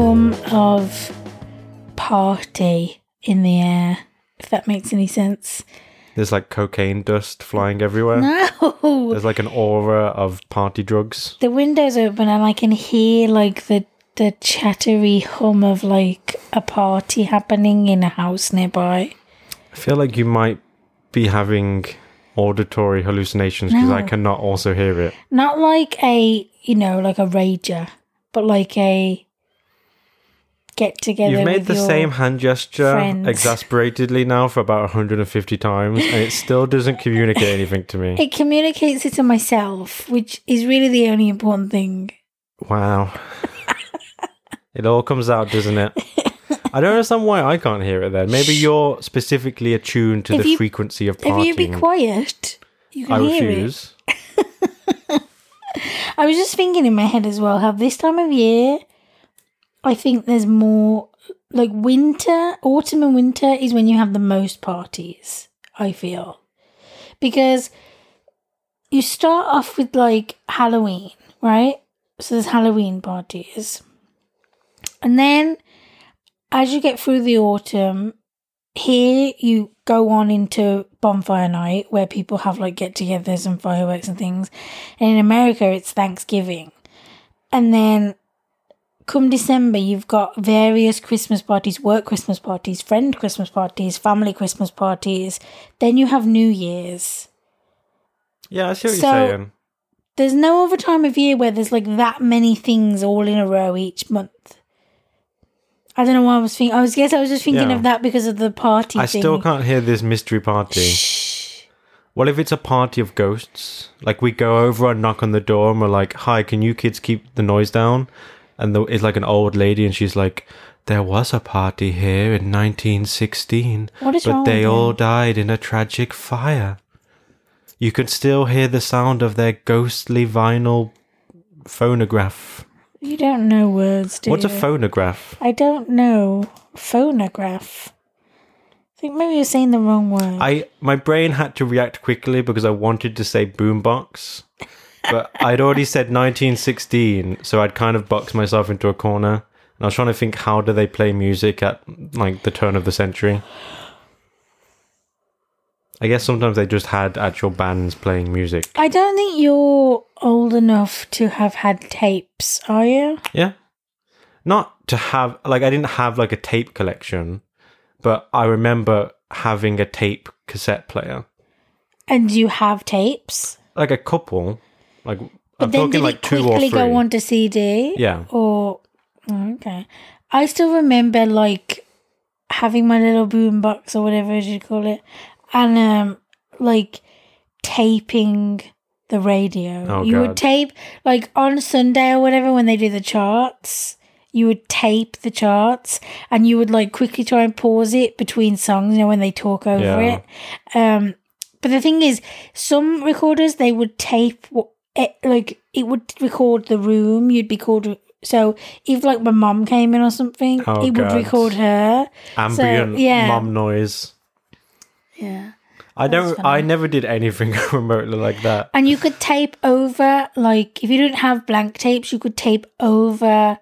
hum of party in the air, if that makes any sense. There's like cocaine dust flying everywhere. No! There's like an aura of party drugs. The window's open and I can hear like the the chattery hum of like a party happening in a house nearby. I feel like you might be having auditory hallucinations because I cannot also hear it. Not like a, you know, like a rager, but like a get together. You've made the same hand gesture friends. exasperatedly now for about 150 times, and it still doesn't communicate anything to me. It communicates it to myself, which is really the only important thing. Wow. it all comes out, doesn't it? I don't understand why I can't hear it then. Maybe you're specifically attuned to If the you- frequency of partying. If you be quiet, you can I hear refuse. it. I was just thinking in my head as well how this time of year, I think there's more like winter, autumn and winter is when you have the most parties. I feel because you start off with like Halloween, right? So there's Halloween parties, and then as you get through the autumn, here you go on into bonfire night where people have like get togethers and fireworks and things. And in America, it's Thanksgiving. And then come December, you've got various Christmas parties, work Christmas parties, friend Christmas parties, family Christmas parties. Then you have New Year's. Yeah, I see what So- you're saying. There's no other time of year where there's like that many things all in a row each month. I don't know why I was thinking. I was guess I was just thinking Yeah. of that because of the party. I thing. still can't hear this mystery party. Shh. What if it's a party of ghosts? Like we go over and knock on the door and we're like, "Hi, can you kids keep the noise down?" And the, it's like an old lady and she's like, "There was a party here in 1916, What is but they all died in a tragic fire." You could still hear the sound of their ghostly vinyl phonograph. You don't know words, do What's a phonograph? I don't know. Phonograph. I think maybe you're saying the wrong word. I my brain had to react quickly because I wanted to say boombox, but I'd already said 1916, so I'd kind of boxed myself into a corner. And I was trying to think, how do they play music at like the turn of the century? I guess sometimes they just had actual bands playing music. I don't think you're old enough to have had tapes, are you? Yeah, not to have like I didn't have like a tape collection, but I remember having a tape cassette player, And you have tapes? like a couple. Like But I'm then talking did like it two or quickly three. go on to CD? Yeah. Or oh, okay. I still remember like having my little boom box or whatever you call it, and um like taping the radio. Oh, you would tape like on Sunday or whatever when they do the charts. You would tape the charts and you would like quickly try and pause it between songs, you know, when they talk over Yeah. it. Um, but the thing is, some recorders they would tape what it, like it would record the room. You'd be called. So if like my mom came in or something, Oh, it would record her. ambient yeah. mom noise. Yeah. I don't. I never did anything remotely like that. And you could tape over, like, if you didn't have blank tapes, you could tape over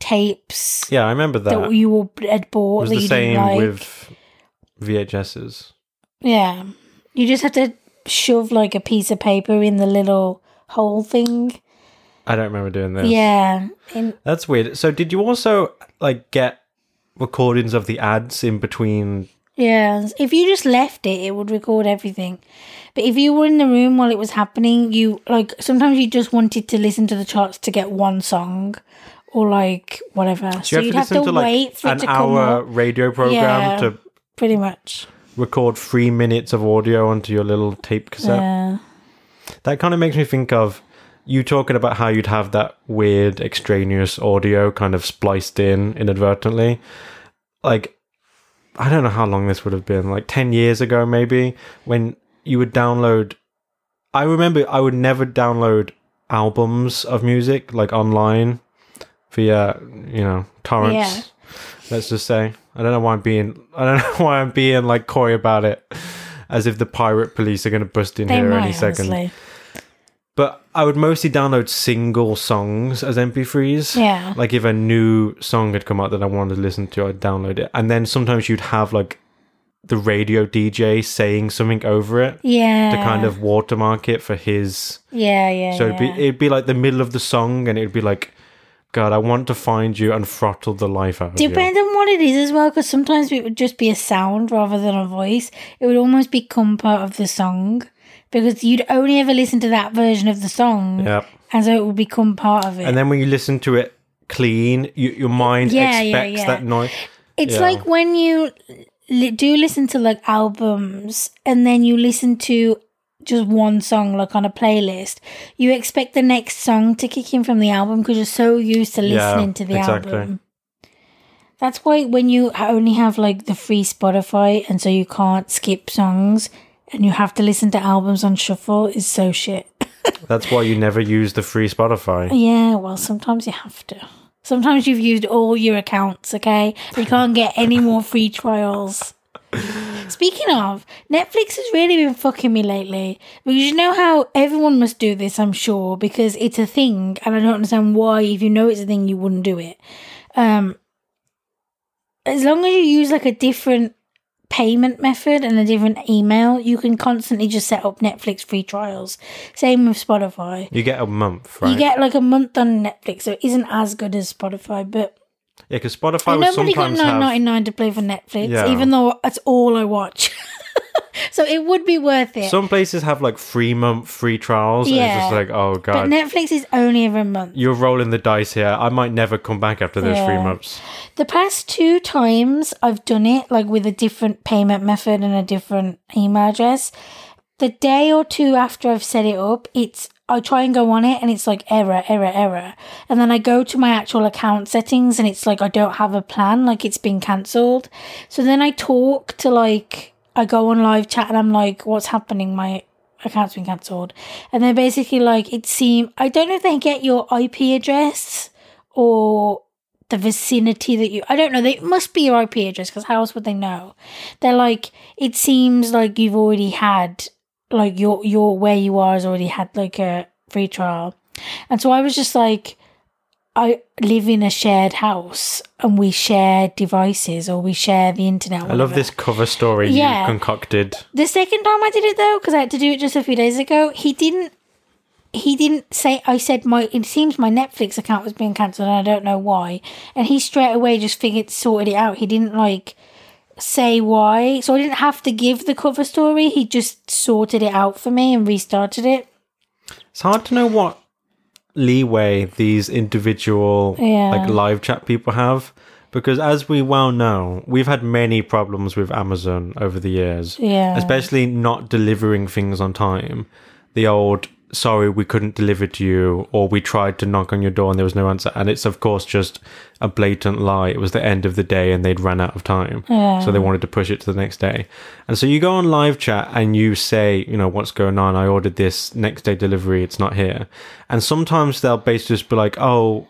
tapes Yeah, I remember that. that you were, had it bought was that the you same didn't like. with VHSs. Yeah. You just had to shove, like, a piece of paper in the little hole thing. I don't remember doing this. Yeah. In, that's weird. So, did you also like get recordings of the ads in between? yeah. If you just left it, it would record everything. But if you were in the room while it was happening, you, like, sometimes you just wanted to listen to the charts to get one song. Or like whatever, so, Do you you'd have to have to, to, wait like for it an hour radio program Yeah. to Pretty much. record three minutes of audio onto your little tape cassette? Yeah. That kind of makes me think of you talking about how you'd have that weird extraneous audio kind of spliced in inadvertently. Like, I don't know how long this would have been, like 10 years ago, maybe, when you would download. I remember I would never download albums of music, like online via, you know, torrents. Yeah. Let's just say. I don't know why I'm being, I don't know why I'm being like coy about it. As if the pirate police are going to bust in They here might, any second. honestly. But I would mostly download single songs as MP3s. Yeah. Like if a new song had come out that I wanted to listen to, I'd download it. And then sometimes you'd have like the radio DJ saying something over it Yeah. to kind of watermark it for his. Yeah, yeah. So it'd be it'd be like the middle of the song, and it'd be like, God, I want to find you and throttle the life out of you. Depends on what it is as well, because sometimes it would just be a sound rather than a voice. It would almost become part of the song because you'd only ever listen to that version of the song, Yeah. and so it would become part of it. And then when you listen to it clean, you, your mind Yeah, yeah, expects yeah. that noise. it's yeah. like when you do listen to like albums, and then you listen to just one song like on a playlist you expect the next song to kick in from the album because you're so used to Yeah, listening to the exactly. album That's why when you only have like the free Spotify and so you can't skip songs and you have to listen to albums on shuffle is so shit. That's why you never use the free Spotify. yeah, well, sometimes you have to. Sometimes you've used all your accounts, okay? You can't get any more free trials. Speaking of, Netflix has really been fucking me lately. Because you know how everyone must do this, I'm sure, because it's a thing, and I don't understand why, if you know it's a thing, you wouldn't do it. Um, as long as you use like a different payment method and a different email, you can constantly just set up Netflix free trials. Same with Spotify. You get a month, right? You get like a month on Netflix, so it isn't as good as Spotify, but yeah, because Spotify and will nobody got sometimes nine have. ninety nine to play for Netflix, Yeah. even though that's all I watch. so it would be worth it. Some places have like free month free trials. And it's just like, oh god. but Netflix is only every month. you're rolling the dice here. I might never come back after those three months. The past two times I've done it, like with a different payment method and a different email address, the day or two after I've set it up, it's I try and go on it and it's like error, error, error. And then I go to my actual account settings and it's like I don't have a plan, like it's been cancelled. So then I talk to like I go on live chat and I'm like, what's happening? My account's been cancelled. And they're basically like, it seems I don't know if they get your IP address or the vicinity that you I don't know, they must be your IP address because how else would they know? They're like, it seems like you've already had like your your where you are has already had like a free trial. And so I was just like I live in a shared house and we share devices or we share the internet. I love this cover story Yeah. you concocted. The second time I did it though, because I had to do it just a few days ago, he didn't. He didn't say. I said my. It seems my Netflix account was being cancelled, and I don't know why. And he straight away just figured sorted it out. He didn't like say why, so I didn't have to give the cover story. He just sorted it out for me and restarted it. It's hard to know what leeway these individual Yeah. like live chat people have because as we well know, we've had many problems with Amazon over the years. Yeah. Especially not delivering things on time. The old sorry we couldn't deliver to you or we tried to knock on your door and there was no answer. And it's of course just a blatant lie. It was the end of the day and they'd run out of time. So they wanted to push it to the next day. And so you go on live chat and you say you know what's going on? I ordered this next day delivery. It's not here. And sometimes they'll basically just be like oh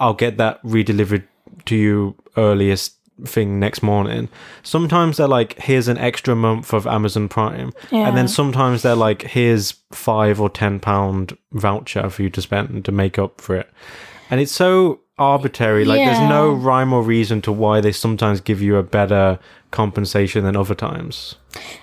i'll get that redelivered to you earliest thing next morning sometimes they're like here's an extra month of amazon prime. And then sometimes they're like here's five or ten pound voucher for you to spend to make up for it. And it's so arbitrary like there's no rhyme or reason to why they sometimes give you a better compensation than other times.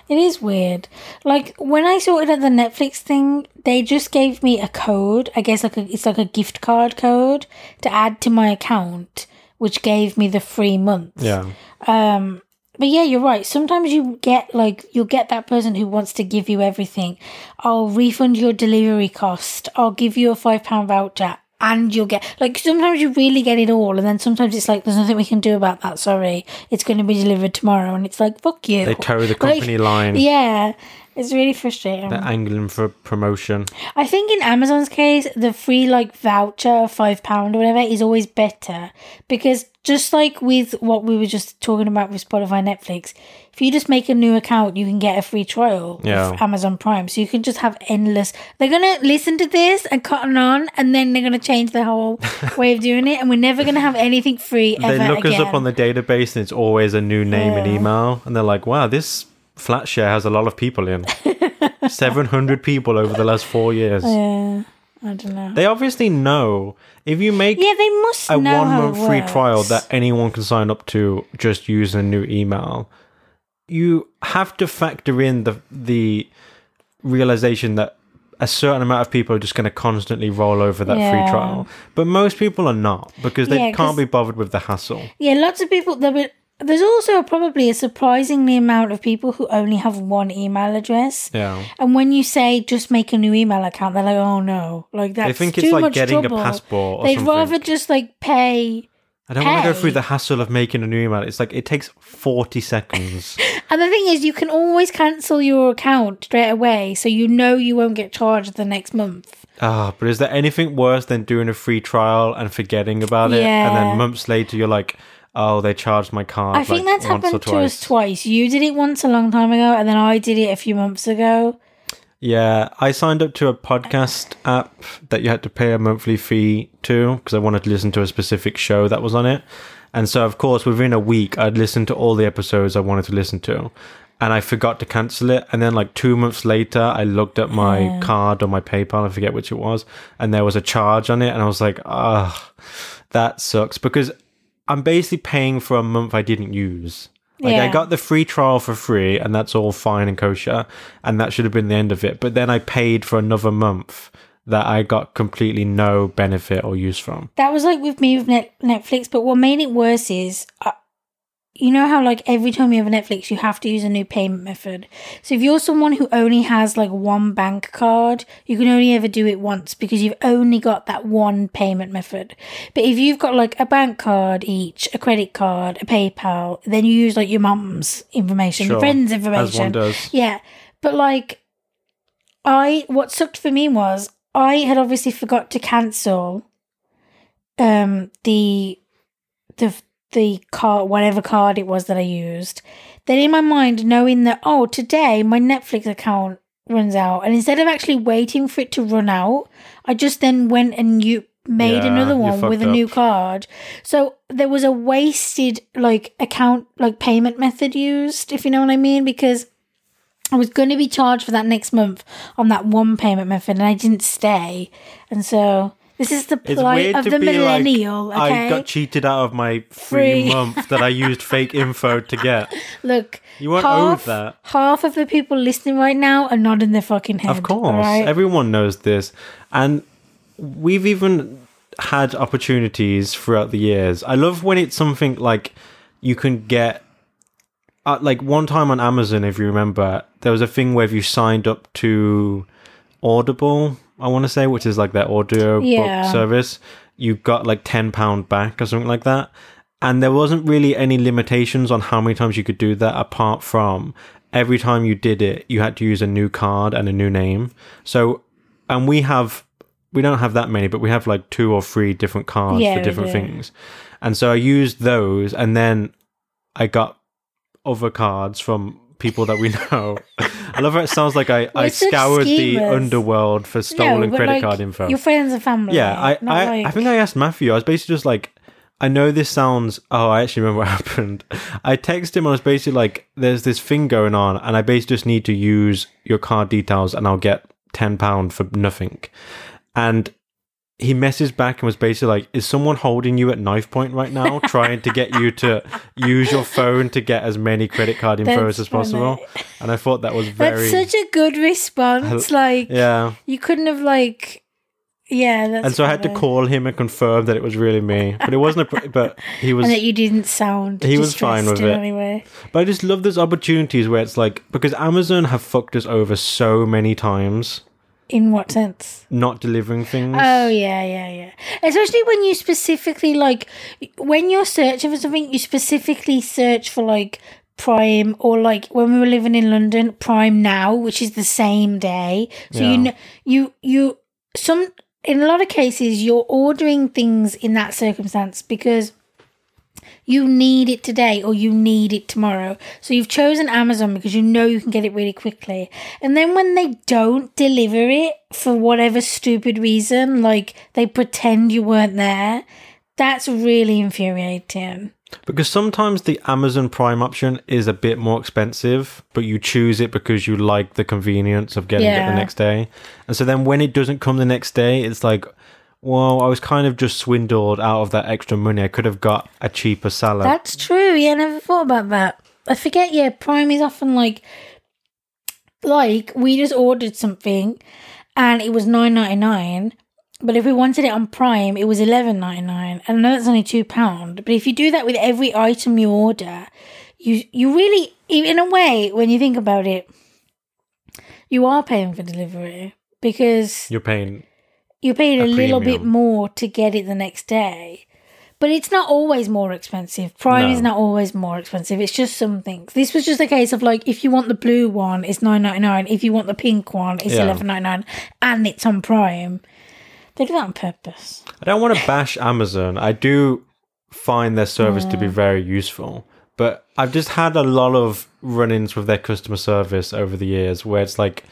It is weird. Like when I sorted out the Netflix thing, they just gave me a code. I guess like a, it's like a gift card code to add to my account, which gave me the free month. yeah Um, but yeah, you're right. Sometimes you get like you'll get that person who wants to give you everything. I'll refund your delivery cost. I'll give you a five pound voucher, and you'll get like sometimes you really get it all, and then sometimes it's like there's nothing we can do about that. Sorry, it's going to be delivered tomorrow, and it's like fuck you. they toe the Like, company line Yeah, it's really frustrating. they're angling for promotion I think in Amazon's case, the free like voucher of five pound or whatever is always better because just like with what we were just talking about with Spotify, Netflix, if you just make a new account, you can get a free trial Yeah. of Amazon Prime. So you can just have endless. They're gonna listen to this and cotton on, and then they're gonna change the whole way of doing it, and we're never gonna have anything free ever they look again. us up on the database and it's always a new name and email and they're like wow this flat share has a lot of people in 700 people over the last four years. Yeah, I don't know. They obviously know if you make yeah, they must a one month free trial that anyone can sign up to just using a new email, you have to factor in the the realization that a certain amount of people are just going to constantly roll over that Yeah. free trial. But most people are not because they Yeah, can't be bothered with the hassle. Yeah, lots of people. There were, there's also probably a surprisingly amount of people who only have one email address. Yeah. And when you say just make a new email account, they're like, "Oh no!" Like that's They think too it's like much getting trouble. a passport or They'd something. rather just like pay. I don't want to go through the hassle of making a new email. It's like it takes 40 seconds. And the thing is, you can always cancel your account straight away, so you know you won't get charged the next month. Ah, but is there anything worse than doing a free trial and forgetting about it? And then months later, you're like, oh, they charged my card. I think like, that's happened to us twice. You did it once a long time ago, and then I did it a few months ago. Yeah, I signed up to a podcast app that you had to pay a monthly fee to because I wanted to listen to a specific show that was on it. And so, of course, within a week, I'd listened to all the episodes I wanted to listen to. And I forgot to cancel it. And then, like two months later, I looked at my card or my PayPal, I forget which it was, and there was a charge on it. And I was like, ah, that sucks because I'm basically paying for a month I didn't use. Like I got the free trial for free, and that's all fine and kosher, and that should have been the end of it. But then I paid for another month that I got completely no benefit or use from. That was like with me with Netflix, but what made it worse is, uh, you know how like every time you have a Netflix, you have to use a new payment method. So if you're someone who only has like one bank card, you can only ever do it once because you've only got that one payment method. But if you've got like a bank card each, a credit card, a PayPal, then you use like your mum's information, your Sure, friend's As one information. does. Yeah, but like, I what sucked for me was I had obviously forgot to cancel, um, the, the the card whatever card it was that I used. Then in my mind, knowing that oh today my Netflix account runs out, and instead of actually waiting for it to run out, I just then went and you made Yeah, another one with a fucked new card. So there was a wasted like account like payment method used, if you know what I mean, because I was going to be charged for that next month on that one payment method, and I didn't stay, and so this is the plight of the millennial. like, okay, I got cheated out of my free, Free. month that I used fake info to get. look, You weren't half, owed that. half of the people listening right now are nodding their fucking head. Of course, alright? everyone knows this, and we've even had opportunities throughout the years. I love when it's something like you can get. Uh, like one time on Amazon, if you remember, there was a thing where if you signed up to Audible, I want to say, which is like their audio Yeah. book service, you got like ten pound back or something like that. And there wasn't really any limitations on how many times you could do that, apart from every time you did it, you had to use a new card and a new name. So, and we have, we don't have that many, but we have like two or three different cards Yeah, for different things. And so I used those, and then I got other cards from people that we know. I love how it sounds like I, I scoured the underworld for stolen but, credit like, card info. Your friends and family. Yeah, I, I, like, I think I asked Matthew. I was basically just like, I know this sounds. Oh, I actually remember what happened. I texted him. And I was basically like, "There's this thing going on, and I basically just need to use your card details, and I'll get ten pound for nothing." And he messaged back and was basically like, "Is someone holding you at knife point right now, trying to get you to use your phone to get as many credit card infos That's as possible?" And I thought that was very, That's such a good response. Like, yeah. you couldn't have like, yeah. That's And so I had to call him and confirm that it was really me, but it wasn't. A, pr- but he was and that you didn't sound. He was fine with it. anyway. But I just love those opportunities where it's like because Amazon have fucked us over so many times In what sense? not delivering things. Oh yeah, yeah, yeah. Especially when you specifically like when you're searching for something, you specifically search for like Prime or like when we were living in London, Prime Now, which is the same day. So Yeah. you know, you you some in a lot of cases you're ordering things in that circumstance because you need it today or you need it tomorrow. So you've chosen Amazon because you know you can get it really quickly. And then when they don't deliver it for whatever stupid reason, like they pretend you weren't there, that's really infuriating. Because sometimes the Amazon Prime option is a bit more expensive, but you choose it because you like the convenience of getting it the next day. And so then when it doesn't come the next day, it's like, well, I was kind of just swindled out of that extra money. I could have got a cheaper salad. That's true. Yeah, I never thought about that. I forget. Yeah, Prime is often like, like we just ordered something, and it was nine ninety nine. But if we wanted it on Prime, it was eleven ninety nine. And I know that's only two pound. But if you do that with every item you order, you you really, in a way, when you think about it, you are paying for delivery because You're paying. You're paying a, A little bit more to get it the next day. But it's not always more expensive. Prime No. is not always more expensive. It's just some things. This was just a case of like if you want the blue one, it's nine ninety nine. If you want the pink one, it's Yeah. eleven ninety nine, and it's on Prime. They do that on purpose. I don't want to bash Amazon. I do find their service to be very useful. But I've just had a lot of run ins with their customer service over the years where it's like,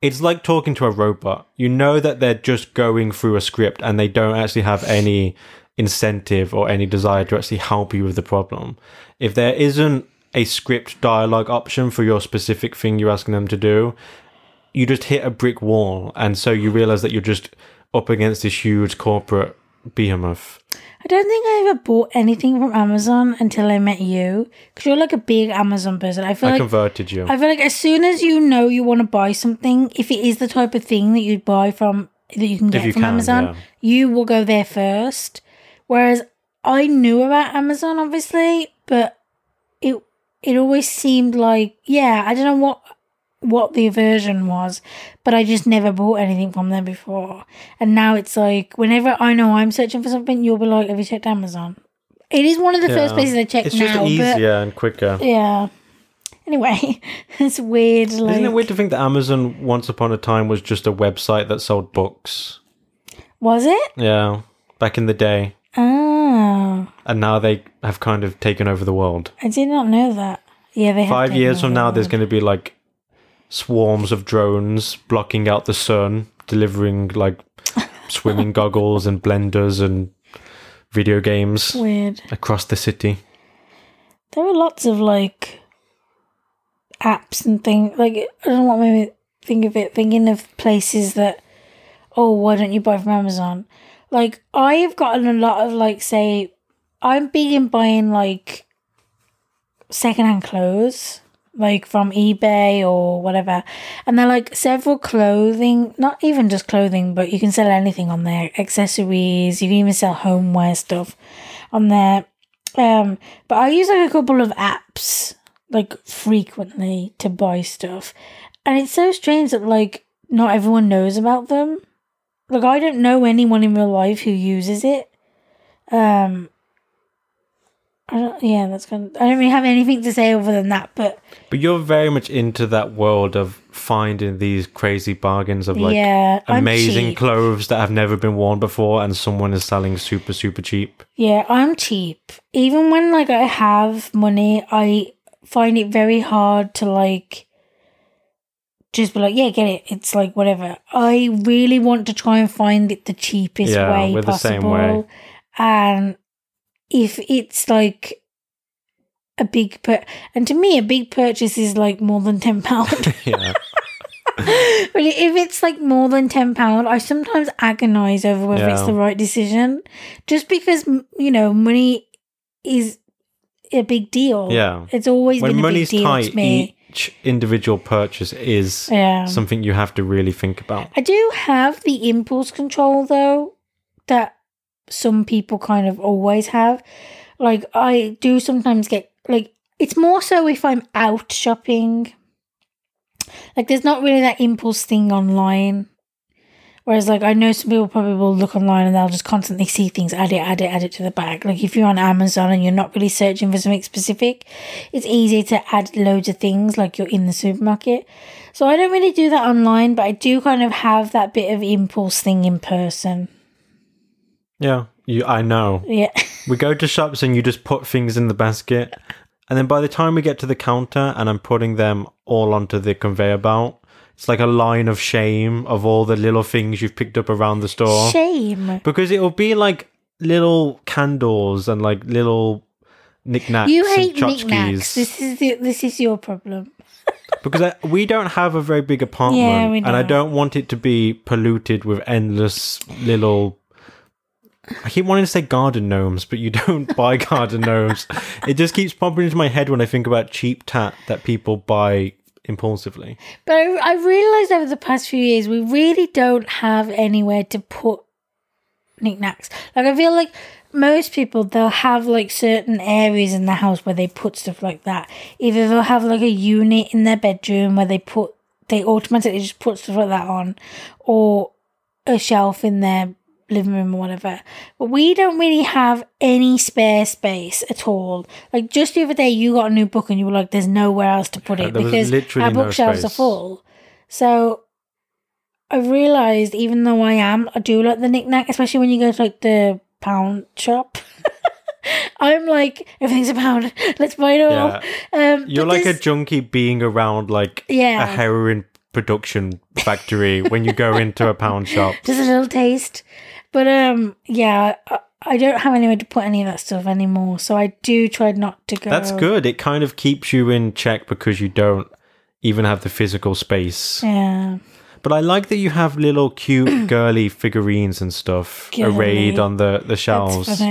it's like talking to a robot. You know that they're just going through a script and they don't actually have any incentive or any desire to actually help you with the problem. If there isn't a script dialogue option for your specific thing you're asking them to do, you just hit a brick wall. And so you realize that you're just up against this huge corporate behemoth. I don't think I ever bought anything from Amazon until I met you because you're like a big Amazon person. I feel I like converted you. I feel like as soon as you know you want to buy something, if it is the type of thing that you buy from that you can get you from can, Amazon, yeah. you will go there first. Whereas I knew about Amazon obviously, but it it always seemed like yeah, I don't know what what the aversion was, but I just never bought anything from them before. And now it's like whenever I know I'm searching for something, you'll be like, "Have you checked Amazon?" It is one of the first places I check It's now. just but easier and quicker. yeah. Anyway, it's weird. Like, Isn't it weird to think that Amazon once upon a time was just a website that sold books? Was it? Yeah, back in the day. Oh, And now they have kind of taken over the world. I did not know that. Yeah, they have Five years from now, the there's going to be like swarms of drones blocking out the sun, delivering like swimming goggles and blenders and video games weird. across the city. There are lots of like apps and things. Like I don't know what made me think of it. Thinking of places that, oh, why don't you buy from Amazon? Like I've gotten a lot of like, say, I'm big in buying like secondhand clothes, like from eBay or whatever. And they're like several clothing, not even just clothing, but you can sell anything on there. Accessories, you can even sell homeware stuff on there. Um, but I use like a couple of apps like frequently to buy stuff. And it's so strange that like not everyone knows about them. Like I don't know anyone in real life who uses it. Um I don't yeah, that's kind of, I don't really have anything to say other than that, but But you're very much into that world of finding these crazy bargains of like yeah, I'm amazing cheap. clothes that have never been worn before and someone is selling super super cheap. Yeah, I'm cheap. Even when like I have money, I find it very hard to like just be like, yeah, get it. It's like whatever. I really want to try and find it the cheapest Yeah, way we're the possible. same way. And if it's like a big pur- and to me a big purchase is like more than ten pound. Yeah. But if it's like more than ten pound, I sometimes agonize over whether it's the right decision, just because you know money is a big deal. Yeah. it's always when been a money's big deal tight, to me. each individual purchase is Yeah, something you have to really think about. I do have the impulse control though that some people kind of always have. Like I do sometimes get like it's more so if I'm out shopping. Like there's not really that impulse thing online. Whereas like I know some people probably will look online and they'll just constantly see things, add it, add it, add it to the bag. Like if you're on Amazon and you're not really searching for something specific, it's easy to add loads of things like you're in the supermarket. So I don't really do that online, but I do kind of have that bit of impulse thing in person. Yeah, you, I know. Yeah. We go to shops and you just put things in the basket. And then by the time we get to the counter and I'm putting them all onto the conveyor belt, it's like a line of shame of all the little things you've picked up around the store. Shame. Because it'll be like little candles and like little knickknacks You hate knickknacks. This is the, this is your problem. because I, we don't have a very big apartment, Yeah, we and I don't want it to be polluted with endless little. I keep wanting to say garden gnomes, but you don't buy garden gnomes. It just keeps popping into my head when I think about cheap tat that people buy impulsively. But I, I realised over the past few years, we really don't have anywhere to put knickknacks. Like, I feel like most people, they'll have like certain areas in the house where they put stuff like that. Either they'll have like a unit in their bedroom where they put, they automatically just put stuff like that on, or a shelf in their living room or whatever. But we don't really have any spare space at all. Like just the other day, you got a new book and you were like, "There's nowhere else to put Yeah, it there because our no bookshelves are full." So I realised, even though I am, I do like the knickknack, especially when you go to like the pound shop. I'm like, everything's a pound. Let's buy it all. Um, You're like a junkie being around like Yeah. a heroin production factory when you go into a pound shop. just a little taste. But um, yeah, I, I don't have anywhere to put any of that stuff anymore, so I do try not to go. That's good. It kind of keeps you in check because you don't even have the physical space. Yeah, But I like that you have little cute girly figurines and stuff arrayed on the, the shelves.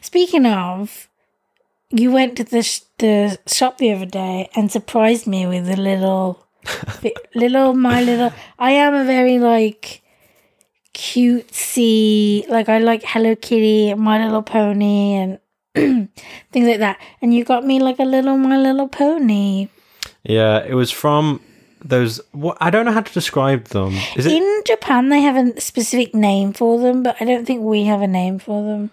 Speaking of, you went to the sh- the shop the other day and surprised me with a little, little my little. I am a very like cutesy, like I like Hello Kitty, and My Little Pony, and things like that. And you got me like a little My Little Pony. Yeah, it was from those. What I don't know how to describe them. Is it? In Japan, they have a specific name for them, but I don't think we have a name for them.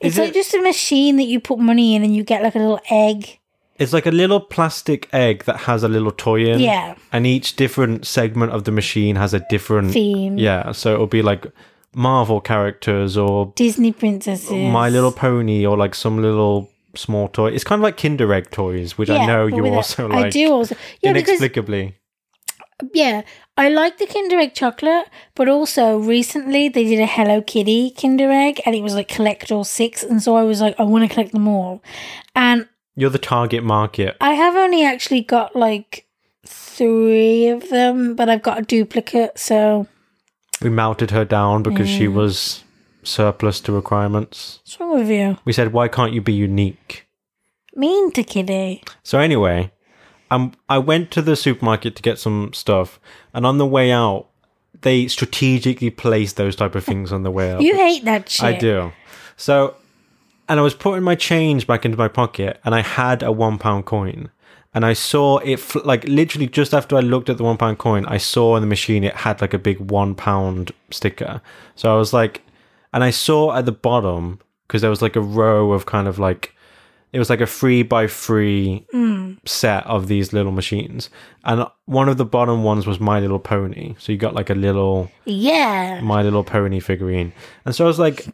It's like it- just a machine that you put money in and you get like a little egg. It's like a little plastic egg that has a little toy in. Yeah. And each different segment of the machine has a different Theme. Yeah, so it'll be like Marvel characters or Disney princesses. My Little Pony or like some little small toy. It's kind of like Kinder Egg toys, which I know you also like. I do also. Yeah, because inexplicably. yeah, I like the Kinder Egg chocolate, but also recently they did a Hello Kitty Kinder Egg, and it was like collect all six, and so I was like, I want to collect them all, and You're the target market. I have only actually got like three of them, but I've got a duplicate, so We melted her down because she Mm. was surplus to requirements. what's wrong with you? We said, why can't you be unique? Mean to Kitty. So anyway, um, I went to the supermarket to get some stuff, and on the way out, they strategically placed those type of things on the way out. You hate that shit. I do. So, and I was putting my change back into my pocket, and I had a one pound coin, and I saw it fl- like literally just after I looked at the one pound coin, I saw in the machine it had like a big one pound sticker. So I was like, and I saw at the bottom because there was like a row of kind of like. It was like a three by three mm. set of these little machines, and one of the bottom ones was My Little Pony. So you got like a little Yeah. my Little Pony figurine. And so I was like,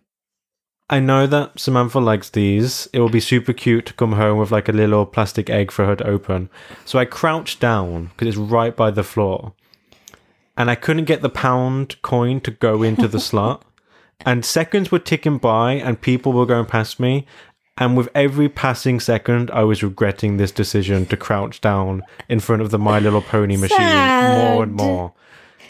I know that Samantha likes these. It will be super cute to come home with like a little plastic egg for her to open. So I crouched down because it's right by the floor. And I couldn't get the pound coin to go into the slot. And seconds were ticking by and people were going past me. And with every passing second, I was regretting this decision to crouch down in front of the My Little Pony machine more and more.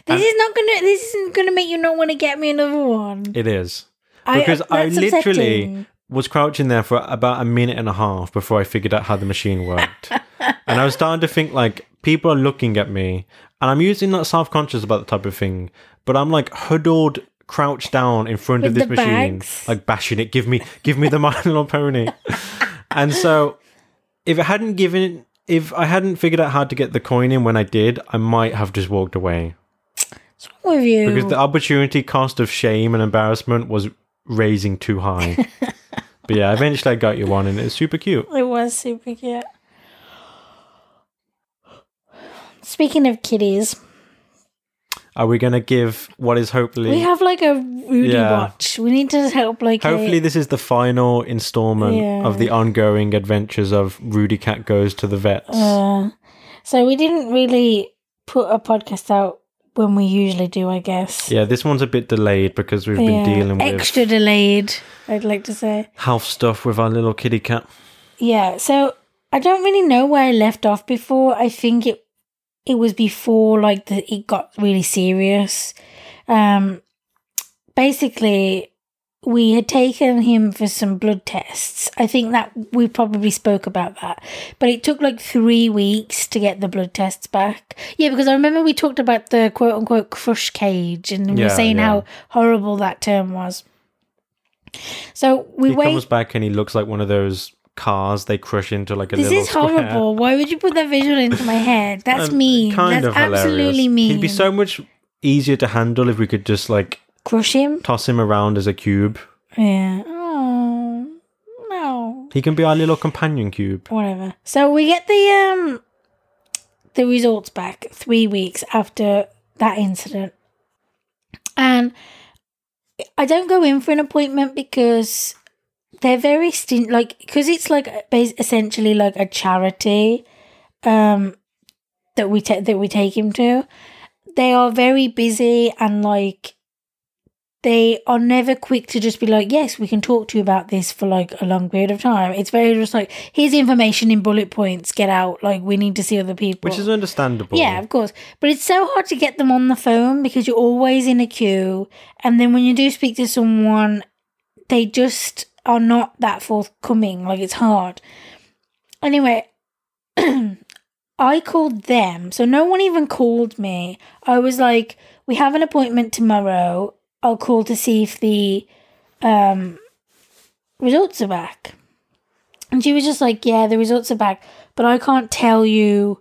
This is not gonna. This isn't gonna make you not want to get me another one. It is. I- uh, because I, that's literally upsetting. was crouching there for about a minute and a half before I figured out how the machine worked. and I was starting to think like people are looking at me, and I'm usually not self conscious about the type of thing, but I'm like huddled, crouched down in front of this machine, bags. like bashing it. Give me, give me the My Little Pony. and so, if it hadn't given, if I hadn't figured out how to get the coin in when I did, I might have just walked away What's wrong with you? because the opportunity cost of shame and embarrassment was raising too high. but yeah, eventually I got you one, and it's super cute. It was super cute. Speaking of kitties, Are we gonna give what is hopefully? we have like a Rudy Yeah. watch. We need to help like a- Hopefully, this is the final installment Yeah. of the ongoing adventures of Rudy Cat goes to the vets. Uh, so we didn't really put a podcast out when we usually do, I guess. yeah, this one's a bit delayed because we've been dealing with extra delayed. I'd like to say. health stuff with our little kitty cat. Yeah, so I don't really know where I left off before. I think it it was before like the it got really serious. Um basically we had taken him for some blood tests. I think that we probably spoke about that. But it took like three weeks to get the blood tests back. Yeah, because I remember we talked about the quote unquote crush cage and we were saying yeah. how horrible that term was. So we he wait comes back and he looks like one of those cars they crush into like a This is square. horrible. Why would you put that visual into my head? That's Um, mean. Kind That's of hilarious. absolutely mean. He'd be so much easier to handle if we could just like Crush him? toss him around as a cube. Yeah. Oh no. He can be our little companion cube. Whatever. So we get the um the results back three weeks after that incident. And I don't go in for an appointment because they're very stint like because it's like essentially like a charity um that we take that we take him to they are very busy and like they are never quick to just be like yes we can talk to you about this for like a long period of time it's very just like here's information in bullet points get out like we need to see other people Which is understandable. yeah, of course. But it's so hard to get them on the phone because you're always in a queue. And then when you do speak to someone, they just are not that forthcoming. Like it's hard. Anyway, I called them. So no one even called me. I was like, we have an appointment tomorrow. I'll call to see if the um, results are back. And she was just like, yeah, the results are back, but I can't tell you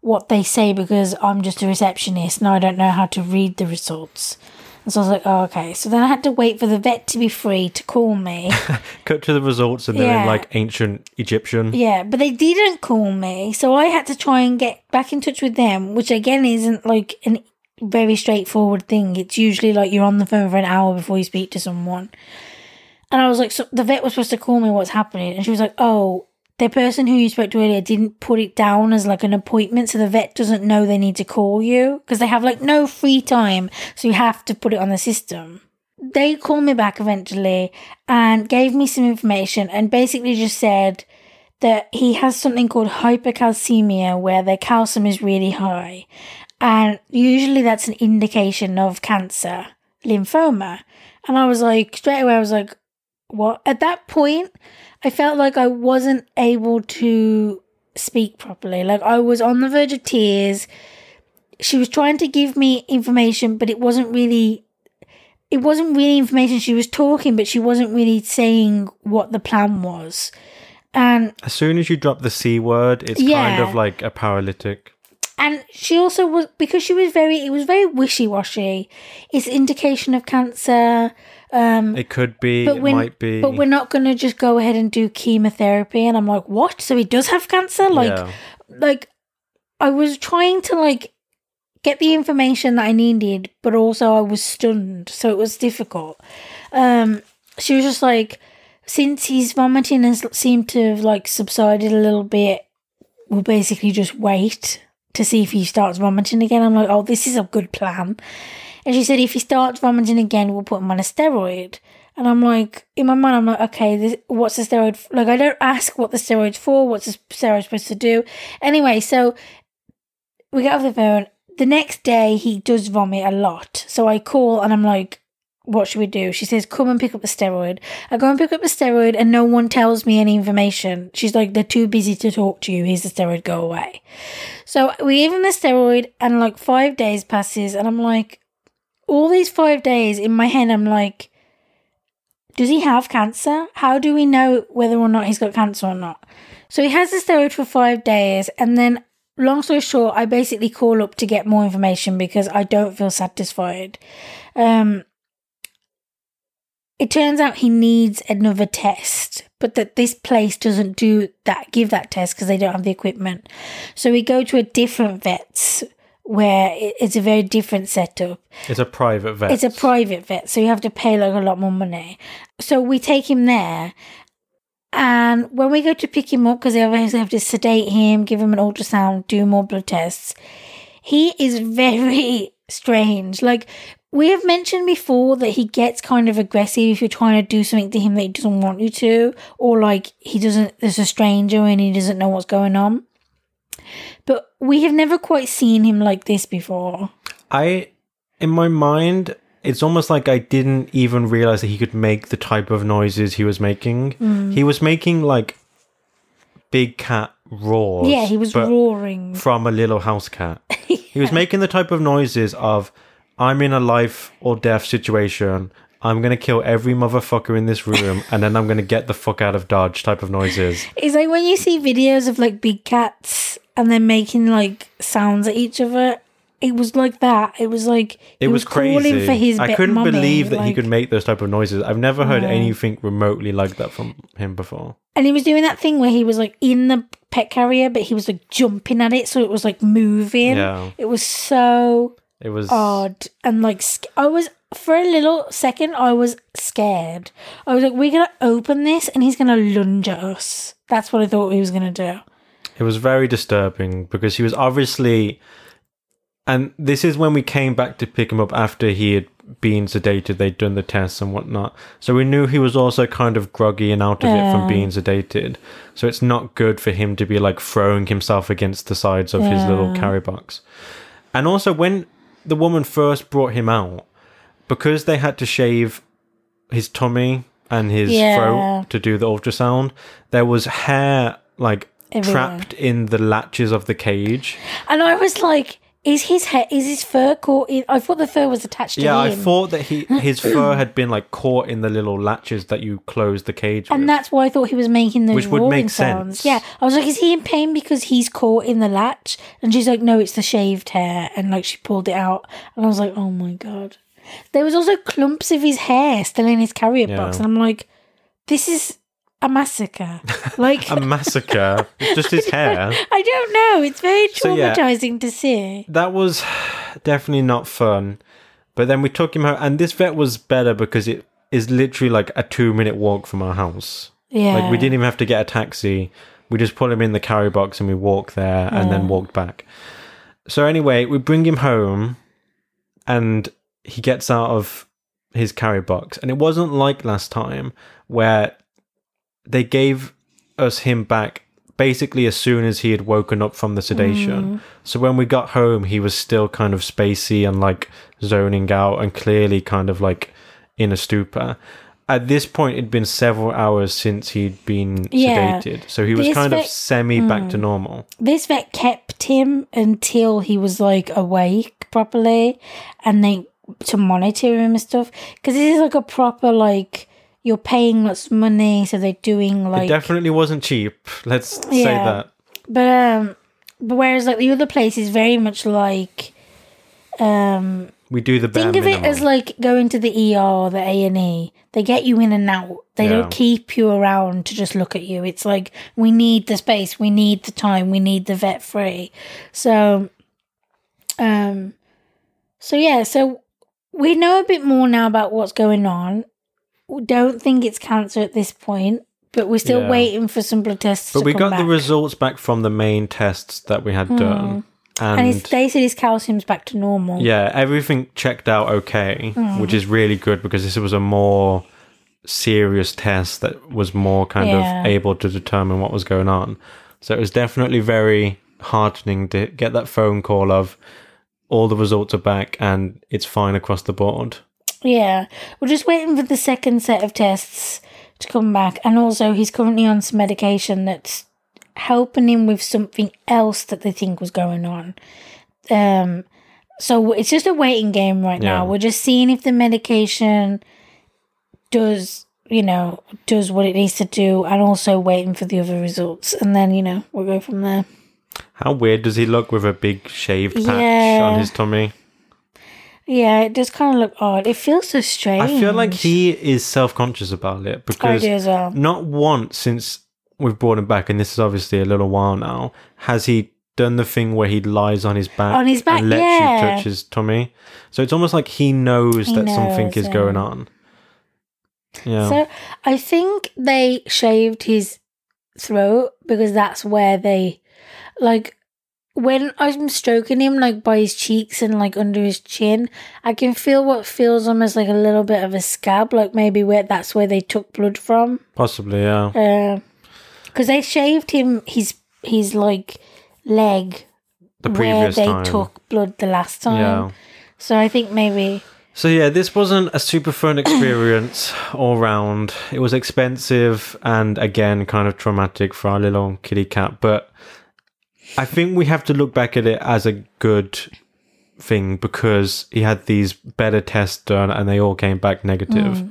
what they say because I'm just a receptionist and I don't know how to read the results. And so I was like, oh, okay. So then I had to wait for the vet to be free to call me. Cut to the results and they're Yeah. in like ancient Egyptian. yeah, but they didn't call me. So I had to try and get back in touch with them, which again isn't like an very straightforward thing. It's usually like you're on the phone for an hour before you speak to someone. And I was like, so the vet was supposed to call me what's happening. And she was like, oh, the person who you spoke to earlier didn't put it down as like an appointment. So the vet doesn't know they need to call you because they have like no free time. So you have to put it on the system. They called me back eventually and gave me some information and basically just said that he has something called hypercalcemia where their calcium is really high. And usually that's an indication of cancer, lymphoma. And I was like, straight away, I was like, what? At that point, I felt like I wasn't able to speak properly. Like I was on the verge of tears. She was trying to give me information, but it wasn't really it wasn't really information. She was talking, but she wasn't really saying what the plan was. And As soon as you drop the C word, it's kind of like a paralytic. And she also was because she was very it was very wishy-washy. It's indication of cancer. Um It could be, but it might be. but we're not going to just go ahead and do chemotherapy and i'm like what so he does have cancer like Yeah. like i was trying to like get the information that i needed but also i was stunned so it was difficult um she was just like since his vomiting has seemed to have like subsided a little bit we'll basically just wait to see if he starts vomiting again i'm like oh this is a good plan and she said, if he starts vomiting again, we'll put him on a steroid. And I'm like, in my mind, I'm like, okay, this, what's the steroid? f- Like, I don't ask what the steroid's for. What's the steroid supposed to do? Anyway, so we get off the phone. The next day, he does vomit a lot. So I call and I'm like, what should we do? She says, come and pick up the steroid. I go and pick up the steroid and no one tells me any information. She's like, they're too busy to talk to you. Here's the steroid, go away. So we give him the steroid and like five days passes and I'm like, all these five days in my head, I'm like, does he have cancer? How do we know whether or not he's got cancer or not? So he has the steroid for five days, and then, long story short, I basically call up to get more information because I don't feel satisfied. Um, it turns out he needs another test, but that this place doesn't do that, give that test because they don't have the equipment. So we go to a different vet's where it's a very different setup. It's a private vet. It's a private vet, so you have to pay like a lot more money. So we take him there, and when we go to pick him up, because they obviously have to sedate him, give him an ultrasound, do more blood tests, he is very strange. Like we have mentioned before that he gets kind of aggressive if you're trying to do something to him that he doesn't want you to, or like he doesn't, there's a stranger and he doesn't know what's going on. But we have never quite seen him like this before. I, in my mind, it's almost like I didn't even realize that he could make the type of noises he was making. Mm. He was making like big cat roars. yeah, he was roaring. from a little house cat. He was making the type of noises of I'm in a life or death situation. I'm gonna kill every motherfucker in this room, and then I'm gonna get the fuck out of Dodge. Type of noises. It's like when you see videos of like big cats and they're making like sounds at each other. It was like that. It was like It he was, crazy. calling for his. I couldn't mummy, believe that he could make those type of noises. I've never heard No. anything remotely like that from him before. And he was doing that thing where he was like in the pet carrier, but he was like jumping at it, so it was like moving. Yeah, It was so it was. odd and like I was for a little second I was scared. I was like, we're gonna open this and he's gonna lunge at us. That's what I thought he was gonna do. It was very disturbing because he was obviously, and this is when we came back to pick him up after he had been sedated. They'd done the tests and whatnot, so we knew he was also kind of groggy and out of it from being sedated. So it's not good for him to be like throwing himself against the sides of his little carry box. And also, when the woman first brought him out, because they had to shave his tummy and his Yeah. throat to do the ultrasound, there was hair like Everywhere. trapped in the latches of the cage. And I was like, is his hair is his fur caught in I thought the fur was attached to Yeah, him. I thought that he his fur had been like caught in the little latches that you close the cage and with. that's why I thought he was making those Which would roaring make sounds. sense. Yeah, I was like, is he in pain because he's caught in the latch? And she's like, no, it's the shaved hair, and like she pulled it out, and I was like, oh my god. There was also clumps of his hair still in his carrier box, and I'm like, this is a massacre. Like, a massacre. Just his hair. I don't know. It's very So, yeah. traumatizing to see. That was definitely not fun. But then we took him home, and this vet was better because it is literally like a two minute walk from our house. Yeah, Like we didn't even have to get a taxi. We just put him in the carry box and we walked there and then walked back. So anyway, we bring him home and he gets out of his carry box. And it wasn't like last time where they gave us him back basically as soon as he had woken up from the sedation. Mm. So when we got home, he was still kind of spacey and like zoning out and clearly kind of like in a stupor. At this point, it'd been several hours since he'd been Yeah. sedated. So he was This kind of vet- semi back to mm. normal. this vet kept him until he was like awake properly and they to monitor him and stuff because this is like a proper like you're paying lots of money so they're doing like it definitely wasn't cheap. Let's say that. but um but whereas like the other place is very much like um We do the think of it as like going to the ER the A&E they get you in and out. They Yeah. don't keep you around to just look at you. It's like we need the space we need the time we need the vet free. So um so yeah so we know a bit more now about what's going on don't think it's cancer at this point but we're still Yeah. waiting for some blood tests but we got back. the results back from the main tests that we had done. and his, they said his calcium's back to normal Yeah, everything checked out okay, Hmm. which is really good because this was a more serious test that was more kind Yeah. of able to determine what was going on. So it was definitely very heartening to get that phone call of all the results are back and it's fine across the board. Yeah, we're just waiting for the second set of tests to come back, and also he's currently on some medication that's helping him with something else that they think was going on. Um, so it's just a waiting game right now. We're just seeing if the medication does, you know, does what it needs to do, and also waiting for the other results, and then you know we'll go from there. How weird does he look with a big shaved patch Yeah. on his tummy? Yeah, it does kind of look odd. It feels so strange. I feel like he is self conscious about it I because as well. not once since we've brought him back, and this is obviously a little while now, has he done the thing where he lies on his back, On his back, and lets yeah. you touch his tummy. So it's almost like he knows He that something knows, is yeah. going on. Yeah, So I think they shaved his throat because that's where they like when I'm stroking him like by his cheeks and like under his chin, I can feel what feels almost like a little bit of a scab, like maybe where that's where they took blood from. Possibly, yeah. Uh, because they shaved him his his like leg the where previous they time. took blood the last time. Yeah. So I think maybe So yeah, this wasn't a super fun experience all round. It was expensive and again kind of traumatic for our little kitty cat, but I think we have to look back at it as a good thing because he had these better tests done and they all came back negative.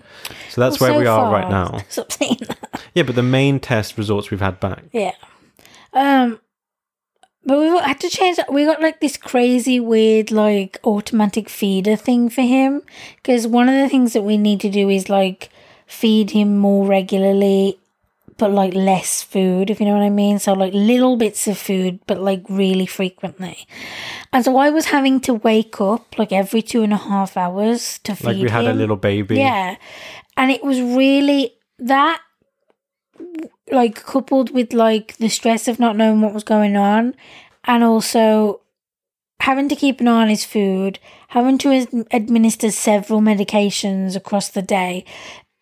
So that's where Hmm. so we are far- right now. Stop saying that. Yeah, but the main test results we've had back. Yeah. Um but we had to change. We got like this crazy weird like automatic feeder thing for him because one of the things that we need to do is like feed him more regularly but like less food if you know what I mean. So like little bits of food but like really frequently. And so I was having to wake up like every two and a half hours to feed Like we had a little baby. Yeah. And it was really that like coupled with like the stress of not knowing what was going on and also having to keep an eye on his food, having to administer several medications across the day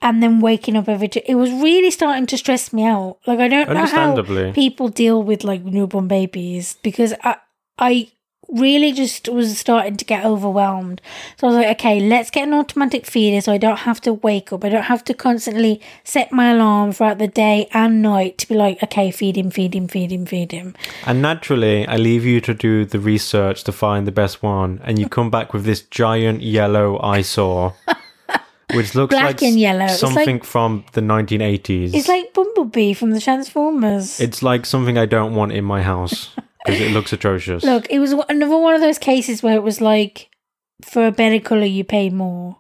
and then waking up every day. it was really starting to stress me out. Like I don't know how people deal with like newborn babies because I I really just was starting to get overwhelmed. So I was like, okay, let's get an automatic feeder so I don't have to wake up. I don't have to constantly set my alarm throughout the day and night to be like, okay, feed him, feed him, feed him, feed him. And naturally, I leave you to do the research to find the best one, and you come back with this giant yellow eyesore, which looks Black like and yellow. It's something from the 1980s. It's like Bumblebee from the Transformers. it's like something I don't want in my house because it looks atrocious. Look, it was another one of those cases where it was like, for a better colour, you pay more.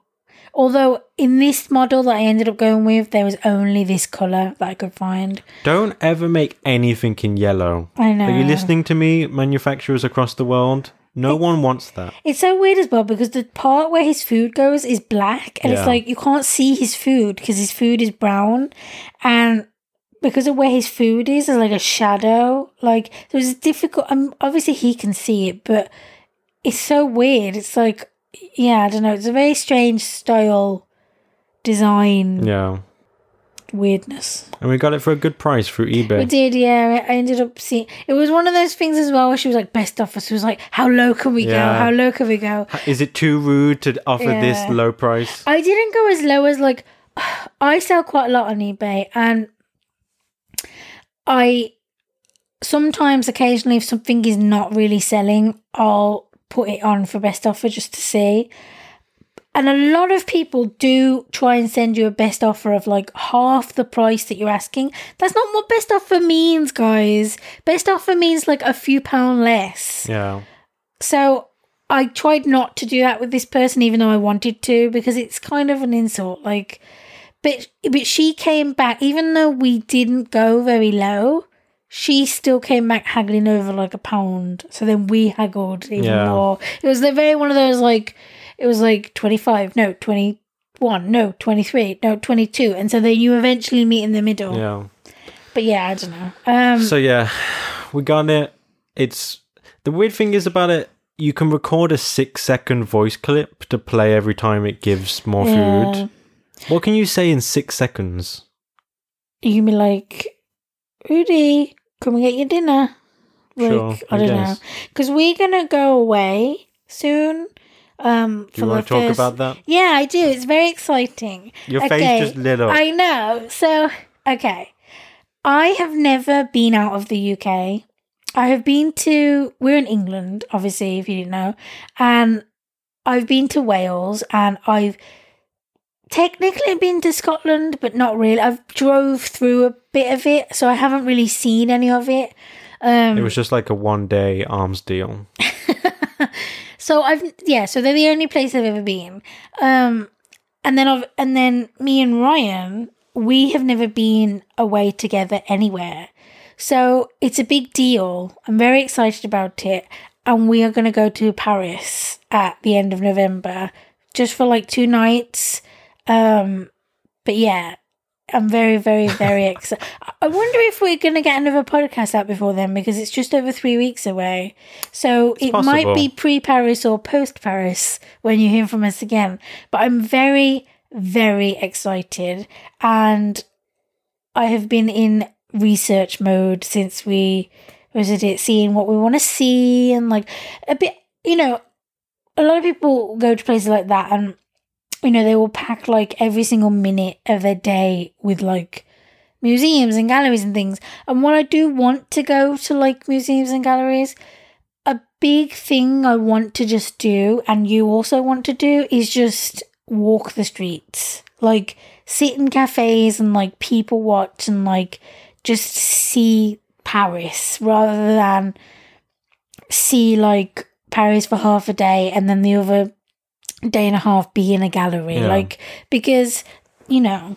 Although in this model that I ended up going with, there was only this colour that I could find. Don't ever make anything in yellow. I know. Are you listening to me, manufacturers across the world? No one wants that. It's so weird as well because the part where his food goes is black, and Yeah. it's like you can't see his food because his food is brown, and because of where his food is, there's like a shadow. Like so it's difficult. Um, obviously he can see it, but it's so weird. It's like yeah, I don't know. It's a very strange style design Yeah. Weirdness. And we got it for a good price through eBay. We did, yeah. I ended up seeing. It was one of those things as well where she was like, "Best offer." So it was like, "How low can we go? How low can we go?" Is it too rude to offer this low price? I didn't go as low as like I sell quite a lot on eBay and I sometimes occasionally if something is not really selling, I'll put it on for best offer just to see. And a lot of people do try and send you a best offer of like half the price that you're asking. That's not what best offer means, guys. Best offer means like a few pound less. Yeah. So I tried not to do that with this person, even though I wanted to, because it's kind of an insult. Like, but but she came back, even though we didn't go very low. She still came back haggling over like a pound. So then we haggled even Yeah. more. It was the very one of those like, it was like twenty five, no twenty one, no twenty three, no twenty two, and so then you eventually meet in the middle. Yeah. But yeah, I don't know. Um, So yeah, we got it. It's the weird thing is about it. You can record a six second voice clip to play every time it gives more Yeah. food. What can you say in six seconds? you can be like, Rudy, come and get your dinner. Like, Sure, I I don't know. guess. Because we're going to go away soon. Um, Do you want to talk about that? Yeah, I do. It's very exciting. Your Okay, face just lit up. I know. So, okay. I have never been out of the UK. I have been to, we're in England, obviously, if you didn't know. And I've been to Wales and I've technically been to Scotland, but not really. I've drove through a bit of it, so I haven't really seen any of it. Um, it was just like a one day arms deal. So I've yeah, so they're the only place I've ever been. Um and then I've and then me and Ryan, we have never been away together anywhere. So it's a big deal. I'm very excited about it. And we are gonna go to Paris at the end of November. Just for like two nights. Um but yeah. I'm very, very, very excited. I wonder if we're going to get another podcast out before then because it's just over three weeks away. So it might be pre Paris or post Paris when you hear from us again. But I'm very, very excited. And I have been in research mode since we visited it, seeing what we want to see and like a bit, you know, a lot of people go to places like that and you know they will pack like every single minute of their day with like museums and galleries and things. And while i do want to go to like museums and galleries a big thing i want to just do and you also want to do is just walk the streets. Like sit in cafes and like people watch and like just see paris rather than see like Paris for half a day and then the other day and a half be in a gallery. Yeah. Like, because, you know,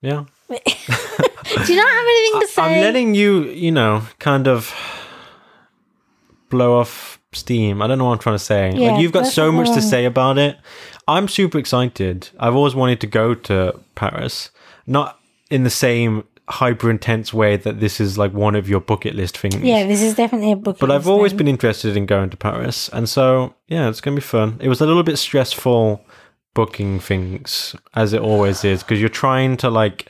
Yeah. do you not have anything to say? I'm letting you, you know, kind of blow off steam. I don't know what I'm trying to say. Yeah, like you've got so much to say about it. I'm super excited. I've always wanted to go to Paris, not in the same hyper intense way that this is like one of your bucket list things. yeah, this is definitely a book. But I've always been interested in going to Paris, and so yeah, it's gonna be fun. It was a little bit stressful booking things, as it always is, because you're trying to like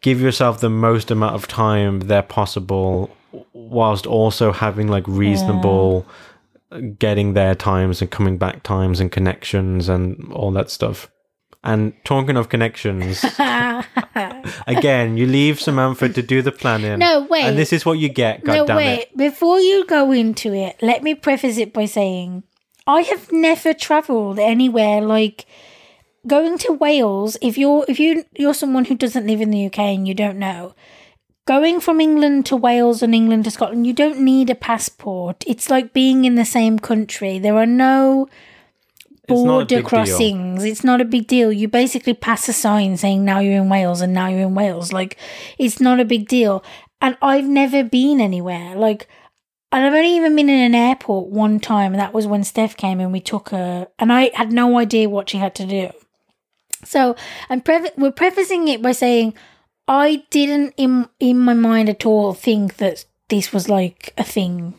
give yourself the most amount of time there possible, whilst also having like reasonable getting there times and coming back times and connections and all that stuff. And talking of connections, again, you leave Samantha to do the planning. No, wait. And this is what you get, God no, damn wait. it. Before you go into it, let me preface it by saying I have never travelled anywhere like going to Wales. If you're if you you're someone who doesn't live in the UK and you don't know, going from England to Wales and England to Scotland, you don't need a passport. It's like being in the same country. There are no It's border deal. crossings. It's not a big deal. You basically pass a sign saying now you're in Wales and now you're in Wales. Like it's not a big deal. And I've never been anywhere. Like and I've only even been in an airport one time, and that was when Steph came and we took her, and I had no idea what she had to do. So I'm pre- we're prefacing it by saying I didn't in in my mind at all think that this was like a thing.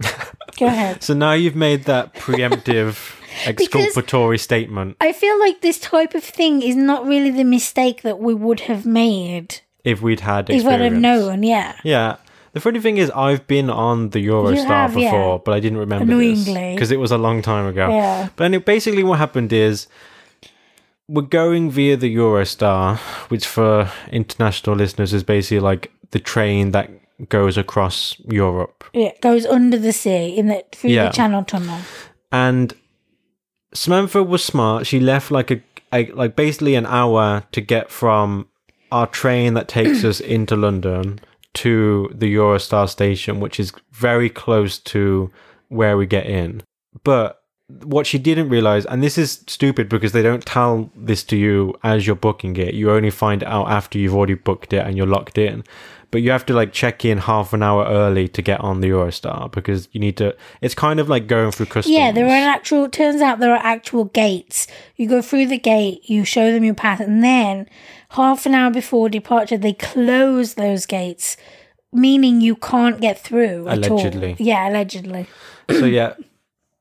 Go ahead. So now you've made that preemptive exculpatory statement. I feel like this type of thing is not really the mistake that we would have made If we'd had if experience. I'd have known. Yeah, Yeah. The funny thing is, I've been on the Eurostar have, yeah. before, but I didn't remember Annoyingly. because it was a long time ago. Yeah. But anyway, basically, what happened is we're going via the Eurostar, which for international listeners is basically like the train that goes across Europe. yeah. Goes under the sea in the through Yeah. the Channel Tunnel. and Samantha was smart. She left like a, a like basically an hour to get from our train that takes us into London to the Eurostar station, which is very close to where we get in. But what she didn't realize, and this is stupid because they don't tell this to you as you're booking it. You only find out after you've already booked it and you're locked in. But you have to like check in half an hour early to get on the Eurostar because you need to. It's kind of like going through customs. Yeah, there are an actual. Turns out there are actual gates. You go through the gate, you show them your pass, and then half an hour before departure, they close those gates, meaning you can't get through. at all. Allegedly. yeah, allegedly. So yeah,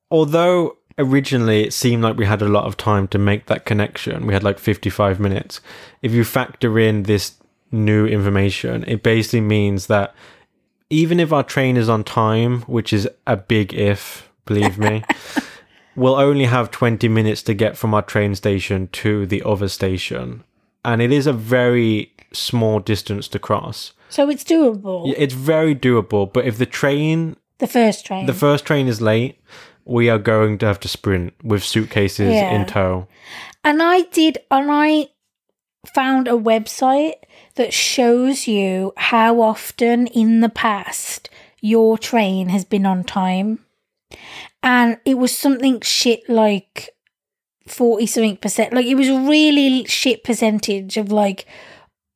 although originally it seemed like we had a lot of time to make that connection, we had like 55 minutes. If you factor in this new information, it basically means that even if our train is on time, which is a big if, believe me, we'll only have 20 minutes to get from our train station to the other station. And it is a very small distance to cross. So it's doable. It's very doable, but if the train The first train. the first train is late, we are going to have to sprint with suitcases Yeah. in tow. And I did, and I found a website that shows you how often in the past your train has been on time. And it was something shit like 40 something percent. Like it was a really shit percentage of like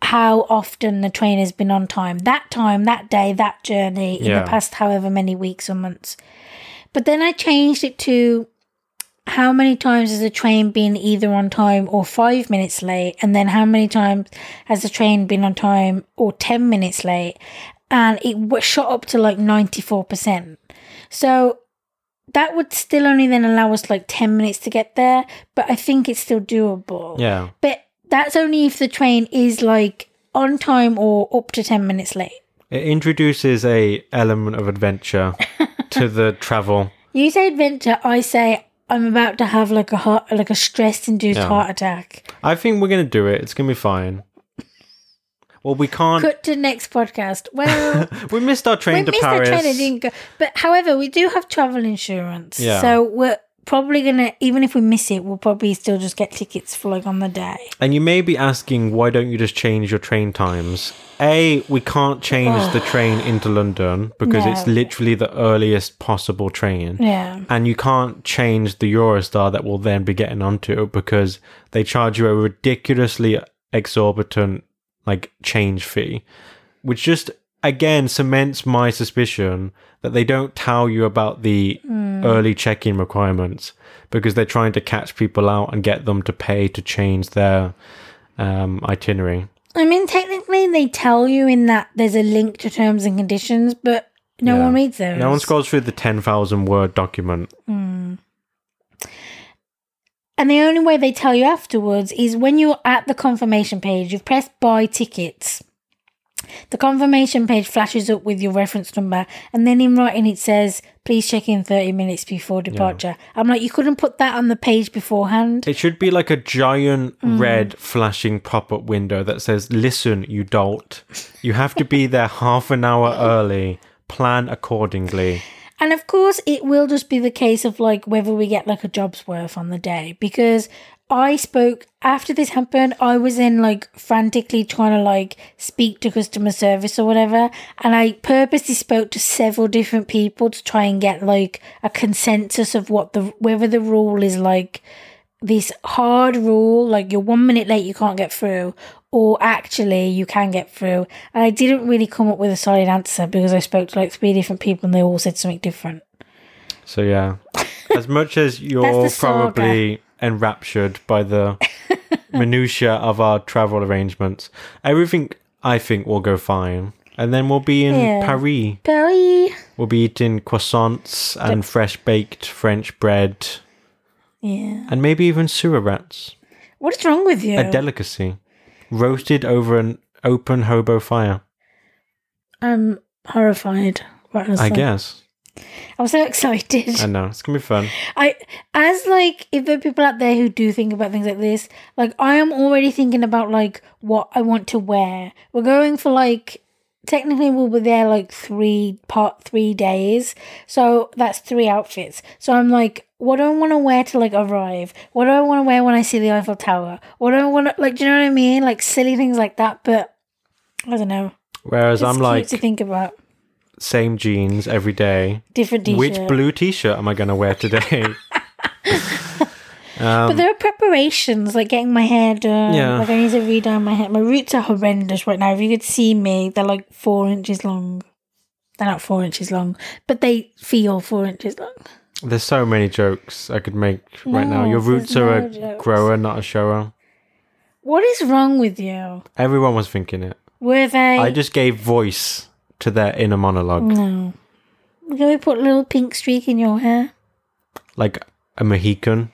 how often the train has been on time. That time, that day, that journey in Yeah. the past however many weeks or months. But then I changed it to how many times has the train been either on time or five minutes late, and then how many times has the train been on time or 10 minutes late, and it shot up to like 94%. So that would still only then allow us like 10 minutes to get there, but I think it's still doable. Yeah. But that's only if the train is like on time or up to 10 minutes late. It introduces a element of adventure to the travel. You say adventure, I say I'm about to have like a heart, like a stress induced Yeah. heart attack. I think we're gonna do it. It's gonna be fine. Well, we can't. Cut to next podcast. Well, we missed our we train to missed Paris. the train and didn't go. But however, we do have travel insurance. Yeah. So we're probably gonna, even if we miss it, we'll probably still just get tickets for like on the day. And you may be asking, why don't you just change your train times? A, we can't change the train into London because it's literally the earliest possible train. Yeah. And you can't change the Eurostar that we'll then be getting onto because they charge you a ridiculously exorbitant like change fee, which just again cements my suspicion that they don't tell you about the early check-in requirements because they're trying to catch people out and get them to pay to change their um, itinerary. I mean, technically, they tell you in that there's a link to terms and conditions, but no Yeah. one reads those. No one scrolls through the ten thousand word document. And the only way they tell you afterwards is when you're at the confirmation page, you've pressed buy tickets. The confirmation page flashes up with your reference number, and then in writing it says, please check in 30 minutes before departure. I'm like, you couldn't put that on the page beforehand. It should be like a giant mm. red flashing pop up window that says, Listen, you dolt. You have to be there half an hour early. Plan accordingly. And of course, it will just be the case of like whether we get like a job's worth on the day because I spoke after this happened. I was in like frantically trying to like speak to customer service or whatever, and I purposely spoke to several different people to try and get like a consensus of what the whether the rule is like this hard rule, like you're one minute late, you can't get through, or actually you can get through. And I didn't really come up with a solid answer because I spoke to like three different people and they all said something different. So, yeah. As much as you're probably enraptured by the minutiae of our travel arrangements, everything I think will go fine. And then we'll be in Yeah. Paris. Paris. We'll be eating croissants and fresh baked French bread Yeah. and maybe even sewer rats. What is wrong with you? A delicacy. Roasted over an open hobo fire. I'm horrified. I guess. I'm so excited. I know. It's going to be fun. I as like if there are people out there who do think about things like this, like I am already thinking about like what I want to wear. We're going for like technically we'll be there like three part three days. So that's three outfits. So I'm like, what do I want to wear to like arrive? What do I want to wear when I see the Eiffel Tower? What do I want to like do you know what I mean? Like silly things like that, but I don't know. Whereas It's I'm like, to think about. Same jeans every day. Different t-shirt. Which blue t shirt am I going to wear today? Um, but there are preparations, like getting my hair done. Yeah. Like I need to redye my hair. My roots are horrendous right now. If you could see me, they're like four inches long. They're not four inches long, but they feel four inches long. There's so many jokes I could make right now. Your roots are no a jokes. grower, not a shower. What is wrong with you? Everyone was thinking it. Were they? I just gave voice to their inner monologue. no. Can we put a little pink streak in your hair? Like a Mohican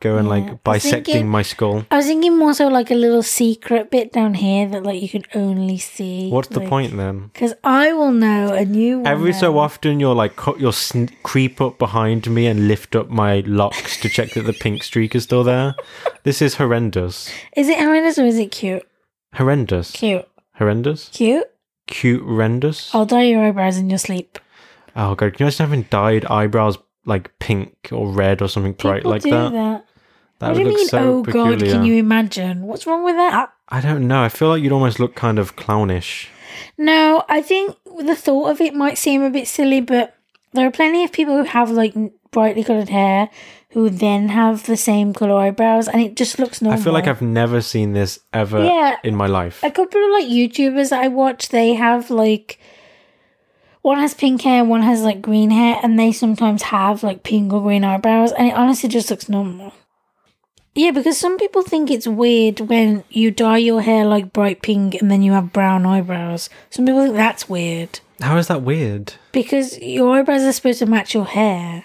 going Yeah. Like bisecting thinking- my skull. I was thinking more so like a little secret bit down here that like you can only see. What's the point then? Because I will know and you will Every so often, you'll like cut, you'll sn- creep up behind me and lift up my locks to check that the pink streak is still there. This is horrendous. Is it horrendous or is it cute? Horrendous. Cute. Horrendous. Cute? Cute. renders. I'll dye your eyebrows in your sleep. Oh god, can you imagine having dyed eyebrows like pink or red or something bright like do that? that. That what do you mean? so oh peculiar. God! Can you imagine? What's wrong with that? I don't know. I feel like you'd almost look kind of clownish. No, I think the thought of it might seem a bit silly, but there are plenty of people who have like brightly coloured hair who then have the same colour eyebrows, and it just looks normal. I feel like I've never seen this ever Yeah. in my life. a couple of like YouTubers I watch. They have like one has pink hair, one has like green hair, and they sometimes have like pink or green eyebrows, and it honestly just looks normal. Yeah, because some people think it's weird when you dye your hair like bright pink and then you have brown eyebrows. Some people think that's weird How is that weird? because your eyebrows are supposed to match your hair.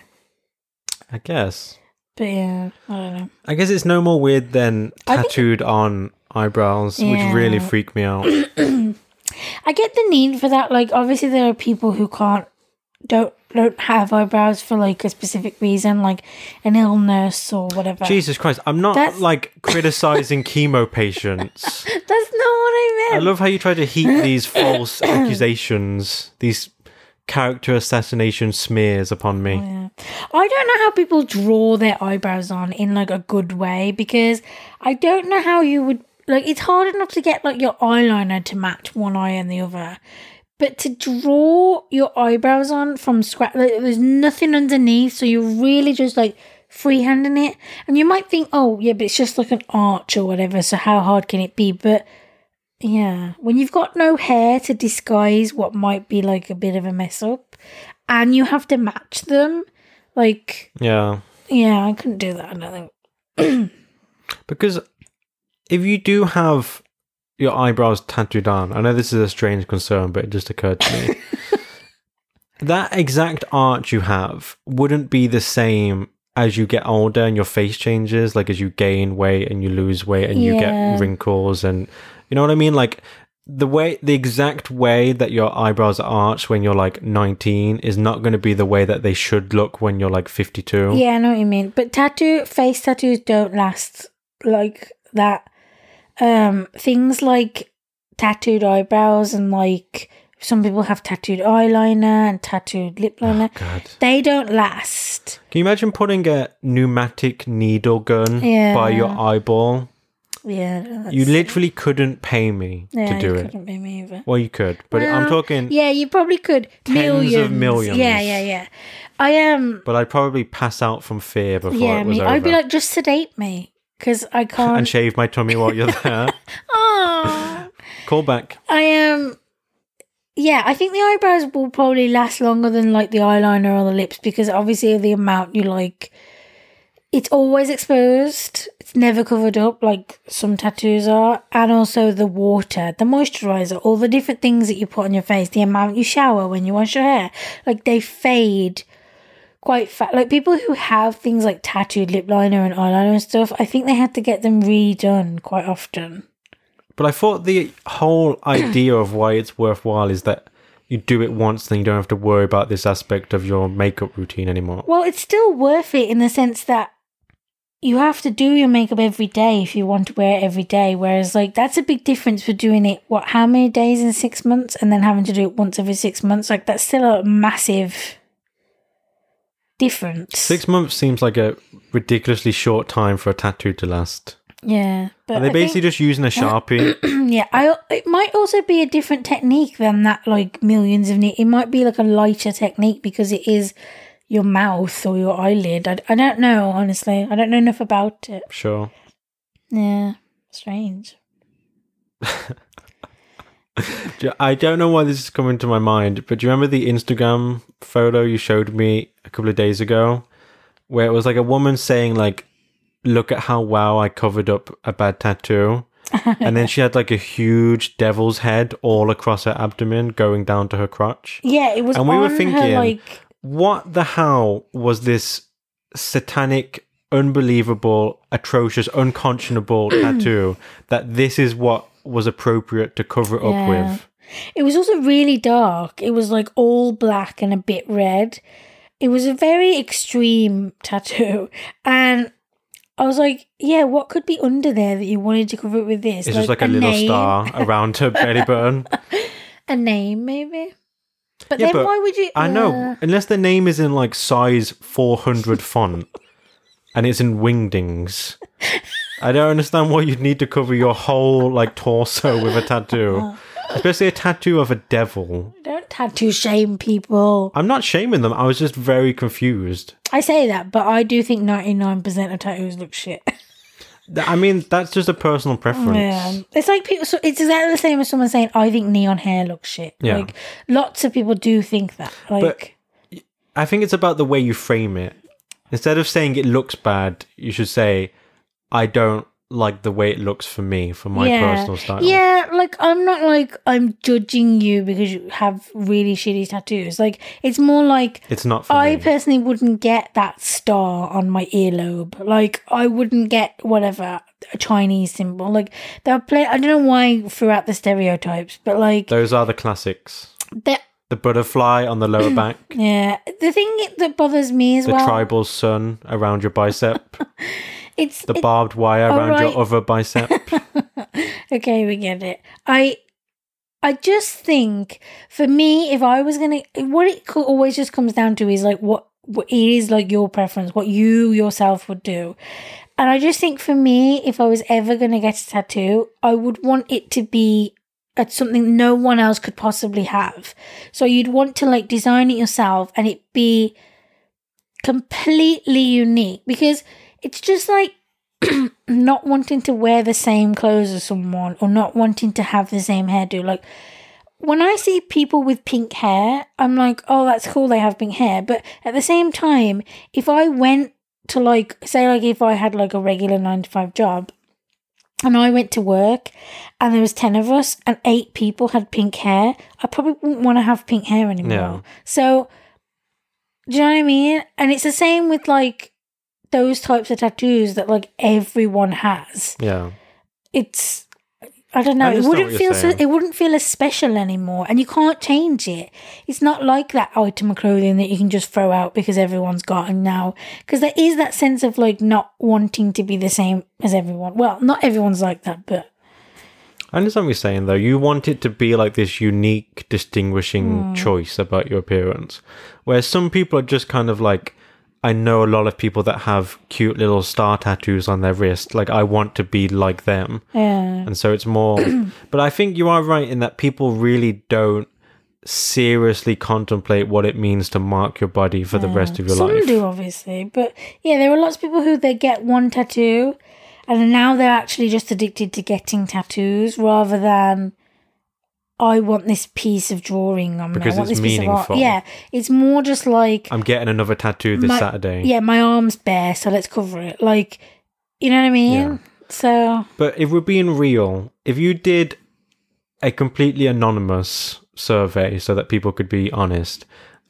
I guess. But yeah, I don't know. I guess it's no more weird than tattooed on eyebrows, Yeah. which really freak me out. I get the need for that. Like, obviously, there are people who can't don't don't have eyebrows for like a specific reason, like an illness or whatever. Jesus Christ, I'm not That's- like criticizing chemo patients. That's not what I meant. I love how you try to heap these false accusations, these character assassination smears upon me. Oh, yeah. I don't know how people draw their eyebrows on in like a good way because I don't know how you would like it's hard enough to get like your eyeliner to match one eye and the other. But to draw your eyebrows on from scratch, like, there's nothing underneath, so you're really just like freehanding it. And you might think, oh, yeah, but it's just like an arch or whatever, so how hard can it be? But yeah, when you've got no hair to disguise what might be like a bit of a mess up, and you have to match them, like, Yeah. yeah, I couldn't do that. I don't think. Because if you do have your eyebrows tattooed on, I know this is a strange concern, but it just occurred to me. that exact arch you have wouldn't be the same as you get older and your face changes, like as you gain weight and you lose weight and you get wrinkles and you know what I mean? Like the way the exact way that your eyebrows arch when you're like 19 is not going to be the way that they should look when you're like 52. Yeah, I know what you mean. But tattoo face tattoos don't last like that. Um, things like tattooed eyebrows and like some people have tattooed eyeliner and tattooed lip liner. God. They don't last. Can you imagine putting a pneumatic needle gun Yeah. by your eyeball? Yeah, You literally couldn't pay me yeah, to do you it. couldn't be me either. Well, you could, but I'm talking. Yeah, you probably could. Tens of millions. millions. Yeah, yeah, yeah. I am. Um, But I'd probably pass out from fear before yeah, it was me. over. I'd be like, just sedate me because I can't. and shave my tummy while you're there. Aw. Call back. I am. Um, yeah, I think the eyebrows will probably last longer than like the eyeliner or the lips because obviously the amount you like. It's always exposed. It's never covered up like some tattoos are, and also the water, the moisturizer, all the different things that you put on your face, the amount you shower when you wash your hair, like they fade quite fast. Like people who have things like tattooed lip liner and eyeliner and stuff, I think they have to get them redone quite often. But I thought the whole idea of why it's worthwhile is that you do it once, then you don't have to worry about this aspect of your makeup routine anymore. Well, it's still worth it in the sense that you have to do your makeup every day if you want to wear it every day. Whereas, like, that's a big difference for doing it, what, how many days in six months and then having to do it once every six months? Like, that's still a massive difference. Six months seems like a ridiculously short time for a tattoo to last. Yeah. But Are they I basically just using a sharpie? yeah, I, it might also be a different technique than that, like, millions of, ne- it might be like a lighter technique because it is your mouth or your eyelid. I, I don't know, honestly. I don't know enough about it. sure. Yeah, strange. I don't know why this is coming to my mind, but do you remember the Instagram photo you showed me a couple of days ago, where it was like a woman saying like, "Look at how well I covered up a bad tattoo," and then she had like a huge devil's head all across her abdomen, going down to her crotch. Yeah, it was And we were her thinking- like What the hell was this satanic, unbelievable, atrocious, unconscionable tattoo? That this is what was appropriate to cover it up Yeah. with. it was also really dark. It was like all black and a bit red. It was a very extreme tattoo. And I was like, yeah, what could be under there that you wanted to cover it with this? It's just like a, little name? star around her belly button. A name, maybe. But Yeah, then but why would you? I know, Uh, unless the name is in like size 400 font and it's in wingdings. I don't understand why you'd need to cover your whole like torso with a tattoo, especially a tattoo of a devil. don't tattoo shame people. I'm not shaming them. I was just very confused. I say that, but I do think ninety nine percent of tattoos look shit. I mean, that's just a personal preference. Yeah, it's like people. So it's exactly the same as someone saying, "I think neon hair looks shit." Yeah. Like lots of people do think that. Like, I think it's about the way you frame it. Instead of saying it looks bad, you should say, I don't like the way it looks for me, for my yeah, personal style. yeah. Like I'm not like I'm judging you because you have really shitty tattoos. Like it's more like It's not for I me. personally wouldn't get that star on my earlobe. Like I wouldn't get whatever a Chinese symbol. Like they'll play. I don't know why throughout the stereotypes, but like Those are the classics. that. The butterfly on the lower back, Yeah, the thing that bothers me as the well. tribal sun around your bicep, it's the barbed wire around right. your other bicep. okay. We get it. I. I just think for me, if I was gonna, what it always just comes down to is like what, what it is like your preference, what you yourself would do. And I just think for me, if I was ever gonna get a tattoo, I would want it to be at something no one else could possibly have. So you'd want to like design it yourself and it be completely unique because it's just like not wanting to wear the same clothes as someone or not wanting to have the same hairdo. Like when I see people with pink hair, I'm like, oh, that's cool, they have pink hair. But at the same time, if I went to like, say, like if I had like a regular nine to five job and I went to work and there was 10 of us and eight people had pink hair, I probably wouldn't want to have pink hair anymore. Yeah. So, do you know what I mean? And it's the same with like those types of tattoos that like everyone has. yeah. It's I don't know. I It wouldn't feel so. It wouldn't feel as special anymore, and you can't change it. It's not like that item of clothing that you can just throw out because everyone's got it now. Because there is that sense of like not wanting to be the same as everyone. Well, not everyone's like that, but I understand what you're saying, though. You want it to be like this unique, distinguishing Hmm. choice about your appearance. Whereas some people are just kind of like, I know a lot of people that have cute little star tattoos on their wrist. Like, I want to be like them. yeah, And so it's more. but I think you are right in that people really don't seriously contemplate what it means to mark your body for the rest of your some life. Some do obviously, but yeah, there are lots of people who they get one tattoo, and now they're actually just addicted to getting tattoos rather than. I want this piece of drawing on Because me. I want it's this piece of art. meaningful. Yeah, it's more just like I'm getting another tattoo this My- Saturday. yeah, my arm's bare, so let's cover it. Like, you know what I mean? Yeah. So But if we're being real, if you did a completely anonymous survey so that people could be honest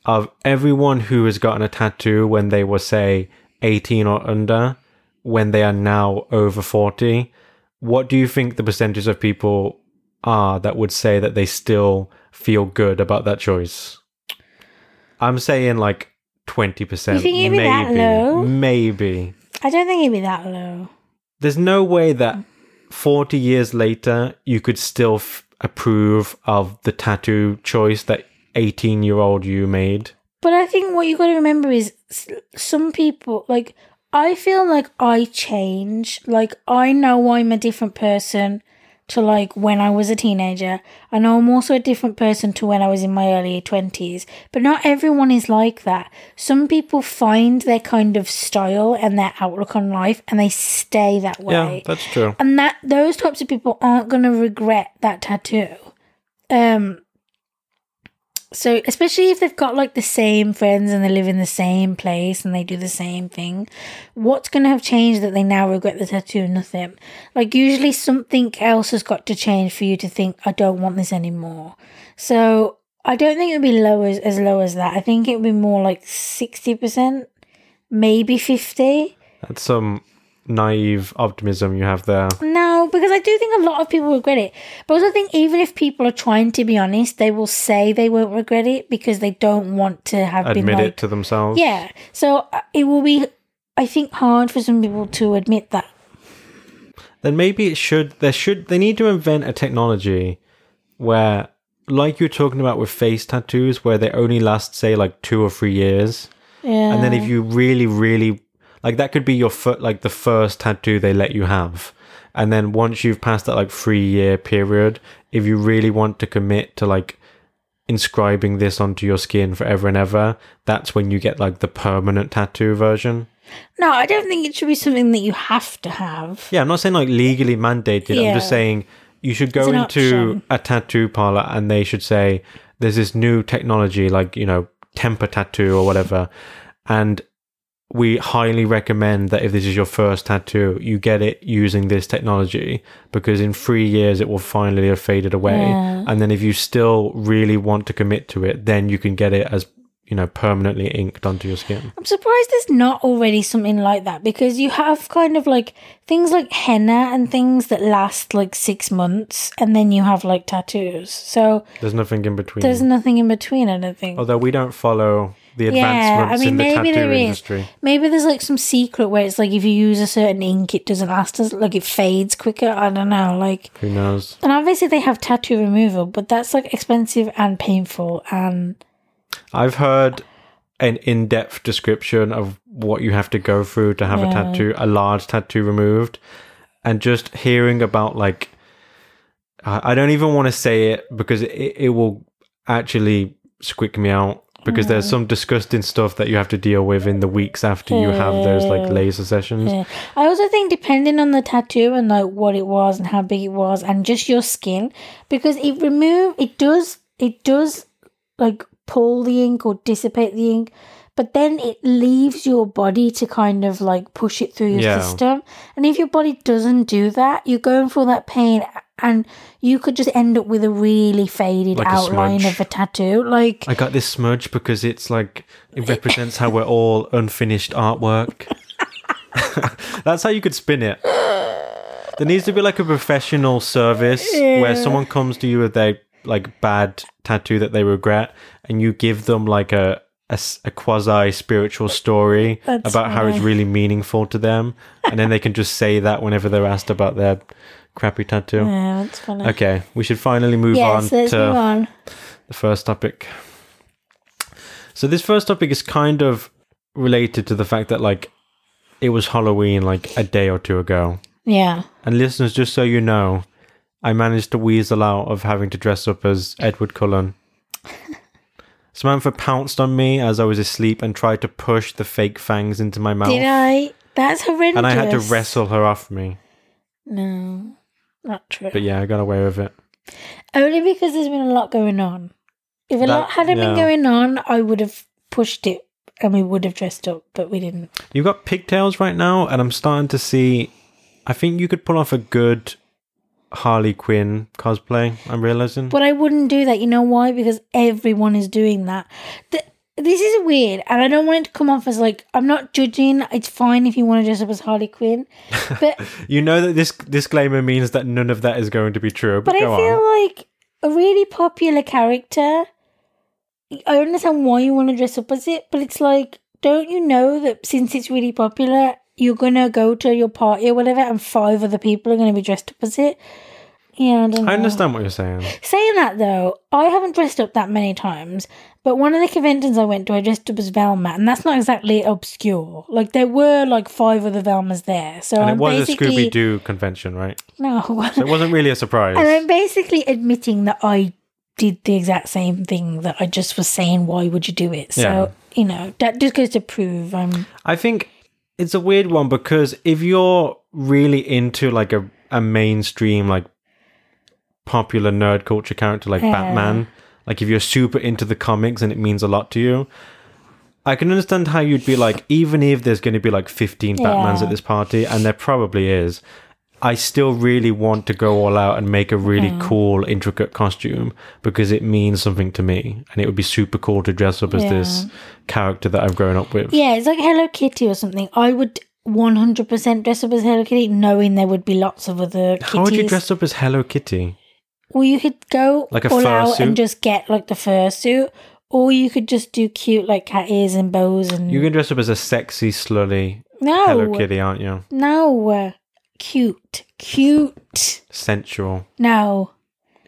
of everyone who has gotten a tattoo when they were, say, 18 or under, when they are now over 40, what do you think the percentage of people are that would say that they still feel good about that choice? I'm saying like 20%. You think it'd be maybe. that low? Maybe I don't think it'd be that low. there's no way that 40 years later you could still f- approve of the tattoo choice that 18 year old you made But I think what you got to remember is some people like I feel like I change. Like I know I'm a different person to like when I was a teenager. I know I'm also a different person to when I was in my early 20s. But not everyone is like that. Some people find their kind of style and their outlook on life and they stay that way. yeah that's true and that those types of people aren't going to regret that tattoo um so especially if they've got like the same friends and they live in the same place and they do the same thing what's going to have changed that they now regret the tattoo nothing? Like usually something else has got to change for you to think i don't want this anymore. So i don't think it would be low as, as low as that. I think it would be more like 60% maybe 50 that's some naive optimism you have there No, because I do think a lot of people regret it. But I think even if people are trying to be honest, they will say they won't regret it because they don't want to have admit like, it to themselves yeah. So uh, it will be, I think, hard for some people to admit that. then maybe it should there should they need to invent a technology where like you're talking about with face tattoos where they only last say like two or three years Yeah. and then if you really really like that could be your foot like the first tattoo they let you have and then once you've passed that like three year period if you really want to commit to like inscribing this onto your skin forever and ever that's when you get like the permanent tattoo version No, I don't think it should be something that you have to have. Yeah, I'm not saying like legally mandated. I'm just saying you should go into option. a tattoo parlor and they should say there's this new technology like, you know, temper tattoo or whatever. And we highly recommend that if this is your first tattoo, you get it using this technology because in three years it will finally have faded away. Yeah. And then if you still really want to commit to it, then you can get it as, you know, permanently inked onto your skin. I'm surprised there's not already something like that because you have kind of like things like henna and things that last like six months and then you have like tattoos. So There's nothing in between. there's nothing in between, I don't think. Although we don't follow the Yeah, I mean, in the maybe tattoo there is. industry. Maybe there's like some secret where it's like if you use a certain ink, it doesn't last as like it fades quicker. I don't know. Like, Who knows? and obviously they have tattoo removal, but that's like expensive and painful. And I've heard an in-depth description of what you have to go through to have a tattoo, a large tattoo removed, and just hearing about like, I I don't even want to say it because it, it will actually squick me out because there's some disgusting stuff that you have to deal with in the weeks after you have those like laser sessions. yeah, I also think depending on the tattoo and like what it was and how big it was and just your skin, because it remove it does it does like pull the ink or dissipate the ink. But then it leaves your body to kind of like push it through your Yeah. system. And if your body doesn't do that, you're going through that pain and you could just end up with a really faded Like outline of a tattoo. Like, I got this smudge because it's like it represents how we're all unfinished artwork. That's how you could spin it. There needs to be like a professional service where someone comes to you with their like bad tattoo that they regret, and you give them like a a, quasi spiritual story That's about how it's really meaningful to them, and then they can just say that whenever they're asked about their crappy tattoo. yeah, that's funny. Okay, we should finally move on let's to move on. the first topic. So this first topic is kind of related to the fact that like it was Halloween like a day or two ago. Yeah. And listeners, just so you know, I managed to weasel out of having to dress up as Edward Cullen. Samantha pounced on me as I was asleep and tried to push the fake fangs into my mouth. Did I? That's horrendous. and I had to wrestle her off me. No, not true. But yeah, I got away with it. Only because there's been a lot going on. If a That- lot hadn't yeah. been going on, I would have pushed it and we would have dressed up, but we didn't. You've got pigtails right now, and I'm starting to see. I think you could pull off a good Harley Quinn cosplay. I'm realizing. But I wouldn't do that. You know why? Because everyone is doing that. Th- this is weird, and I don't want it to come off as like I'm not judging. It's fine if you want to dress up as Harley Quinn, but You know that this disclaimer means that none of that is going to be true. But, But I feel on. like a really popular character. I understand why you want to dress up as it, but it's like, don't you know that since it's really popular, you're gonna go to your party or whatever, and five other people are gonna be dressed up as it? Yeah, I. I understand what you're saying. Saying that though, I haven't dressed up that many times, but one of the conventions I went to, I dressed up as Velma, and that's not exactly obscure. Like there were like five other Velmas there, so And I'm was a Scooby Doo convention, right? no. So it wasn't really a surprise. And I'm basically admitting that I did the exact same thing that I just was saying, why would you do it? So, Yeah. you know, that just goes to prove I'm. I think it's a weird one because if you're really into like a, a mainstream like popular nerd culture character like Yeah. Batman, like if you're super into the comics and it means a lot to you, I can understand how you'd be like, even if there's going to be like 15 Batmans Yeah. at this party, and there probably is, I still really want to go all out and make a really cool, intricate costume because it means something to me. And it would be super cool to dress up as this character that I've grown up with. Yeah, it's like Hello Kitty or something. I would 100% dress up as Hello Kitty, knowing there would be lots of other kitties. How would you dress up as Hello Kitty? Well, you could go Like a all out fursuit? and just get like the fursuit, or you could just do cute like cat ears and bows and. You can dress up as a sexy, slutty no, Hello Kitty, aren't you? no, uh, cute, cute. Sensual, No.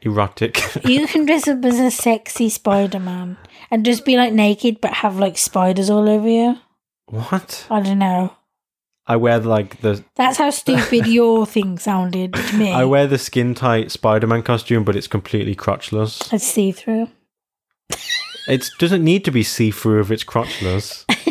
erotic. You can dress up as a sexy Spider Man and just be like naked but have like spiders all over you. what? I don't know. I wear like the That's how stupid your thing sounded to me. I wear the skin tight Spider Man costume, but it's completely crotchless. It's see through. It doesn't need to be see through if it's crotchless.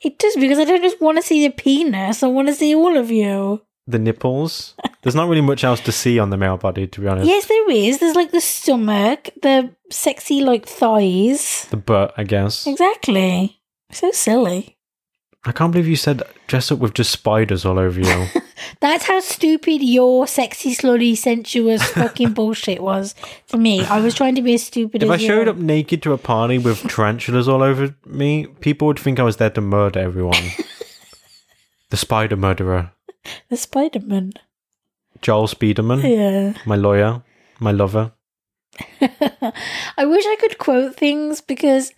It does because I don't just want to see the penis. I want to see all of you. The nipples. There's not really much else to see on the male body, to be honest. Yes, there is. There's like the stomach, the sexy like thighs. The butt, I guess. Exactly. So silly. I can't believe you said dress up with just spiders all over you. That's how stupid your sexy, slutty, sensuous fucking bullshit was to me. I was trying to be as stupid if as I showed you. up naked to a party with tarantulas all over me, people would think I was there to murder everyone. the spider murderer. The Spider Man. Joel Spiderman, Yeah. my lawyer, my lover. I wish I could quote things because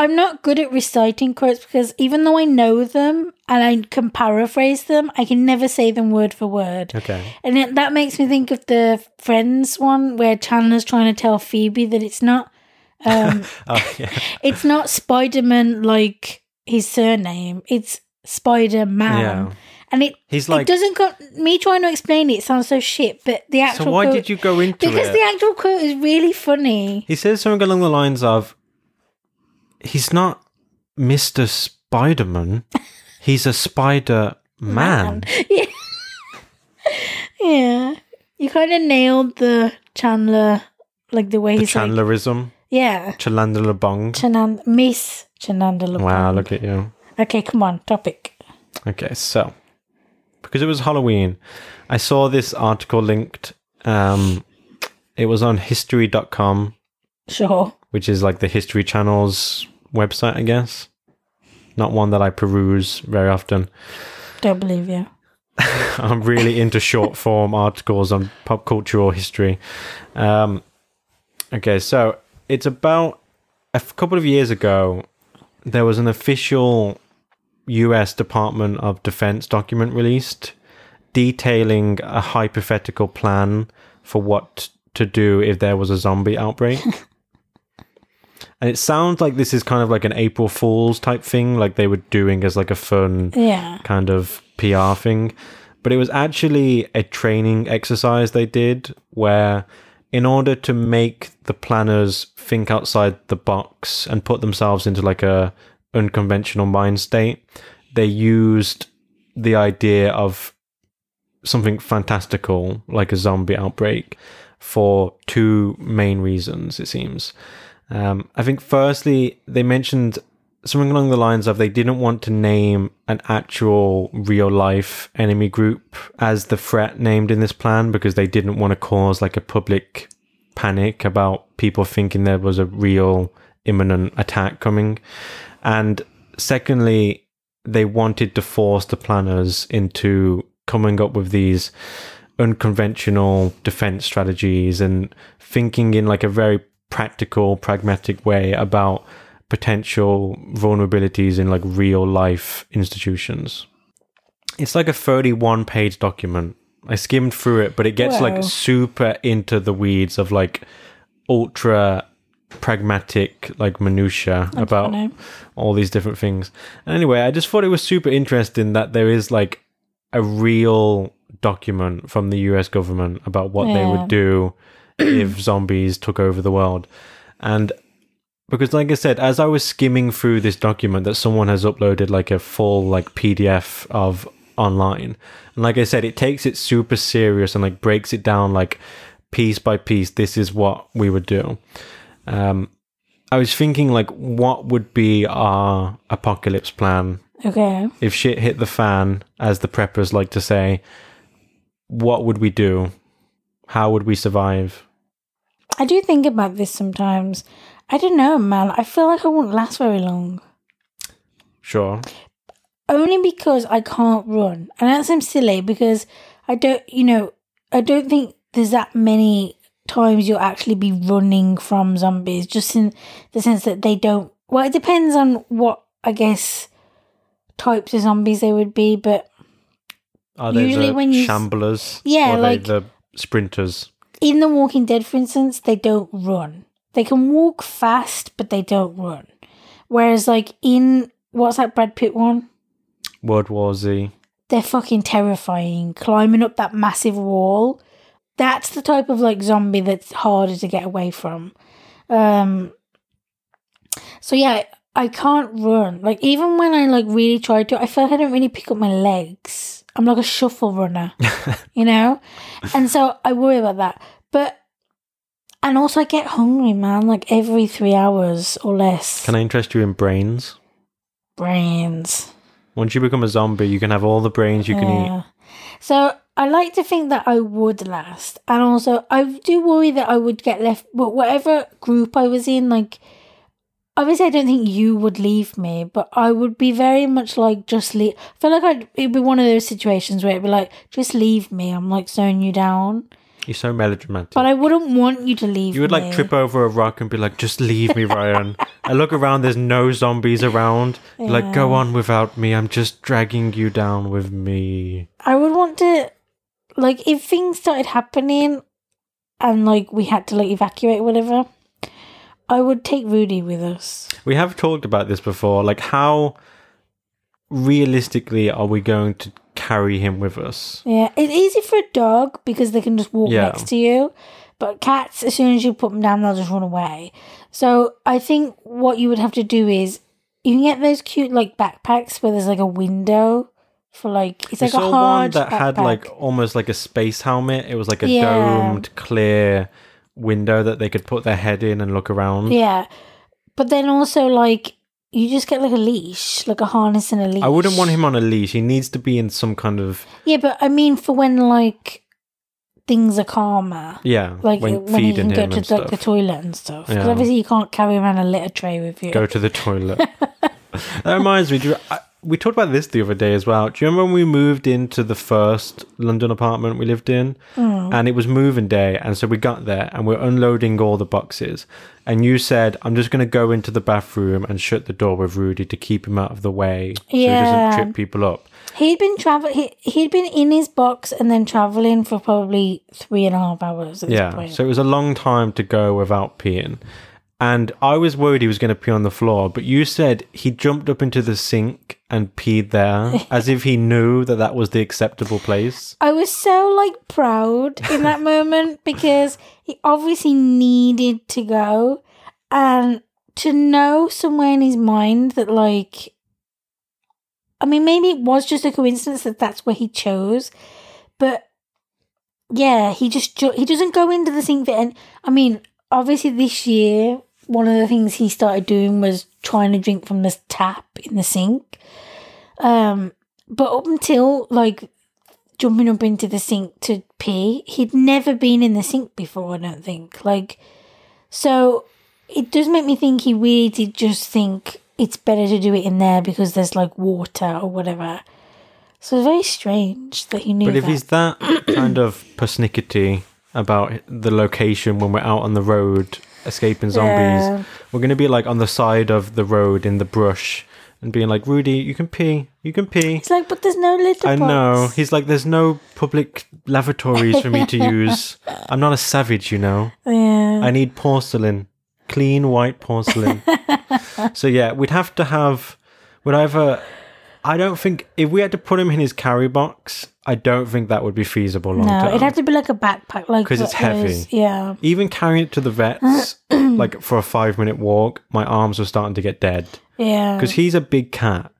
I'm not good at reciting quotes because even though I know them and I can paraphrase them, I can never say them word for word. Okay. And it, that makes me think of the Friends one where Chandler's trying to tell Phoebe that it's not um Oh, yeah. it's not Spider-Man like his surname. It's Spider-Man. Yeah. And it He's it like, doesn't go me trying to explain it, it sounds so shit, but the actual so why quote, did you go into because it? Because the actual quote is really funny. he says something along the lines of, he's not Mr. Spiderman, he's a Spider Man. Yeah. yeah. You kind of nailed the Chandler, like the way The he's like, Chandlerism, yeah. Chalandala Bong. Chanand- Miss Chananda Wow, look at you. Okay, come on, topic. Okay, so because it was Halloween, I saw this article linked. Um, it was on history.com, Sure. Which is like the History Channel's website, I guess. Not one that I peruse very often. Don't believe you. I'm really into short form articles on pop culture or history. Um, okay, so it's about a f- couple of years ago, there was an official US Department of Defense document released detailing a hypothetical plan for what to do if there was a zombie outbreak. and it sounds like this is kind of like an April Fool's type thing, like they were doing as like a fun Yeah. kind of PR thing. But it was actually a training exercise they did where, in order to make the planners think outside the box and put themselves into like a unconventional mind state, they used the idea of something fantastical like a zombie outbreak for two main reasons, it seems. Um, I think, firstly, they mentioned something along the lines of they didn't want to name an actual real life enemy group as the threat named in this plan because they didn't want to cause like a public panic about people thinking there was a real imminent attack coming. And secondly, they wanted to force the planners into coming up with these unconventional defense strategies and thinking in like a very practical, pragmatic way about potential vulnerabilities in like real life institutions. It's like a 31 page document. I skimmed through it, but it gets like super into the weeds of like ultra pragmatic like minutia about all these different things. And anyway, I just thought it was super interesting that there is like a real document from the US government about what they would do if zombies took over the world. And because like I said, as I was skimming through this document that someone has uploaded like a full like PDF of online. And like I said, it takes it super serious and like breaks it down like piece by piece. This is what we would do. Um, I was thinking like, what would be our apocalypse plan Okay. if shit hit the fan, as the preppers like to say? What would we do? How would we survive? I do think about this sometimes. I don't know, man. I feel like I won't last very long. Sure. Only because I can't run. And that seems silly because I don't, you know, I don't think there's that many times you'll actually be running from zombies, just in the sense that they don't. Well, it depends on what, I guess, types of zombies they would be, but Are they Usually the when you shamblers? Yeah, like- they the sprinters. In The Walking Dead, for instance, they don't run. They can walk fast, but they don't run. Whereas, like, in what's that Brad Pitt one? World War Z. They're fucking terrifying. Climbing up that massive wall. That's the type of like zombie that's harder to get away from. Um. So yeah, I can't run. Like even when I like really tried to, I felt like I didn't really pick up my legs. I'm like a shuffle runner, you know? And so I worry about that. But and also I get hungry, man, like every three hours or less. Can I interest you in brains? Brains. Once you become a zombie, you can have all the brains you can eat. So I like to think that I would last, and also I do worry that I would get left. But whatever group I was in, like obviously I don't think you would leave me, but I would be very much like just leave. I feel like I'd it'd be one of those situations where it'd be like just leave me. I'm like slowing you down, You're so melodramatic. but I wouldn't want you to leave. you would like me. trip over a rock and be like, just leave me, Ryan. I look around, there's no zombies around. You're like, go on without me. I'm just dragging you down with me. I would want to, like, if things started happening, and like we had to like evacuate or whatever. I would take Rudy with us. We have talked about this before. Like, how realistically are we going to carry him with us? Yeah, it's easy for a dog because they can just walk Yeah. next to you. But cats, as soon as you put them down, they'll just run away. So I think what you would have to do is you can get those cute like backpacks where there's like a window for like it's We like a saw one hard that had like almost like a space helmet. It was like a Yeah. domed, clear window that they could put their head in and look around. yeah, but then also like you just get like a leash, like a harness and a leash. I wouldn't want him on a leash. He needs to be in some kind of Yeah, but I mean for when like things are calmer. yeah, Like when, when, you can go to and like the toilet and stuff. Because Yeah. obviously you can't carry around a litter tray with you. Go to the toilet. that reminds me. Do you, I, we talked about this the other day as well. Do you remember when we moved into the first London apartment we lived in, Hmm. and it was moving day, and so we got there and we're unloading all the boxes, and you said, "I'm just going to go into the bathroom and shut the door with Rudy to keep him out of the way, so he doesn't trip people up." He'd been travel. He he'd been in his box and then traveling for probably three and a half hours. At this Yeah, point. so it was a long time to go without peeing. And I was worried he was going to pee on the floor, but you said he jumped up into the sink and peed there as if he knew that that was the acceptable place. I was so like proud in that moment because he obviously needed to go, and to know somewhere in his mind that like, I mean, maybe it was just a coincidence that that's where he chose, but yeah, he just ju- he doesn't go into the sink. For, and I mean, obviously this year one of the things he started doing was trying to drink from the tap in the sink. Um, but up until like jumping up into the sink to pee, he'd never been in the sink before. I don't think like so. It does make me think he really did just think it's better to do it in there because there's like water or whatever. So it's very strange that he knew But if that. he's that kind of persnickety about the location when we're out on the road escaping zombies, Yeah. we're going to be like on the side of the road in the brush and being like, Rudy, you can pee, you can pee. It's like, but there's no litter I box. know. He's like, there's no public lavatories for me to use. I'm not a savage, you know. Yeah. I need porcelain, clean white porcelain. so yeah, we'd have to have. Would either. I don't think if we had to put him in his carry box, I don't think that would be feasible long no, term. it'd have to be like a backpack, like because it's heavy. Yeah. Even carrying it to the vets, like for a five minute walk, my arms were starting to get dead Yeah. because he's a big cat,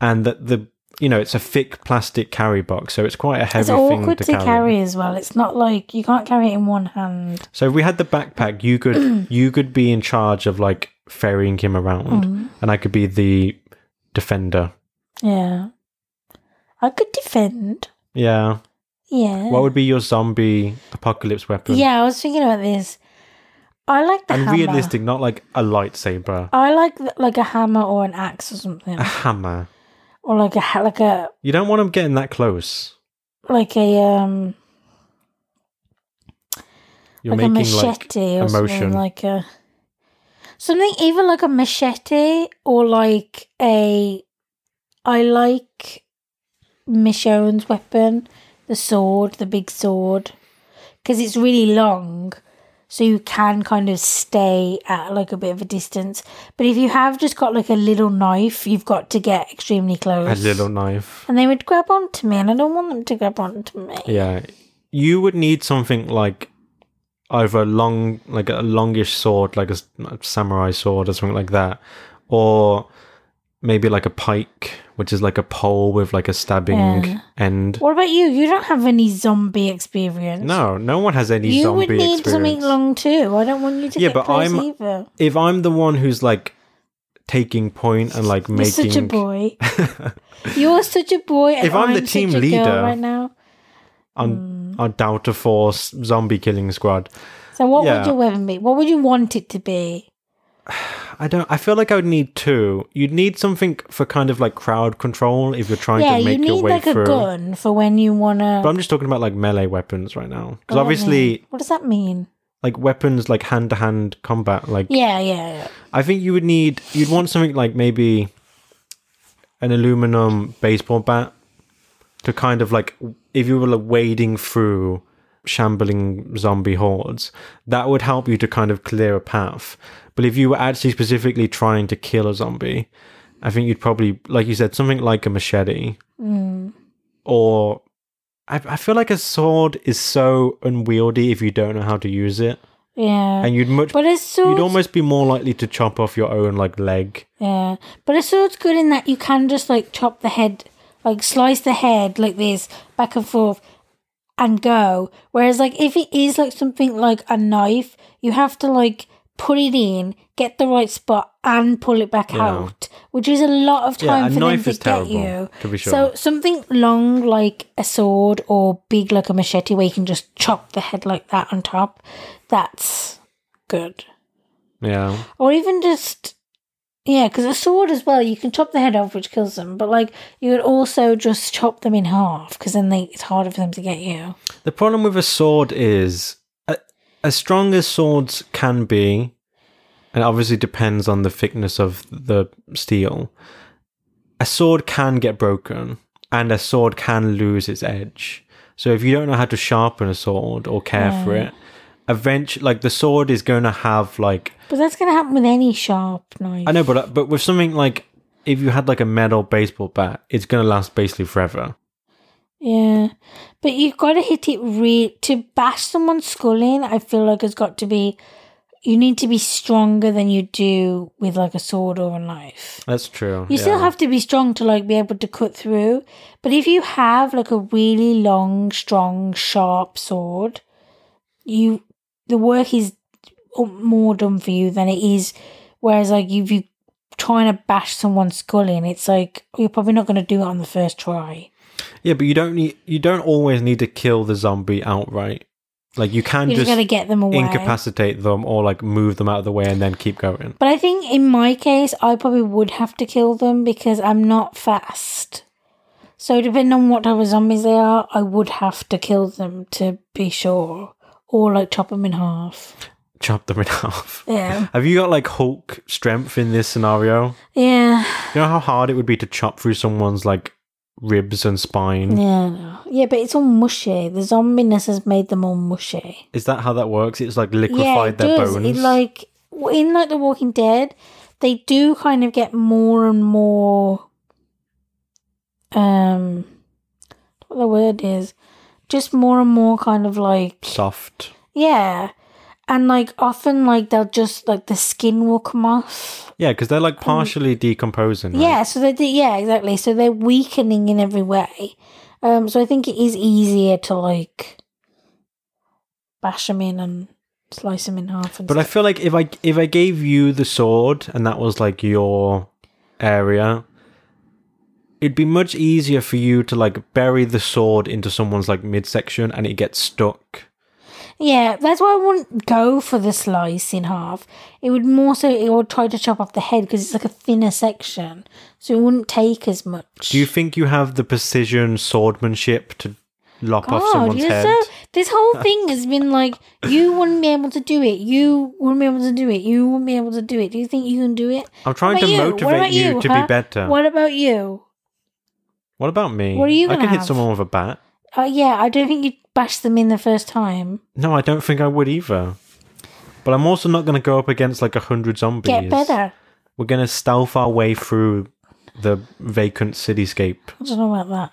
and that the you know it's a thick plastic carry box, so it's quite a heavy It's thing awkward to, to carry. carry as well. It's not like you can't carry it in one hand. So if we had the backpack, you could you could be in charge of like ferrying him around, Mm-hmm. and I could be the defender. Yeah. I could defend. Yeah. Yeah. What would be your zombie apocalypse weapon? yeah, I was thinking about this. I like the And hammer. realistic, not like a lightsaber. I like the, like a hammer or an axe or something, A hammer. or like a ha- like a You don't want them getting that close. like a um You're like a making like machete or something like a something either like a machete or like a I like Michonne's weapon, the sword, the big sword, because it's really long, so you can kind of stay at like a bit of a distance. But if you have just got like a little knife, you've got to get extremely close. a little knife. and they would grab onto me, and I don't want them to grab onto me. Yeah. You would need something like either a long, like a longish sword, like a samurai sword or something like that, or maybe like a pike, which is like a pole with like a stabbing Yeah. end. What about you? You don't have any zombie experience. No, no one has any You zombie would need something experience. long too. I don't want you to Yeah, get but I'm- either. if I'm the one who's like taking point and like making. You're making such a boy. You're such a boy. And If I'm the team leader- right now. on on Delta Force zombie killing squad, So what Yeah. would your weapon be? What would you want it to be? I don't. I feel like I would need two. You'd need something for kind of like crowd control if you're trying yeah, to you make your need way like through. a gun for when you wanna. But I'm just talking about like melee weapons right now, because What does that obviously, what does that mean? like weapons like hand to hand combat. Like Yeah, yeah, yeah. I think you would need. You'd want something like maybe an aluminum baseball bat to kind of like if you were like wading through shambling zombie hordes, that would help you to kind of clear a path. But if you were actually specifically trying to kill a zombie, I think you'd probably, like you said, something like a machete Mm. or. I, I feel like a sword is so unwieldy if you don't know how to use it, Yeah. and you'd much but a sword, you'd almost be more likely to chop off your own like leg. yeah. But a sword's good in that you can just like chop the head, like slice the head like this back and forth, and go. Whereas like if it is like something like a knife, you have to like put it in, get the right spot, and pull it back Yeah. out, which is a lot of Yeah, time a for them to is get you. to be sure. So something long like a sword or big like a machete where you can just chop the head like that on top, that's good. Yeah. Or even just yeah, because a sword as well, you can chop the head off, which kills them. But like you could also just chop them in half because then they it's harder for them to get you. The problem with a sword is, uh, as strong as swords can be, and obviously depends on the thickness of the steel, a sword can get broken and a sword can lose its edge. So if you don't know how to sharpen a sword or care for it, eventually, like the sword is going to have like But that's gonna happen with any sharp knife. I know, but but with something like if you had like a metal baseball bat, it's going to last basically forever. Yeah, but you've got to hit it re to bash someone's skull in. I feel like it's got to be. You need to be stronger than you do with like a sword or a knife. That's true. You still have to be strong to like be able to cut through. But if you have like a really long, strong, sharp sword, you the work is more done for you than it is. Whereas like if you trying to bash someone's skull in, it's like you're probably not going to do it on the first try. Yeah, but you don't need you don't always need to kill the zombie outright. Like you can You just just get them away. incapacitate them or like move them out of the way and then keep going. But I think in my case, I probably would have to kill them because I'm not fast. So depending on what type of zombies they are, I would have to kill them to be sure, or like chop them in half. Chop them in half. Yeah, Have you got like Hulk strength in this scenario? yeah, You know how hard it would be to chop through someone's like ribs and spine? yeah, yeah. But it's all mushy. The zombiness has made them all mushy. Is that how that works? It's like yeah, liquefied it their does. bones. It like in like The Walking Dead, they do kind of get more and more. Um, what the word is, just more and more kind of like Soft. yeah, and like often like they'll just like the skin will come off. Yeah, because they're like partially decomposing. right? Yeah, so they do, yeah exactly. So they're weakening in every way. Um, so I think it is easier to like bash them in and slice them in half. And But I feel like if I if I gave you the sword and that was like your area, it'd be much easier for you to like bury the sword into someone's like midsection and it gets stuck. Yeah, that's why I wouldn't go for the slice in half. It would more so it would try to chop off the head because it's like a thinner section, so it wouldn't take as much. Do you think you have the precision swordsmanship to lop off someone's head? so. This whole thing has been like you wouldn't be able to do it. You wouldn't be able to do it. You wouldn't be able to do it. Do you think you can do it? I'm trying to you? Motivate you, you, to huh? be better. What about you? About me? What are you I can hit someone with a bat. Uh, yeah, I don't think you'd bash them in the first time. No, I don't think I would either. But I'm also not going to go up against like a hundred zombies. Get better. We're going to stealth our way through the vacant cityscape. I don't know about that.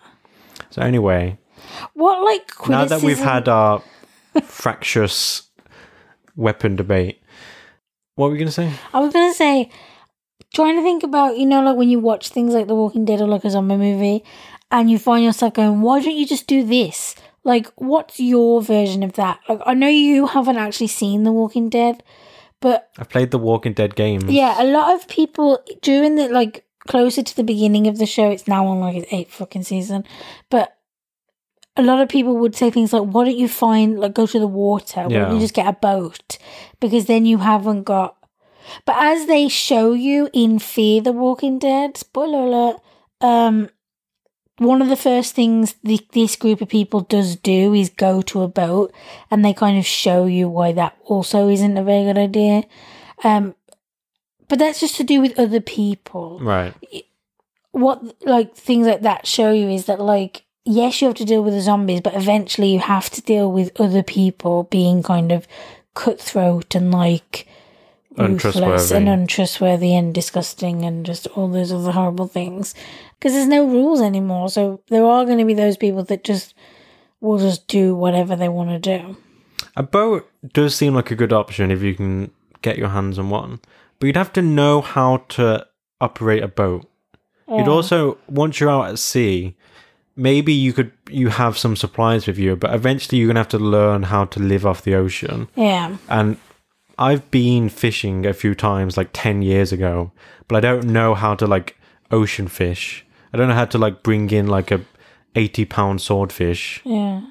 So anyway, What like now that we've had our fractious weapon debate, what were we going to say? I was gonna say, trying to think about, you know, like when you watch things like The Walking Dead or like a zombie movie and you find yourself going, why don't you just do this? Like, what's your version of that? Like, I know you haven't actually seen The Walking Dead, but I've played the Walking Dead games. yeah, a lot of people during the like closer to the beginning of the show, it's now on like its eighth fucking season, but a lot of people would say things like, "Why don't you find like go to the water? Why don't you just get a boat? Because then you haven't got." But as they show you in Fear the Walking Dead, spoiler alert, um, one of the first things the, this group of people does do is go to a boat, and they kind of show you why that also isn't a very good idea. Um, but that's just to do with other people. Right. What like things like that show you is that like yes, you have to deal with the zombies, but eventually you have to deal with other people being kind of cutthroat and like Untrustworthy. and untrustworthy and disgusting and just all those other horrible things. Because there's no rules anymore, so there are going to be those people that just will just do whatever they want to do. A boat does seem like a good option if you can get your hands on one, but you'd have to know how to operate a boat. You'd also once you're out at sea, maybe you could you have some supplies with you, but eventually you're gonna have to learn how to live off the ocean. yeah, And I've been fishing a few times, like ten years ago, but I don't know how to like ocean fish. I don't know how to like bring in like a eighty pound swordfish. Yeah.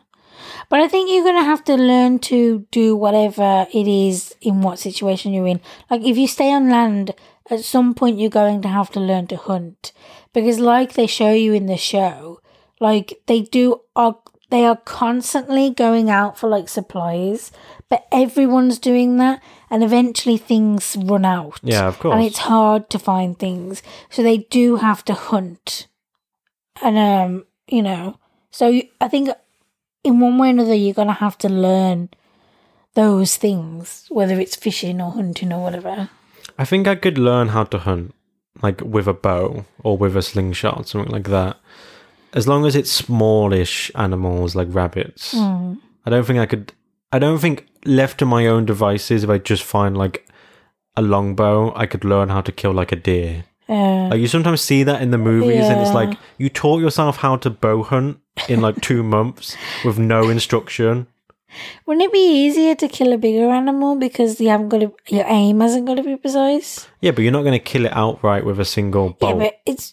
But I think you're going to have to learn to do whatever it is in what situation you're in. Like, if you stay on land, at some point you're going to have to learn to hunt. Because, like they show you in the show, like, they do, are, they are constantly going out for like supplies, but everyone's doing that, and eventually things run out. Yeah, of course. And it's hard to find things. So they do have to hunt. And, um, you know, so I think in one way or another, you're going to have to learn those things, whether it's fishing or hunting or whatever. I think I could learn how to hunt, like with a bow or with a slingshot, something like that. As long as it's smallish animals like rabbits. Mm. I don't think I could. I don't think left to my own devices, if I just find like a longbow, I could learn how to kill like a deer. Uh, Like you sometimes see that in the movies, and it's like you taught yourself how to bow hunt in like two months with no instruction. wouldn't it be easier to kill a bigger animal because you haven't got to, your aim hasn't got to be precise? Yeah, but you're not going to kill it outright with a single bolt. Yeah, but it's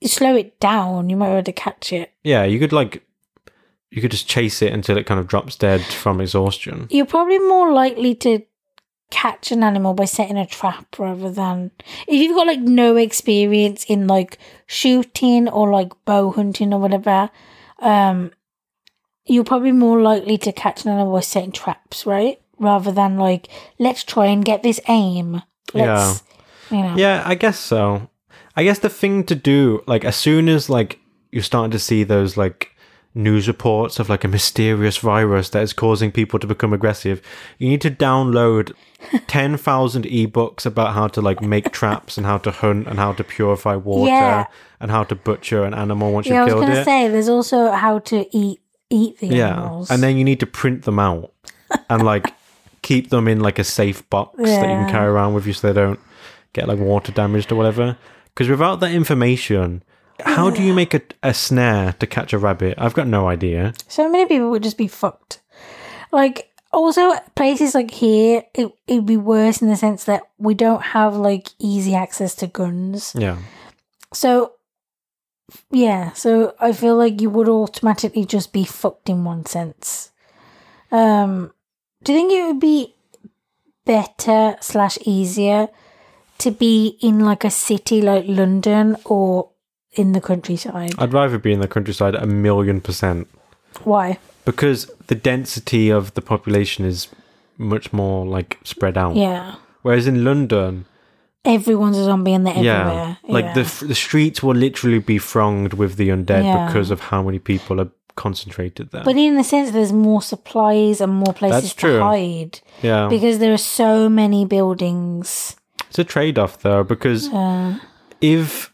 you slow it down. You might be able to catch it. Yeah, you could like you could just chase it until it kind of drops dead from exhaustion. You're probably more likely to catch an animal by setting a trap rather than if you've got like no experience in like shooting or like bow hunting or whatever. Um, you're probably more likely to catch an animal by setting traps, right? Rather than like let's try and get this aim. Let's, yeah. You know. Yeah, I guess so. I guess the thing to do, like as soon as like you're starting to see those like news reports of like a mysterious virus that is causing people to become aggressive, you need to download ten thousand ebooks about how to like make traps and how to hunt and how to purify water Yeah. and how to butcher an animal once Yeah, I you've was gonna say there's also how to eat eat the yeah, animals. and then you need to print them out and like keep them in like a safe box that you can carry around with you so they don't get like water damaged or whatever. Because without that information, how do you make a, a snare to catch a rabbit? I've got no idea. So many people would just be fucked. Like, also, places like here, it, it'd be worse in the sense that we don't have, like, easy access to guns. Yeah, So, yeah, so I feel like you would automatically just be fucked in one sense. Um, do you think it would be better slash easier to be in, like, a city like London or in the countryside? I'd rather be in the countryside a million percent Why? because the density of the population is much more like spread out. Yeah. Whereas in London, Everyone's a zombie and they're yeah, everywhere. like yeah. the f- the streets will literally be thronged with the undead Yeah. because of how many people are concentrated there. But in a sense, there's more supplies and more places to hide yeah, because there are so many buildings. it's a trade off though because Uh, if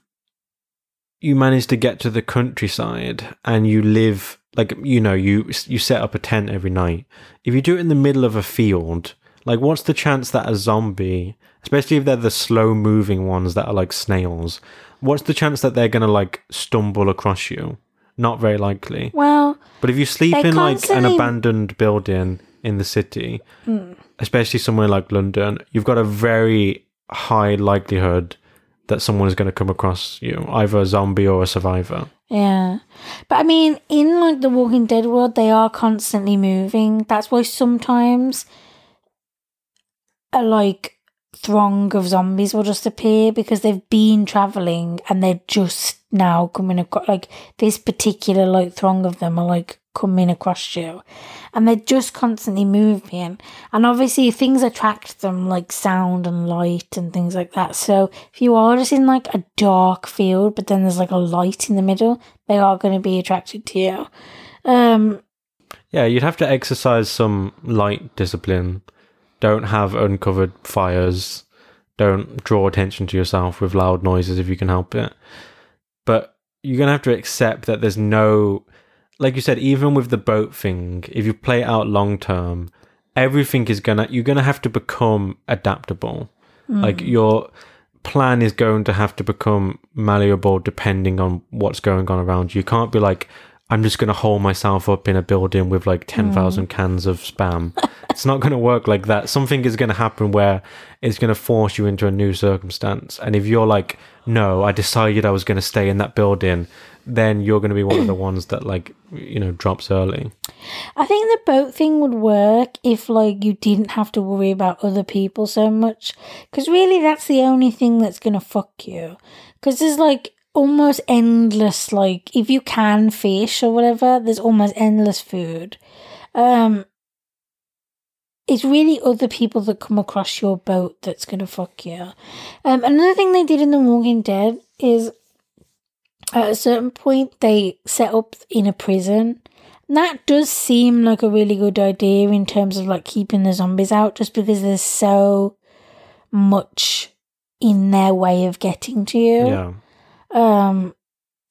you manage to get to the countryside and you live like you know you you set up a tent every night if you do it in the middle of a field Like, what's the chance that a zombie, especially if they're the slow moving ones that are like snails, what's the chance that they're going to like stumble across you? Not very likely. Well, But if you sleep in like an abandoned building in the city, Hmm. especially somewhere like London, you've got a very high likelihood that someone is going to come across you, either a zombie or a survivor. yeah. But I mean, in like the Walking Dead world, they are constantly moving. That's why sometimes a like throng of zombies will just appear because they've been traveling and they're just now coming across like this particular like throng of them are like coming across you and they're just constantly moving and obviously things attract them like sound and light and things like that so if you are just in like a dark field but then there's like a light in the middle they are going to be attracted to you um Yeah, you'd have to exercise some light discipline. Don't have uncovered fires. Don't draw attention to yourself with loud noises if you can help it. But you're going to have to accept that there's no, like you said, even with the boat thing, if you play it out long term, everything is to, you're to have to become adaptable. Hmm. Like your plan is going to have to become malleable depending on what's going on around you. You can't be like, I'm just to hole myself up in a building with like hmm. 10,000 cans of spam. it's not to work like that. Something is to happen where it's to force you into a new circumstance. And if you're like, no, I decided I was to stay in that building, then you're going to be one of the ones that like, you know, drops early. I think the boat thing would work if like you didn't have to worry about other people so much. Because really that's the only thing that's going to fuck you. Because there's like almost endless like if you can fish or whatever there's almost endless food. Um it's really other people that come across your boat that's going to fuck you. Um another thing they did in the walking dead is at a certain point they set up in a prison and that does seem like a really good idea in terms of like keeping the zombies out just because there's so much in their way of getting to you Yeah. um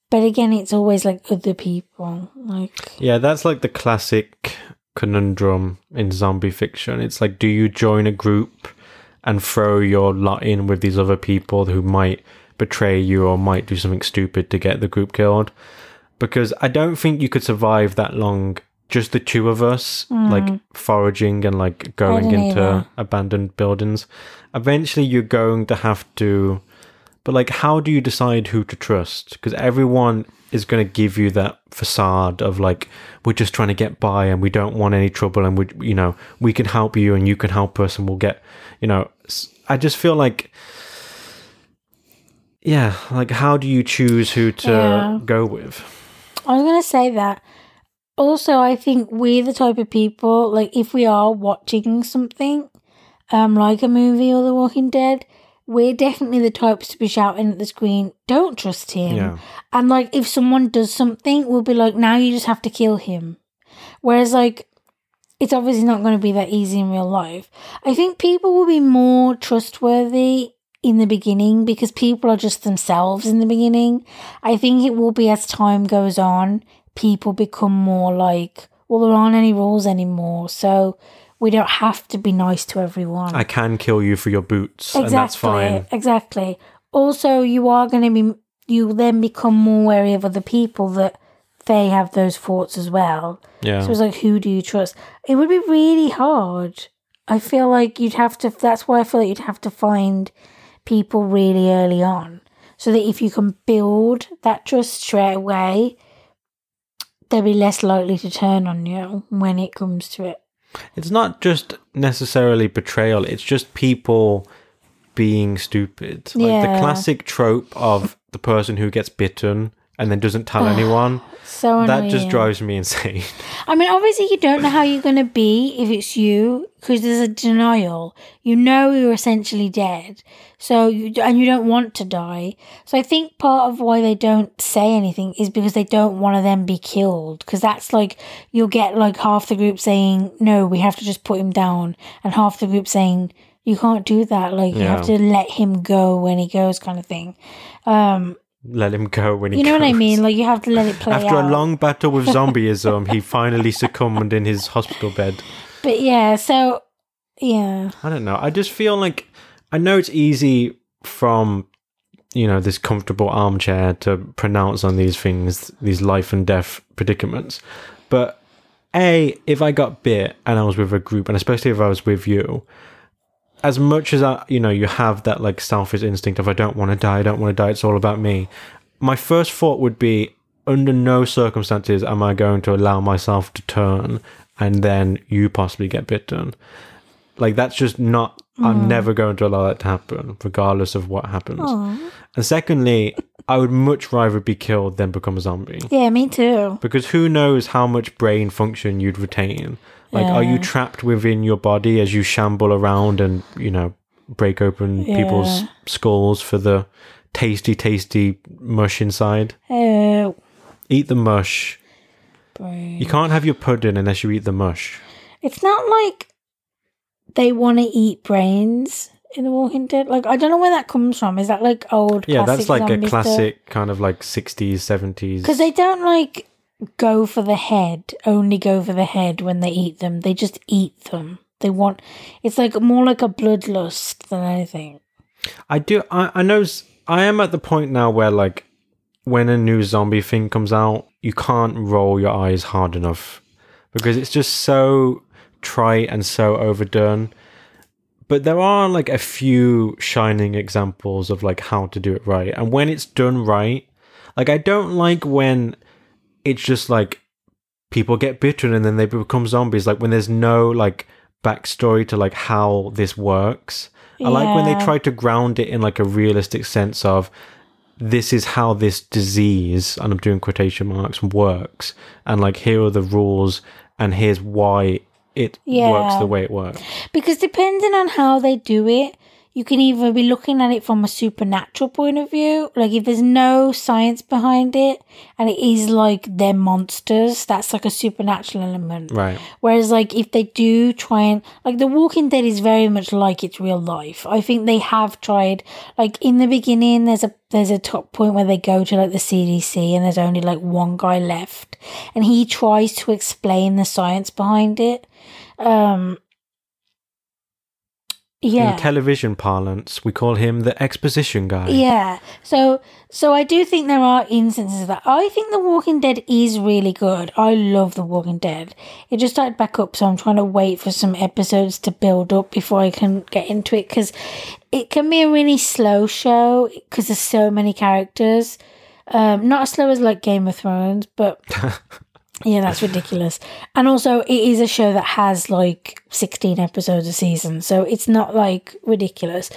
but again it's always like other people like Yeah, that's like the classic conundrum in zombie fiction. It's like, do you join a group and throw your lot in with these other people who might betray you or might do something stupid to get the group killed? Because I don't think you could survive that long, just the two of us, hmm. like foraging and like going into either. abandoned buildings. Eventually, you're going to have to. But like, how do you decide who to trust? Because everyone is going to give you that facade of like, we're just trying to get by and we don't want any trouble and we, you know, we can help you and you can help us and we'll get, you know. i just feel like, yeah, like how do you choose who to Yeah. go with? I was gonna say that. Also, I think we're the type of people like if we are watching something, um, like a movie or The Walking Dead, we're definitely the types to be shouting at the screen, "Don't trust him!" Yeah. And like if someone does something, we'll be like, "Now you just have to kill him." Whereas like, it's obviously not going to be that easy in real life. I think people will be more trustworthy in the beginning because people are just themselves in the beginning. I think it will be as time goes on, people become more like, well, there aren't any rules anymore, so we don't have to be nice to everyone. I can kill you for your boots, and that's fine. Exactly. Also, you are going to be, you then become more wary of other people that they have those thoughts as well. Yeah. So it's like, who do you trust? It would be really hard. I feel like you'd have to, that's why I feel like you'd have to find people really early on. So that if you can build that trust straight away, they'll be less likely to turn on you when it comes to it. It's not just necessarily betrayal, it's just people being stupid. Like the classic trope of the person who gets bitten and then doesn't tell anyone. So annoying. That just drives me insane. I mean, obviously, you don't know how you're going to be if it's you because there's a denial. You know you're essentially dead, so you and you don't want to die. So I think part of why they don't say anything is because they don't want to then be killed. Because that's like you'll get like half the group saying no, we have to just put him down, and half the group saying you can't do that. Like you have to let him go when he goes, kind of thing. Um, Let him go when he you know what I mean? Like you have to let it play After out. a long battle with zombieism, he finally succumbed in his hospital bed. But yeah, so Yeah. I don't know. I just feel like I know it's easy from you know this comfortable armchair to pronounce on these things, these life and death predicaments. But a, if I got bit and I was with a group, and especially if I was with you, as much as I, you know, you have that like selfish instinct of I don't want to die, I don't want to die, it's all about me. My first thought would be, under no circumstances am I going to allow myself to turn and then you possibly get bitten. Like that's just not. I'm mm. never going to allow that to happen, regardless of what happens. Aw. And secondly, I would much rather be killed than become a zombie. Yeah, me too. Because who knows how much brain function you'd retain? Like, are you trapped within your body as you shamble around and, you know, break open people's skulls for the tasty, tasty mush inside? Oh, Eat the mush. You can't have your pudding unless you eat the mush. It's not like they want to eat brains in The Walking Dead. Like, I don't know where that comes from. Is that like old? Yeah, that's like a classic kind of like 60s, 70s. Because they don't like go for the head. Only go for the head when they eat them. They just eat them. They want. It's like more like a bloodlust than anything. I do. I, I know. I am at the point now where, like, when a new zombie thing comes out, you can't roll your eyes hard enough because it's just so trite and so overdone. But there are like a few shining examples of like how to do it right, and when it's done right, like I don't like when it's just like people get bitten and then they become zombies. Like when there's no like backstory to like how this works. I like when they try to ground it in like a realistic sense of this is how this disease, and I'm doing quotation marks, works, and like here are the rules, and here's why it works the way it works. Because depending on how they do it, you can either be looking at it from a supernatural point of view, like if there's no science behind it and it is like they're monsters, that's like a supernatural element. Right. Whereas, like, if they do try and, like, The Walking Dead is very much like its real life. I think they have tried, like, in the beginning, there's a, there's a top point where they go to, like, the CDC and there's only, like, one guy left. And he tries to explain the science behind it. Um, yeah. In television parlance, we call him the exposition guy. Yeah. So so I do think there are instances of that. I think The Walking Dead is really good. I love The Walking Dead. It just started back up, so I'm trying to wait for some episodes to build up before I can get into it because it can be a really slow show because there's so many characters. Um, not as slow as like Game of Thrones, but yeah, that's ridiculous. And also, it is a show that has like 16 episodes a season, so it's not like ridiculous.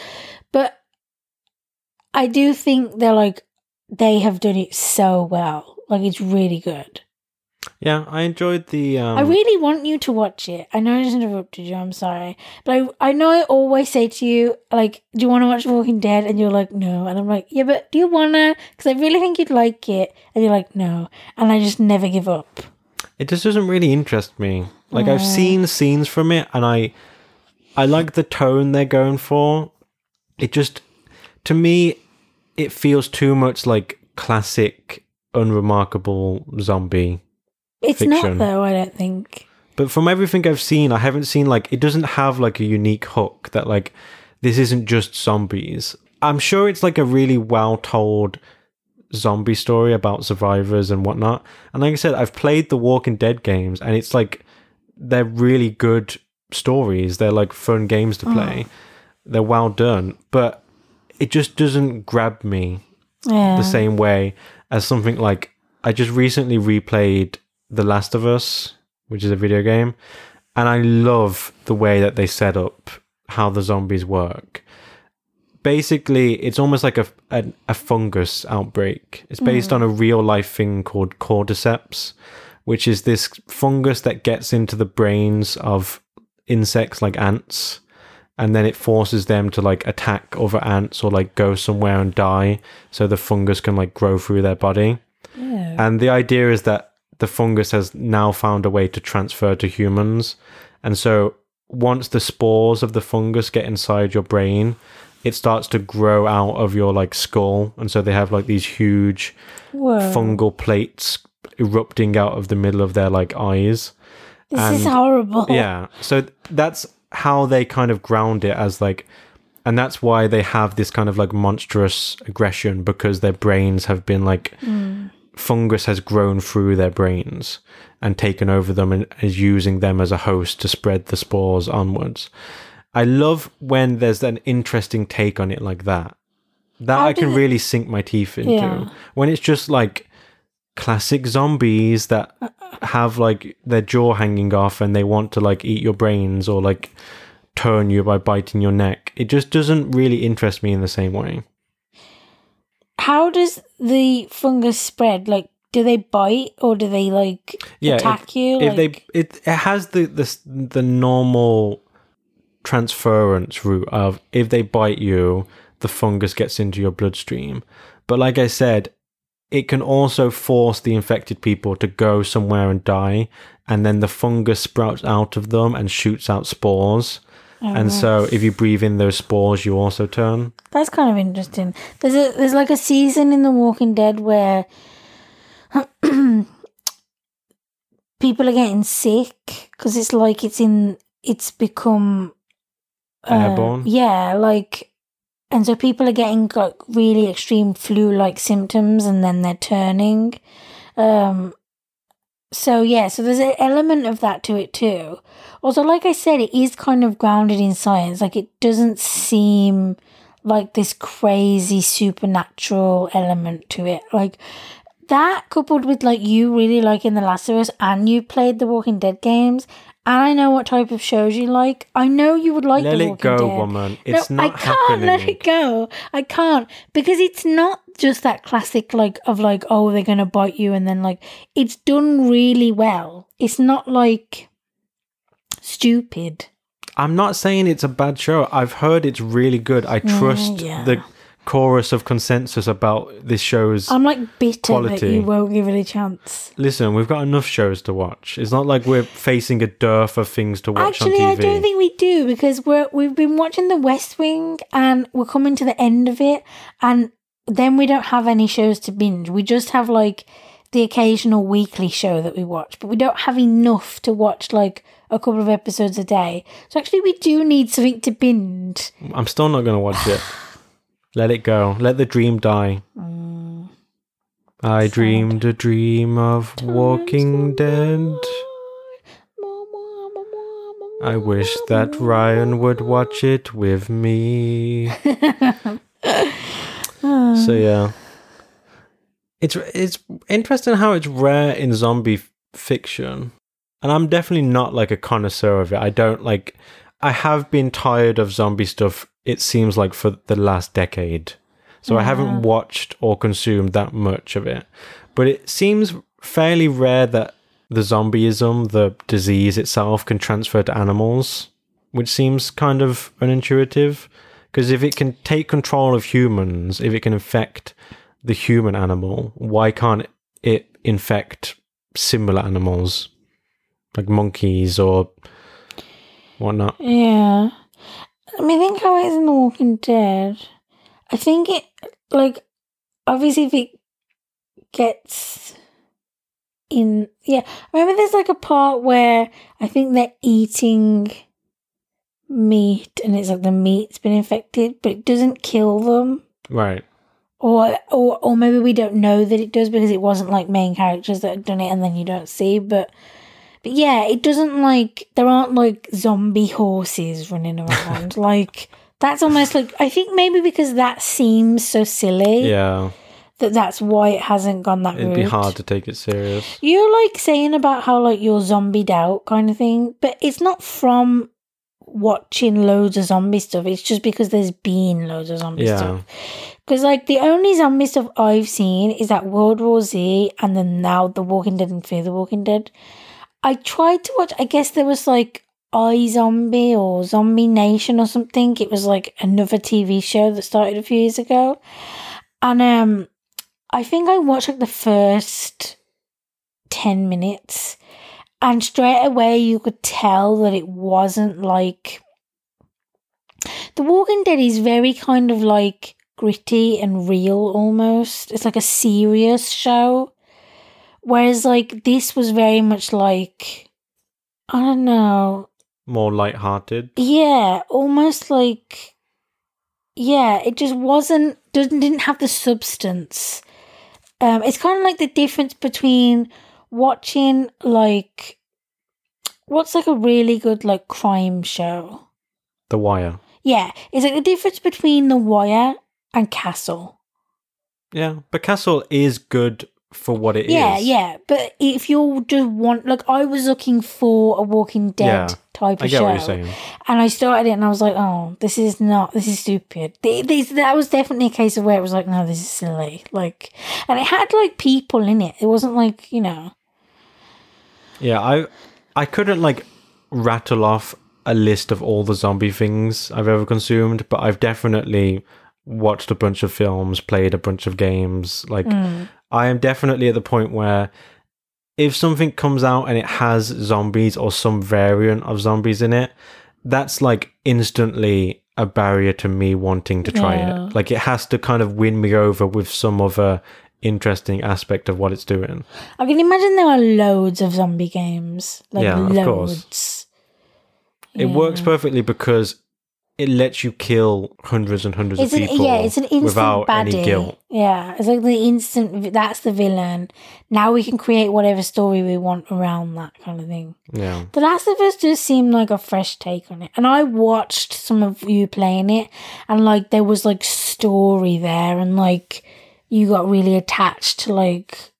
But I do think they're like, they have done it so well. Like, it's really good. Yeah, I enjoyed the. Um, I really want you to watch it. I know I just interrupted you, I'm sorry. But I, I know I always say to you, like, do you want to watch Walking Dead? And you're like, no. And I'm like, yeah, but do you want to? Because I really think you'd like it. And you're like, no. And I just never give up. it just doesn't really interest me. Like I've seen scenes from it, and I, I like the tone they're going for. It just, to me, it feels too much like classic, unremarkable zombie. It's Fiction. not, though, I don't think. But from everything I've seen, I haven't seen like it doesn't have like a unique hook that like this isn't just zombies. I'm sure it's like a really well told zombie story about survivors and whatnot. And like I said, I've played the Walking Dead games and it's like they're really good stories. They're like fun games to oh. play. They're well done, but it just doesn't grab me Yeah. the same way as something like I just recently replayed The Last of Us, which is a video game, and I love the way that they set up how the zombies work. Basically, it's almost like a a, a fungus outbreak. It's based mm-hmm. on a real life thing called cordyceps, which is this fungus that gets into the brains of insects like ants and then it forces them to like attack other ants or like go somewhere and die so the fungus can like grow through their body Yeah. and the idea is that the fungus has now found a way to transfer to humans and so once the spores of the fungus get inside your brain it starts to grow out of your like skull and so they have like these huge Whoa. fungal plates erupting out of the middle of their like eyes This is horrible. yeah. So that's how they kind of ground it as like and that's why they have this kind of like monstrous aggression because their brains have been like mm. Fungus has grown through their brains and taken over them and is using them as a host to spread the spores onwards. I love when there's an interesting take on it like that. That How I can really sink my teeth into. Yeah. When it's just like classic zombies that uh, uh. have like their jaw hanging off and they want to like eat your brains or like turn you by biting your neck. It just doesn't really interest me in the same way. How does the fungus spread? Like, do they bite or do they like Yeah, attack you? if Like, they it, it has the, the the normal transference route of if they bite you the fungus gets into your bloodstream but like i said it can also force the infected people to go somewhere and die and then the fungus sprouts out of them and shoots out spores Oh, and so if you breathe in those spores you also turn That's kind of interesting. There's a there's like a season in The Walking Dead where people are getting sick because it's like it's in it's become uh, Airborne? Yeah, like and so people are getting like really extreme flu like symptoms and then they're turning. Um so yeah, so there's an element of that to it too. Also, like I said, it is kind of grounded in science. Like it doesn't seem like this crazy supernatural element to it. Like that coupled with like you really liking The Last of Us and you played the Walking Dead games, and I know what type of shows you like. I know you would like let The it Walking go Dead. woman it's no, not I can't happening let it go. I can't because it's not just that classic like of like oh they're gonna bite you and then like it's done really well. It's not like stupid. I'm not saying it's a bad show. I've heard it's really good. I mm, trust yeah. the chorus of consensus about this show's. I'm like bitter that you won't give it a chance. Listen, we've got enough shows to watch. It's not like we're facing a dearth of things to watch Actually, on I don't think we do because we're we've been watching The West Wing and we're coming to the end of it, and then we don't have any shows to binge. We just have like the occasional weekly show that we watch, but we don't have enough to watch like a couple of episodes a day. So actually, we do need something to binge. I'm still not going to watch it. Let it go. Let the dream die. I dreamed a dream of Walking Dead. I wish that Ryan would watch it with me. so yeah, it's it's interesting how it's rare in zombie f- fiction, and I'm definitely not like a connoisseur of it. I don't like. I have been tired of zombie stuff. It seems like for the last decade, so I haven't watched or consumed that much of it. But it seems fairly rare that the zombieism, the disease itself, can transfer to animals, which seems kind of unintuitive. Because if it can take control of humans, if it can infect the human animal, why can't it infect similar animals like monkeys or whatnot? Yeah. I mean, think how it is in The Walking Dead. I think it, like, obviously, if it gets in. Yeah. Remember, there's like a part where I think they're eating meat and it's like the meat's been infected, but it doesn't kill them. Right. Or, or, or maybe we don't know that it does because it wasn't like main characters that had done it and then you don't see, but. But yeah, it doesn't like there aren't like zombie horses running around. like that's almost like I think maybe because that seems so silly Yeah. that that's why it hasn't gone that It'd route. be hard to take it serious. You're like saying about how like you're zombied out kind of thing, but it's not from watching loads of zombie stuff. It's just because there's been loads of zombie Yeah. stuff. Because like the only zombie stuff I've seen is that World War Z, and then now The Walking Dead and Fear the Walking Dead. I tried to watch. I guess there was like iZombie or Zombie Nation or something. It was like another TV show that started a few years ago, and um, I think I watched like the first ten minutes, and straight away you could tell that it wasn't like The Walking Dead is very kind of like gritty and real almost. It's like a serious show. Whereas like this was very much like I don't know. more light-hearted. Yeah, almost like yeah, it just wasn't didn't didn't have the substance. Um, it's kind of like the difference between watching like what's like a really good like crime show. The Wire. Yeah, it's like the difference between The Wire and Castle. Yeah, but Castle is good for what it is. yeah, yeah. But if you just want, like, I was looking for a Walking Dead Yeah, type of show, what you're saying. and I started it, and I was like, oh, this is not, this is stupid. Th- This that was definitely a case of where it was like, no, this is silly. Like, and it had like people in it. It wasn't like you know, Yeah, I I couldn't like rattle off a list of all the zombie things I've ever consumed, but I've definitely watched a bunch of films, played a bunch of games. Like mm. I am definitely at the point where if something comes out and it has zombies or some variant of zombies in it, that's like instantly a barrier to me wanting to try Yeah. it. Like it has to kind of win me over with some other interesting aspect of what it's doing. I can imagine there are loads of zombie games, like Yeah, of course. loads. It works perfectly because it lets you kill hundreds and hundreds It's of an people yeah, it's an instant without baddie. any guilt. Yeah, it's like the instant. That's the villain. Now we can create whatever story we want around that kind of thing. Yeah. The Last of Us does seem like a fresh take on it, and I watched some of you playing it, and like there was like story there, and like you got really attached to like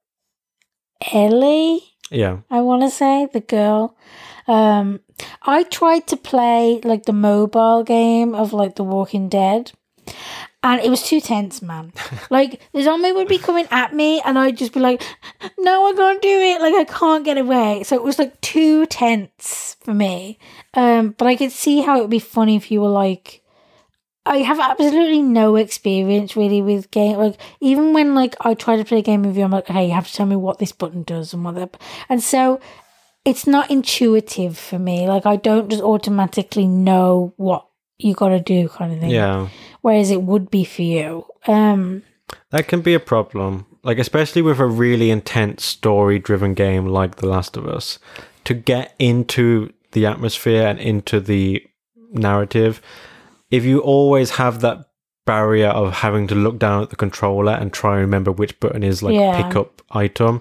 Ellie. Yeah. I want to say the girl. Um, I tried to play like the mobile game of like The Walking Dead, and it was too tense, man. like the zombie would be coming at me, and I'd just be like, "No, I can't do it! Like I can't get away." So it was like too tense for me. Um, but I could see how it would be funny if you were like. I have absolutely no experience really with game. Like even when like I try to play a game with you, I'm like, "Hey, you have to tell me what this button does and what that. And so it's not intuitive for me. Like I don't just automatically know what you got to do, kind of thing. Yeah. Whereas it would be for you. Um. That can be a problem. Like especially with a really intense story driven game like The Last of Us. To get into the atmosphere and into the narrative, if you always have that barrier of having to look down at the controller and try and remember which button is like Yeah. pick up item,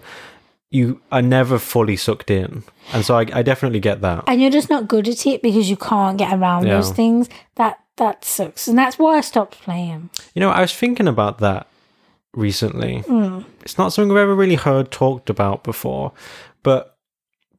you are never fully sucked in. And so I, I definitely get that. And you're just not good at it because you can't get around Yeah. those things. That that sucks, and that's why I stopped playing. You know, I was thinking about that recently. Mm. It's not something I've ever really heard talked about before, but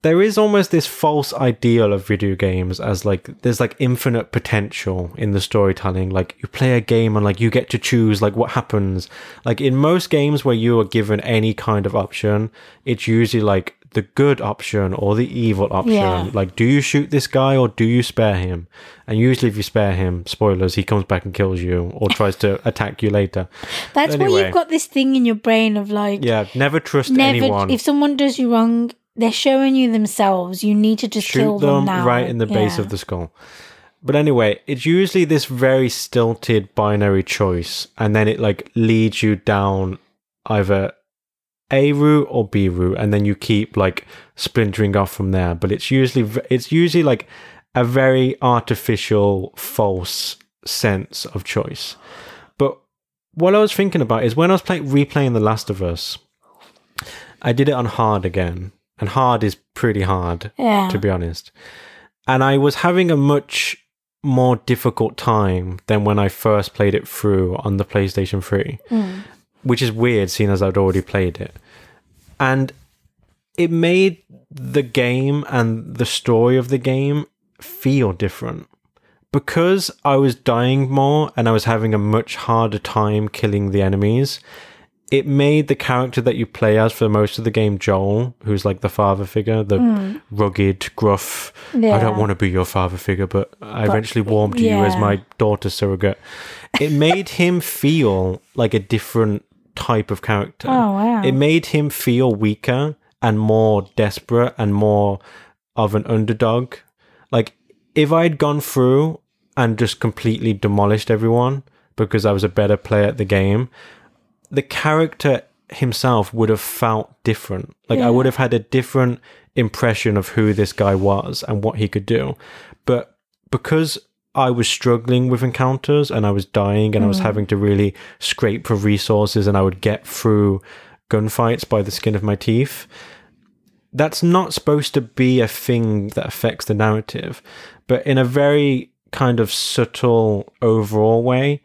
there is almost this false ideal of video games as like there's like infinite potential in the storytelling. Like you play a game and like you get to choose like what happens. Like in most games where you are given any kind of option, it's usually like the good option or the evil option. Yeah. Like, do you shoot this guy or do you spare him? And usually, if you spare him, spoilers, he comes back and kills you or tries to attack you later. That's why you've got this thing in your brain of like, Yeah, never trust never. anyone. If someone does you wrong, they're showing you themselves. You need to just kill them, them right in the base Yeah. of the skull. But anyway, it's usually this very stilted binary choice, and then it like leads you down either A route or B route, and then you keep like splintering off from there. But it's usually it's usually like a very artificial, false sense of choice. But what I was thinking about is when I was playing replaying The Last of Us, I did it on hard again, and hard is pretty hard Yeah. to be honest. And I was having a much more difficult time than when I first played it through on the PlayStation 3, Mm. which is weird seeing as I'd already played it. And it made the game and the story of the game feel different. Because I was dying more and I was having a much harder time killing the enemies, it made the character that you play as for most of the game, Joel, who's like the father figure, the hmm. rugged, gruff. I don't want to be your father figure, but I eventually warmed to you as my daughter surrogate. It made him feel like a different type of character. Oh, wow. It made him feel weaker and more desperate and more of an underdog. Like if I'd gone through and just completely demolished everyone because I was a better player at the game, the character himself would have felt different. Like I would have had a different impression of who this guy was and what he could do. But because I was struggling with encounters and I was dying and I was mm. having to really scrape for resources and I would get through gunfights by the skin of my teeth. That's not supposed to be a thing that affects the narrative, but in a very kind of subtle overall way,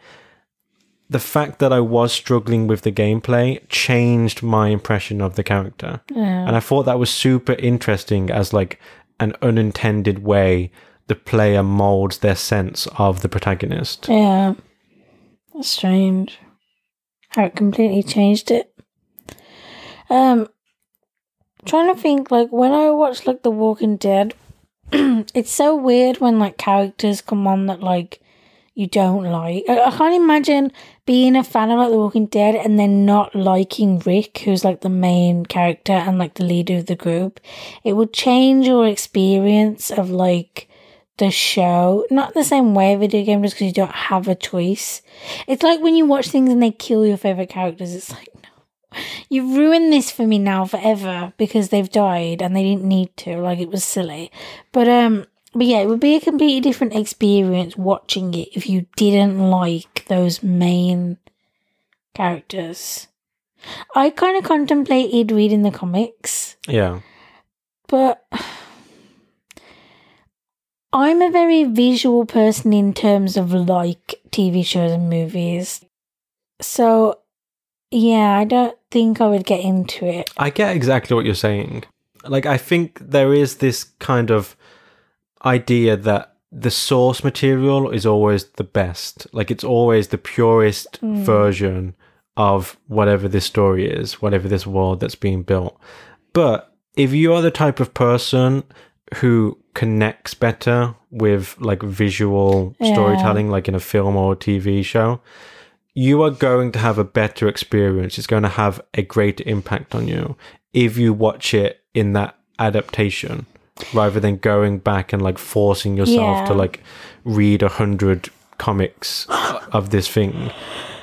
the fact that I was struggling with the gameplay changed my impression of the character. Yeah. And I thought that was super interesting as like an unintended way the player molds their sense of the protagonist. Yeah. That's strange. How it completely changed it. Um trying to think like when I watch like The Walking Dead, it's so weird when like characters come on that like you don't like. I, I can't imagine being a fan of like The Walking Dead and then not liking Rick, who's like the main character and like the leader of the group. It would change your experience of like the show. Not the same way video game does because you don't have a choice. It's like when you watch things and they kill your favorite characters. It's like, no, you've ruined this for me now forever because they've died and they didn't need to. Like it was silly, but um, but yeah, it would be a completely different experience watching it if you didn't like those main characters. I kind of contemplated reading the comics, Yeah. but I'm a very visual person in terms of like TV shows and movies. So, yeah, I don't think I would get into it. I get exactly what you're saying. Like, I think there is this kind of idea that the source material is always the best. Like, it's always the purest hmm. version of whatever this story is, whatever this world that's being built. But if you are the type of person who connects better with like visual Yeah. storytelling, like in a film or a TV show, you are going to have a better experience. It's going to have a greater impact on you if you watch it in that adaptation rather than going back and like forcing yourself to like read a hundred comics of this thing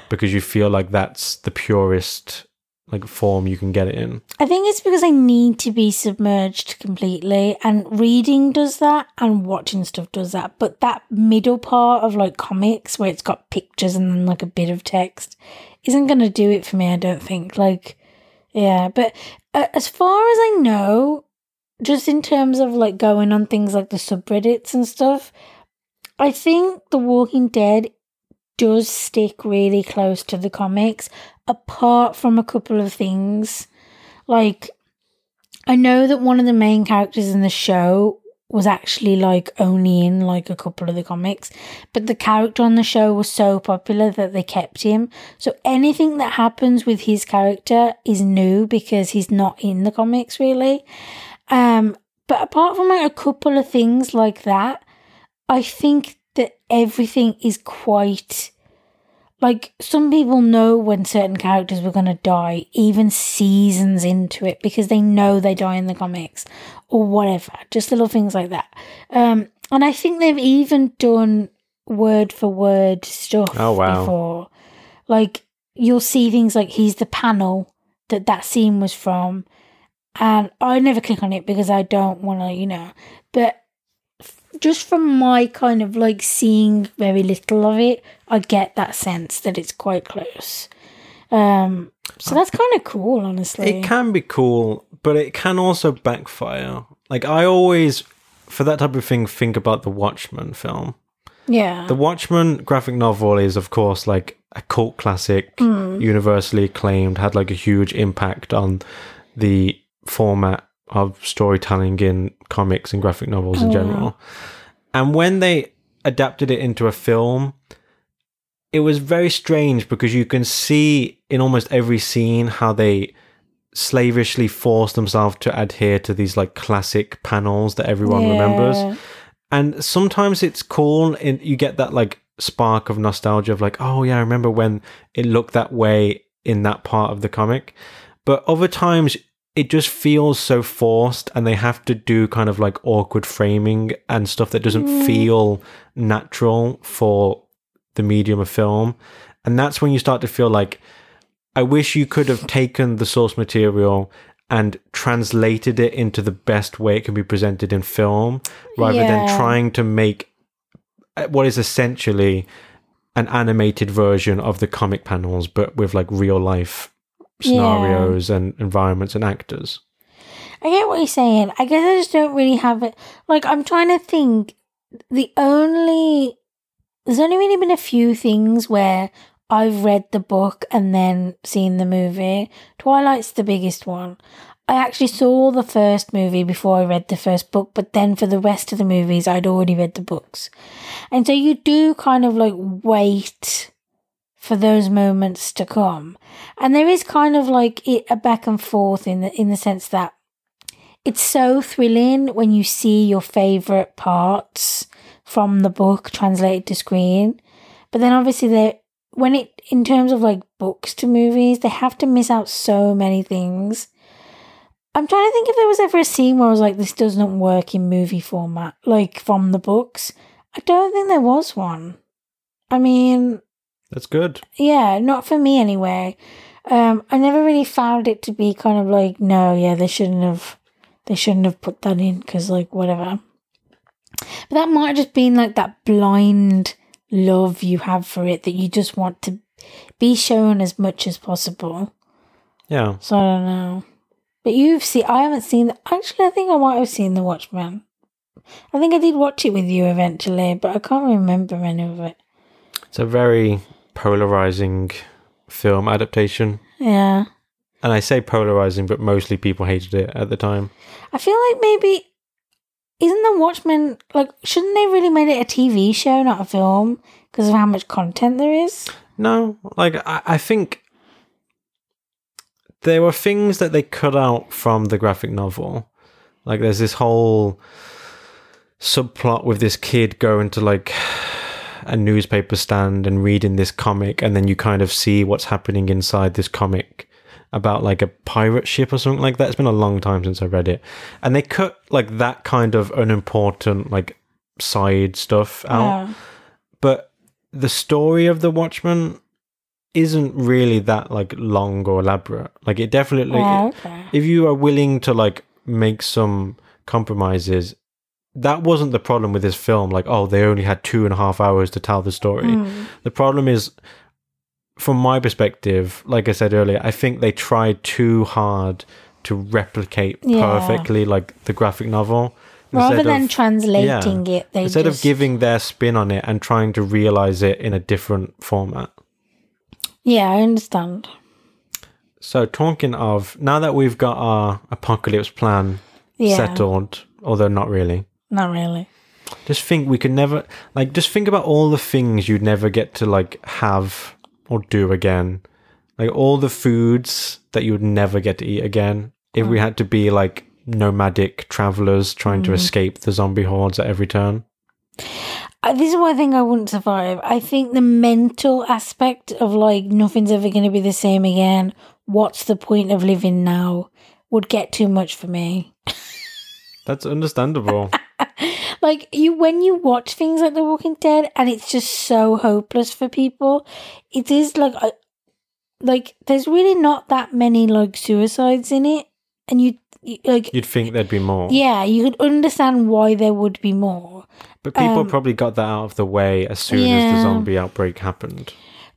because you feel like that's the purest like form you can get it in. I think it's because I need to be submerged completely, and reading does that, and watching stuff does that. But that middle part of like comics, where it's got pictures and then like a bit of text, isn't going to do it for me. I don't think. Like, yeah, but uh, as far as I know, just in terms of like going on things like the subreddits and stuff, I think The Walking Dead does stick really close to the comics, apart from a couple of things. Like, I know that one of the main characters in the show was actually like only in like a couple of the comics, but the character on the show was so popular that they kept him. So anything that happens with his character is new because he's not in the comics really. Um, but apart from like a couple of things like that, I think that everything is quite like some people know when certain characters were going to die even seasons into it because they know they die in the comics or whatever just little things like that. Um and i think they've even done word for word stuff Oh, wow. before. Like you'll see things like he's the panel that that scene was from and i never click on it because i don't want to you know but just from my kind of like seeing very little of it, I get that sense that it's quite close. Um, so that's kind of cool, honestly. It can be cool, but it can also backfire. Like I always for that type of thing think about the Watchmen film. yeah, The Watchmen graphic novel is, of course, like a cult classic, universally acclaimed, had like a huge impact on the format of storytelling in comics and graphic novels in oh, general. And when they adapted it into a film, it was very strange because you can see in almost every scene how they slavishly force themselves to adhere to these like classic panels that everyone remembers. And sometimes it's cool and you get that like spark of nostalgia of like oh yeah i remember when it looked that way in that part of the comic. But other times it just feels so forced and they have to do kind of like awkward framing and stuff that doesn't feel natural for the medium of film. And that's when you start to feel like I wish you could have taken the source material and translated it into the best way it can be presented in film rather than trying to make uh, what is essentially an animated version of the comic panels but with like real life scenarios and environments and actors. I get what you're saying. I guess I just don't really have it. Like, I'm trying to think. The only. There's only really been a few things where I've read the book and then seen the movie. Twilight's the biggest one. I actually saw the first movie before I read the first book, but then for the rest of the movies, I'd already read the books. And so you do kind of like wait for those moments to come. And there is kind of like a back and forth in the in the sense that it's so thrilling when you see your favorite parts from the book translated to screen. But then obviously they when it in terms of like books to movies, they have to miss out so many things. I'm trying to think if there was ever a scene where I was like, this doesn't work in movie format, like from the books. I don't think there was one. I mean, That's good. yeah, not for me anyway. Um, I never really found it to be kind of like, no, yeah, they shouldn't have, they shouldn't have put that in because like whatever. But that might have just been like that blind love you have for it that you just want to be shown as much as possible. Yeah. So I don't know. But you've seen, I haven't seen, actually, I think I might have seen The Watchmen. I think I did watch it with you eventually, but I can't remember any of it. It's a very polarizing film adaptation. Yeah. And I say polarizing, but mostly people hated it at the time. I feel like maybe isn't the Watchmen like shouldn't they really made it a TV show, not a film, because of how much content there is? No, like I, I think there were things that they cut out from the graphic novel. Like there's this whole subplot with this kid going to like a newspaper stand and reading this comic and then you kind of see what's happening inside this comic about like a pirate ship or something like that. It's been a long time since I read it. And they cut like that kind of unimportant like side stuff out Yeah. but the story of the Watchmen isn't really that like long or elaborate. Like it definitely, Yeah, okay. if you are willing to like make some compromises, that wasn't the problem with this film. Like, oh, they only had two and a half hours to tell the story. Mm. The problem is, from my perspective, like I said earlier, I think they tried too hard to replicate Yeah. perfectly like the graphic novel. Rather instead than of- translating it, they instead just, of giving their spin on it and trying to realize it in a different format. Yeah, I understand. So, talking of now that we've got our apocalypse plan Yeah, settled, although not really, not really. just think we could never like just think about all the things you'd never get to like have or do again, like all the foods that you would never get to eat again if we had to be like nomadic travelers trying to escape the zombie hordes at every turn. Uh, this is why I think I wouldn't survive. I think the mental aspect of like nothing's ever going to be the same again. What's the point of living now? Would get too much for me. That's understandable. Like you when you watch things like The Walking Dead and it's just so hopeless for people, it is like a, like there's really not that many like suicides in it, and you, like You'd think there'd be more. yeah, you could understand why there would be more. But people Um, probably got that out of the way as soon as the zombie outbreak happened.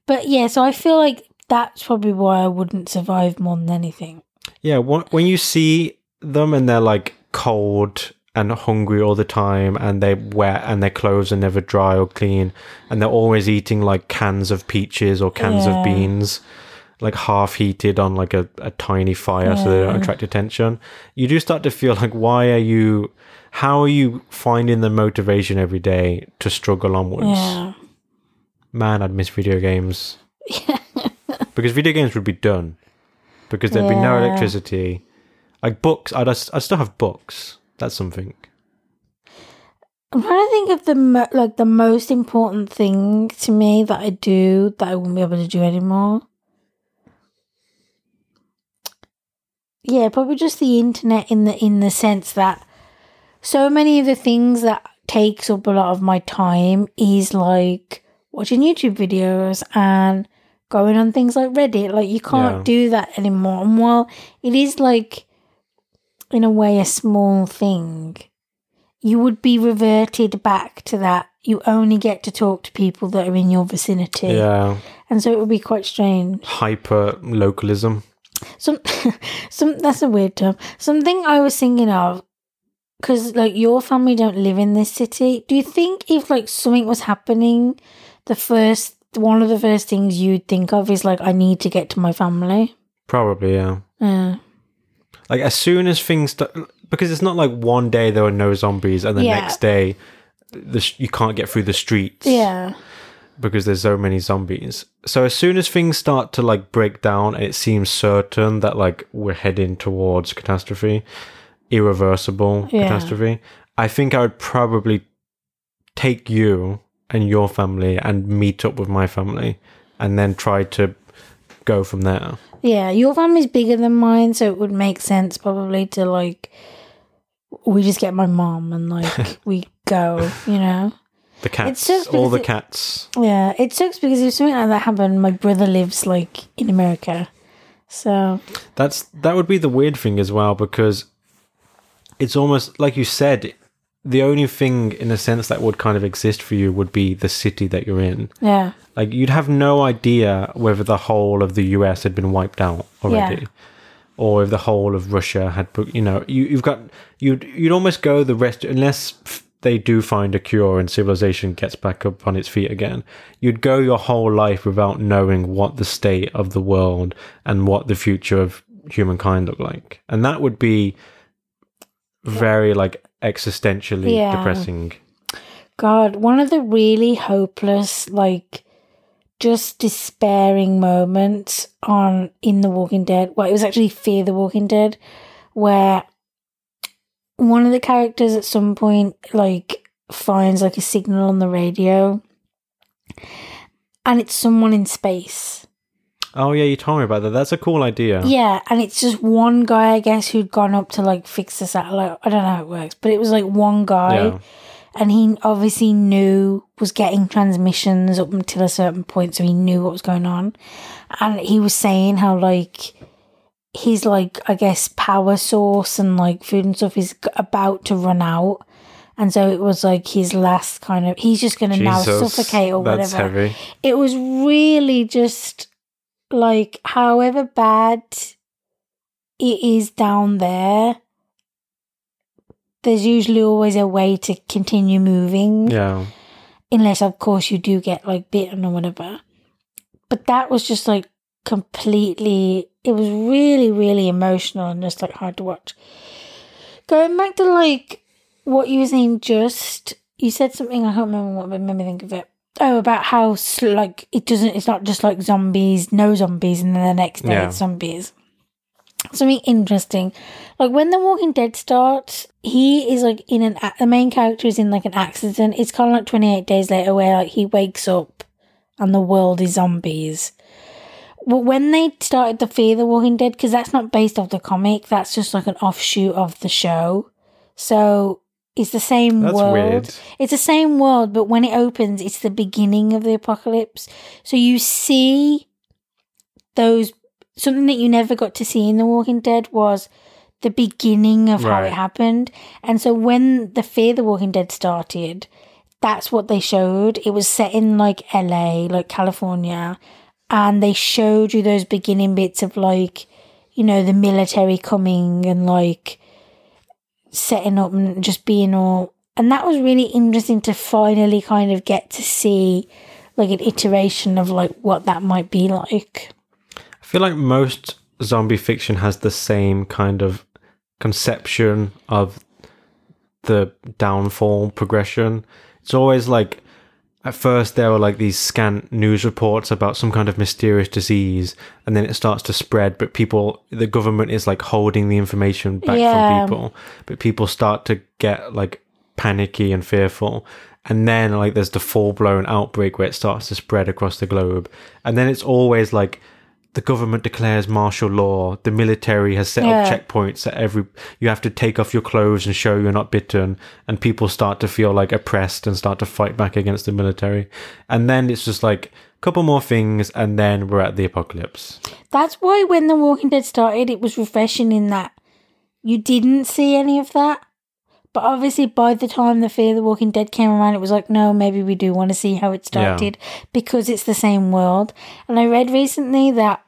But yeah, so I feel like that's probably why I wouldn't survive more than anything. Yeah, wh- when you see them and they're like cold and hungry all the time and they're wet and their clothes are never dry or clean and they're always eating like cans of peaches or cans Yeah. of beans like half heated on like a, a tiny fire so they don't attract attention. You do start to feel like why are you how are you finding the motivation every day to struggle onwards? Yeah. man i'd miss video games. Because video games would be done. Because there'd be no electricity. Like books I'd, I'd still have books that's something I'm trying to think of the mo- like the most important thing to me that I do that I won't be able to do anymore. Yeah, probably just the internet in the in the sense that so many of the things that takes up a lot of my time is like watching YouTube videos and going on things like Reddit. Like you can't Yeah. do that anymore. And while it is like in a way a small thing, you would be reverted back to that. You only get to talk to people that are in your vicinity. Yeah. And so it would be quite strange. Hyper localism. Some, some that's a weird term. Something I was thinking of, because like your family don't live in this city. Do you think if like something was happening, the first one of the first things you'd think of is like I need to get to my family? Probably, yeah. Yeah, Like as soon as things st- because it's not like one day there were no zombies and the Yeah. next day the sh- you can't get through the streets yeah, because there's so many zombies. So as soon as things start to like break down and it seems certain that like we're heading towards catastrophe, irreversible Yeah. catastrophe, I think I would probably take you and your family and meet up with my family and then try to go from there. Yeah. Your family's bigger than mine, so it would make sense probably to like we just get my mom and like we go. You know. The cats, all the it- cats. Yeah, it sucks because if something like that happened, my brother lives like in America. So That's that would be the weird thing as well because it's almost like you said the only thing in a sense that would kind of exist for you would be the city that you're in. yeah, Like you'd have no idea whether the whole of the US had been wiped out already. Yeah. Or if the whole of Russia had, you know, you, you've got, you'd, you'd almost go the rest, unless they do find a cure and civilization gets back up on its feet again, you'd go your whole life without knowing what the state of the world and what the future of humankind look like. And that would be very like existentially Yeah. depressing. God, one of the really hopeless, like just despairing moments on in The Walking Dead. Well, it was actually Fear the Walking Dead, where one of the characters at some point like finds like a signal on the radio, and it's someone in space. Oh yeah, you told me about that. That's a cool idea. Yeah, and it's just one guy, I guess, who'd gone up to like fix the satellite. I don't know how it works, but it was like one guy, Yeah. and he obviously knew was getting transmissions up until a certain point, so he knew what was going on. And he was saying how like his like I guess power source and like food and stuff is about to run out. And so it was like his last kind of. He's just going to now suffocate or that's whatever heavy. it was really just like however bad it is down there there's usually always a way to continue moving. Yeah. unless of course you do get like bitten or whatever. But that was just like completely it was really really emotional and just like hard to watch. Going back to like what you were saying just you said something i can't remember what but made me think of it oh about how like it doesn't it's not just like zombies no zombies and then the next day Yeah. it's zombies. Something interesting. Like when the walking dead starts he is like in an the main character is in like an accident. It's kind of like 28 days later where like he wakes up and the world is zombies. But when they started the fear the walking dead because that's not based off the comic that's just like an offshoot of the show. So it's the same That's world weird. it's the same world, but when it opens, it's the beginning of the apocalypse. So you see those something that you never got to see in The Walking Dead was the beginning of how it happened. And so when the Fear the Walking Dead started, that's what they showed. It was set in like LA, like California, and they showed you those beginning bits of like, you know, the military coming and like setting up and just being all and that was really interesting to finally kind of get to see like an iteration of like what that might be like I feel like most zombie fiction has the same kind of conception of the downfall progression. It's always like at first there were like these scant news reports about some kind of mysterious disease and then it starts to spread but people the government is like holding the information back Yeah. from people. But people start to get like panicky and fearful. And then like there's the full blown outbreak where it starts to spread across the globe. And then it's always like the government declares martial law the military has set Yeah. up checkpoints at every you have to take off your clothes and show you're not bitten and people start to feel like oppressed and start to fight back against the military and then it's just like a couple more things, and then we're at the apocalypse. That's why when The Walking Dead started, it was refreshing in that you didn't see any of that. But obviously, by the time the Fear the Walking Dead came around, it was like, no, maybe we do want to see how it started because it's the same world. And I read recently that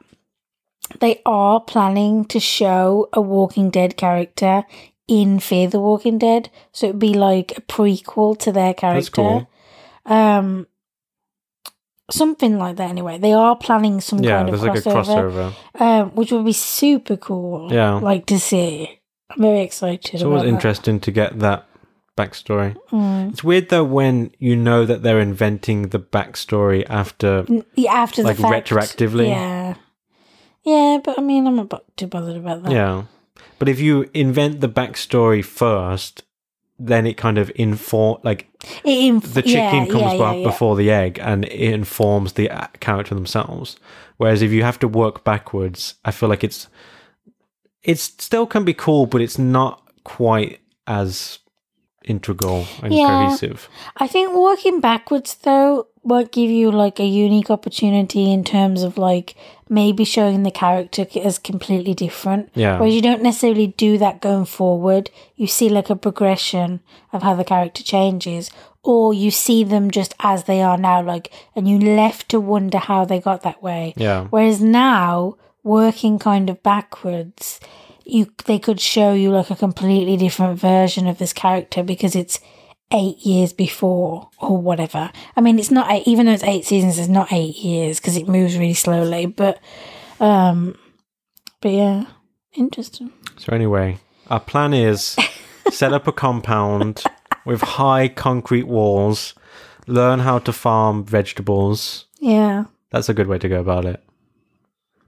they are planning to show a Walking Dead character in Fear the Walking Dead. So it'd be like a prequel to their character. cool. Um, something like that. Anyway, they are planning some Yeah, kind of there's like a crossover, crossover. um, which would be super cool. Yeah. like to see. I'm very excited. It's always that. interesting to get that backstory. Mm. It's weird though when you know that they're inventing the backstory after. Yeah, after Like the fact. retroactively? Yeah, yeah, but I mean, I'm not too bothered about that. Yeah. But if you invent the backstory first, then it kind of inform like It inf- the chicken yeah, comes yeah, yeah, yeah. before the egg and it informs the uh, character themselves whereas if you have to work backwards i feel like it's it still can be cool but it's not quite as integral and Yeah. cohesive I think working backwards though won't give you like a unique opportunity in terms of like maybe showing the character as completely different. Yeah. Whereas you don't necessarily do that going forward. You see like a progression of how the character changes, or you see them just as they are now, like, and you left to wonder how they got that way. yeah Whereas now, working kind of backwards, you they could show you like a completely different version of this character because it's eight years before or whatever. I mean, it's not eight, even though it's eight seasons, it's not eight years because it moves really slowly. But, um, but yeah, interesting. so anyway our plan is set up a compound with high concrete walls learn how to farm vegetables Yeah, That's a good way to go about it.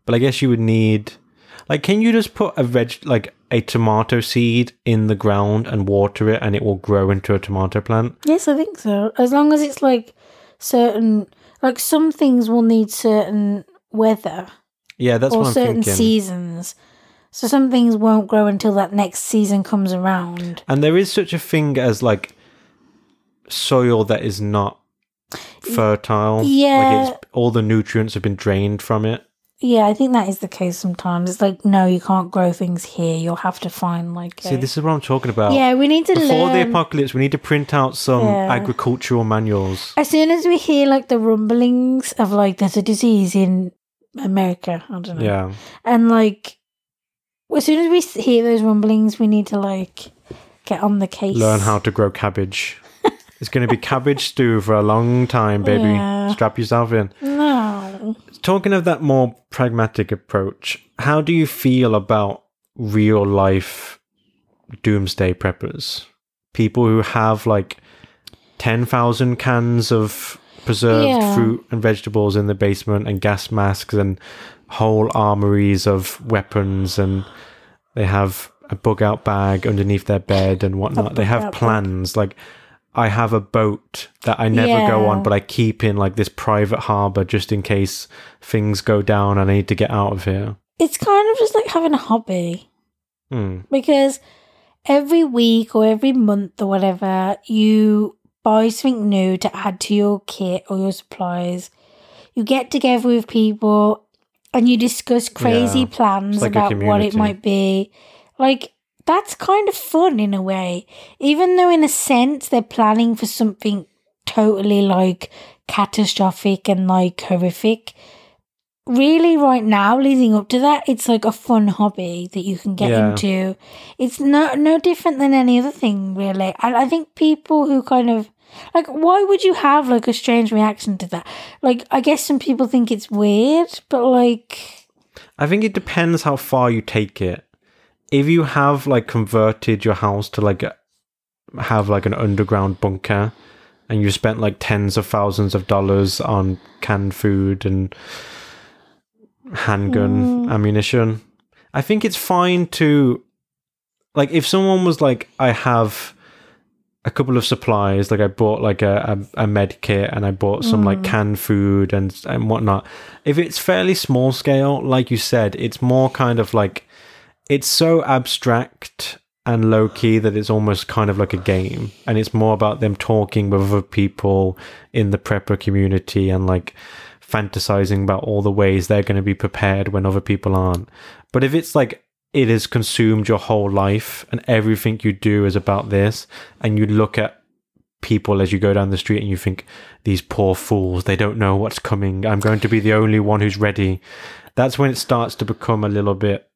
But I guess you would need like can you just put a veg like a tomato seed in the ground and water it and it will grow into a tomato plant? yes, I think so. As long as it's like certain, like some things will need certain weather. Yeah, that's or what I'm certain thinking. seasons. So some things won't grow until that next season comes around. and there is such a thing as like soil that is not fertile. Yeah. Like it's all the nutrients have been drained from it. Yeah, I think that is the case sometimes. It's like, no, you can't grow things here. You'll have to find like. See, this is what I'm talking about. yeah, we need to Before the apocalypse, we need to print out some Yeah. agricultural manuals. as soon as we hear like the rumblings of like there's a disease in America, I don't know. Yeah. And like, as soon as we hear those rumblings, we need to like get on the case. learn how to grow cabbage. It's going to be cabbage stew for a long time, baby. Yeah. Strap yourself in. No. Talking of that more pragmatic approach, how do you feel about real life doomsday preppers? People who have like 10,000 cans of preserved Yeah. fruit and vegetables in the basement and gas masks and whole armories of weapons and they have a bug out bag underneath their bed and whatnot. They have bug-out bag. plans like I have a boat that I never go on, but I keep in like this private harbor just in case things go down and I need to get out of here. It's kind of just like having a hobby. Hmm. because every week or every month or whatever, you buy something new to add to your kit or your supplies. You get together with people and you discuss crazy Yeah. plans like about what it might be. Like, that's kind of fun in a way. Even though, in a sense, they're planning for something totally like catastrophic and like horrific really right now leading up to that it's like a fun hobby that you can get Yeah. into it's no no different than any other thing really and i think people who kind of like why would you have like a strange reaction to that like i guess some people think it's weird but like I think it depends how far you take it. If you have like converted your house to like have like an underground bunker and you spent like tens of thousands of dollars on canned food and handgun Mm. ammunition, I think it's fine to like if someone was like I have a couple of supplies like i bought like a, a, a med kit and i bought some like canned food and and whatnot if it's fairly small scale like you said it's more kind of like it's so abstract and low key that it's almost kind of like a game and it's more about them talking with other people in the prepper community and like fantasizing about all the ways they're going to be prepared when other people aren't. But if it's like it has consumed your whole life and everything you do is about this, and you look at people as you go down the street and you think, these poor fools, they don't know what's coming. I'm going to be the only one who's ready. That's when it starts to become a little bit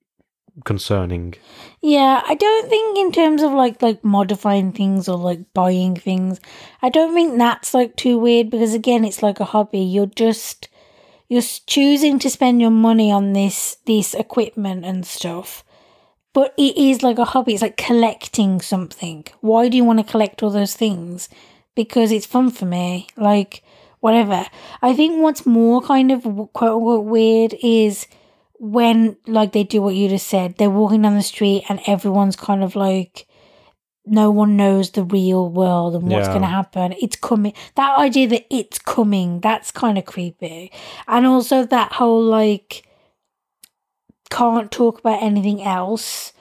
concerning. Yeah, I don't think in terms of like like modifying things or like buying things, I don't think that's like too weird because again, it's like a hobby. You're just you're choosing to spend your money on this this equipment and stuff. But it is like a hobby. It's like collecting something. Why do you want to collect all those things? Because it's fun for me. Like whatever. I think what's more kind of quote unquote weird is when like they do what you just said they're walking down the street and everyone's kind of like no one knows the real world and what's Yeah. going to happen. It's coming that idea that it's coming that's kind of creepy. And also that whole like can't talk about anything else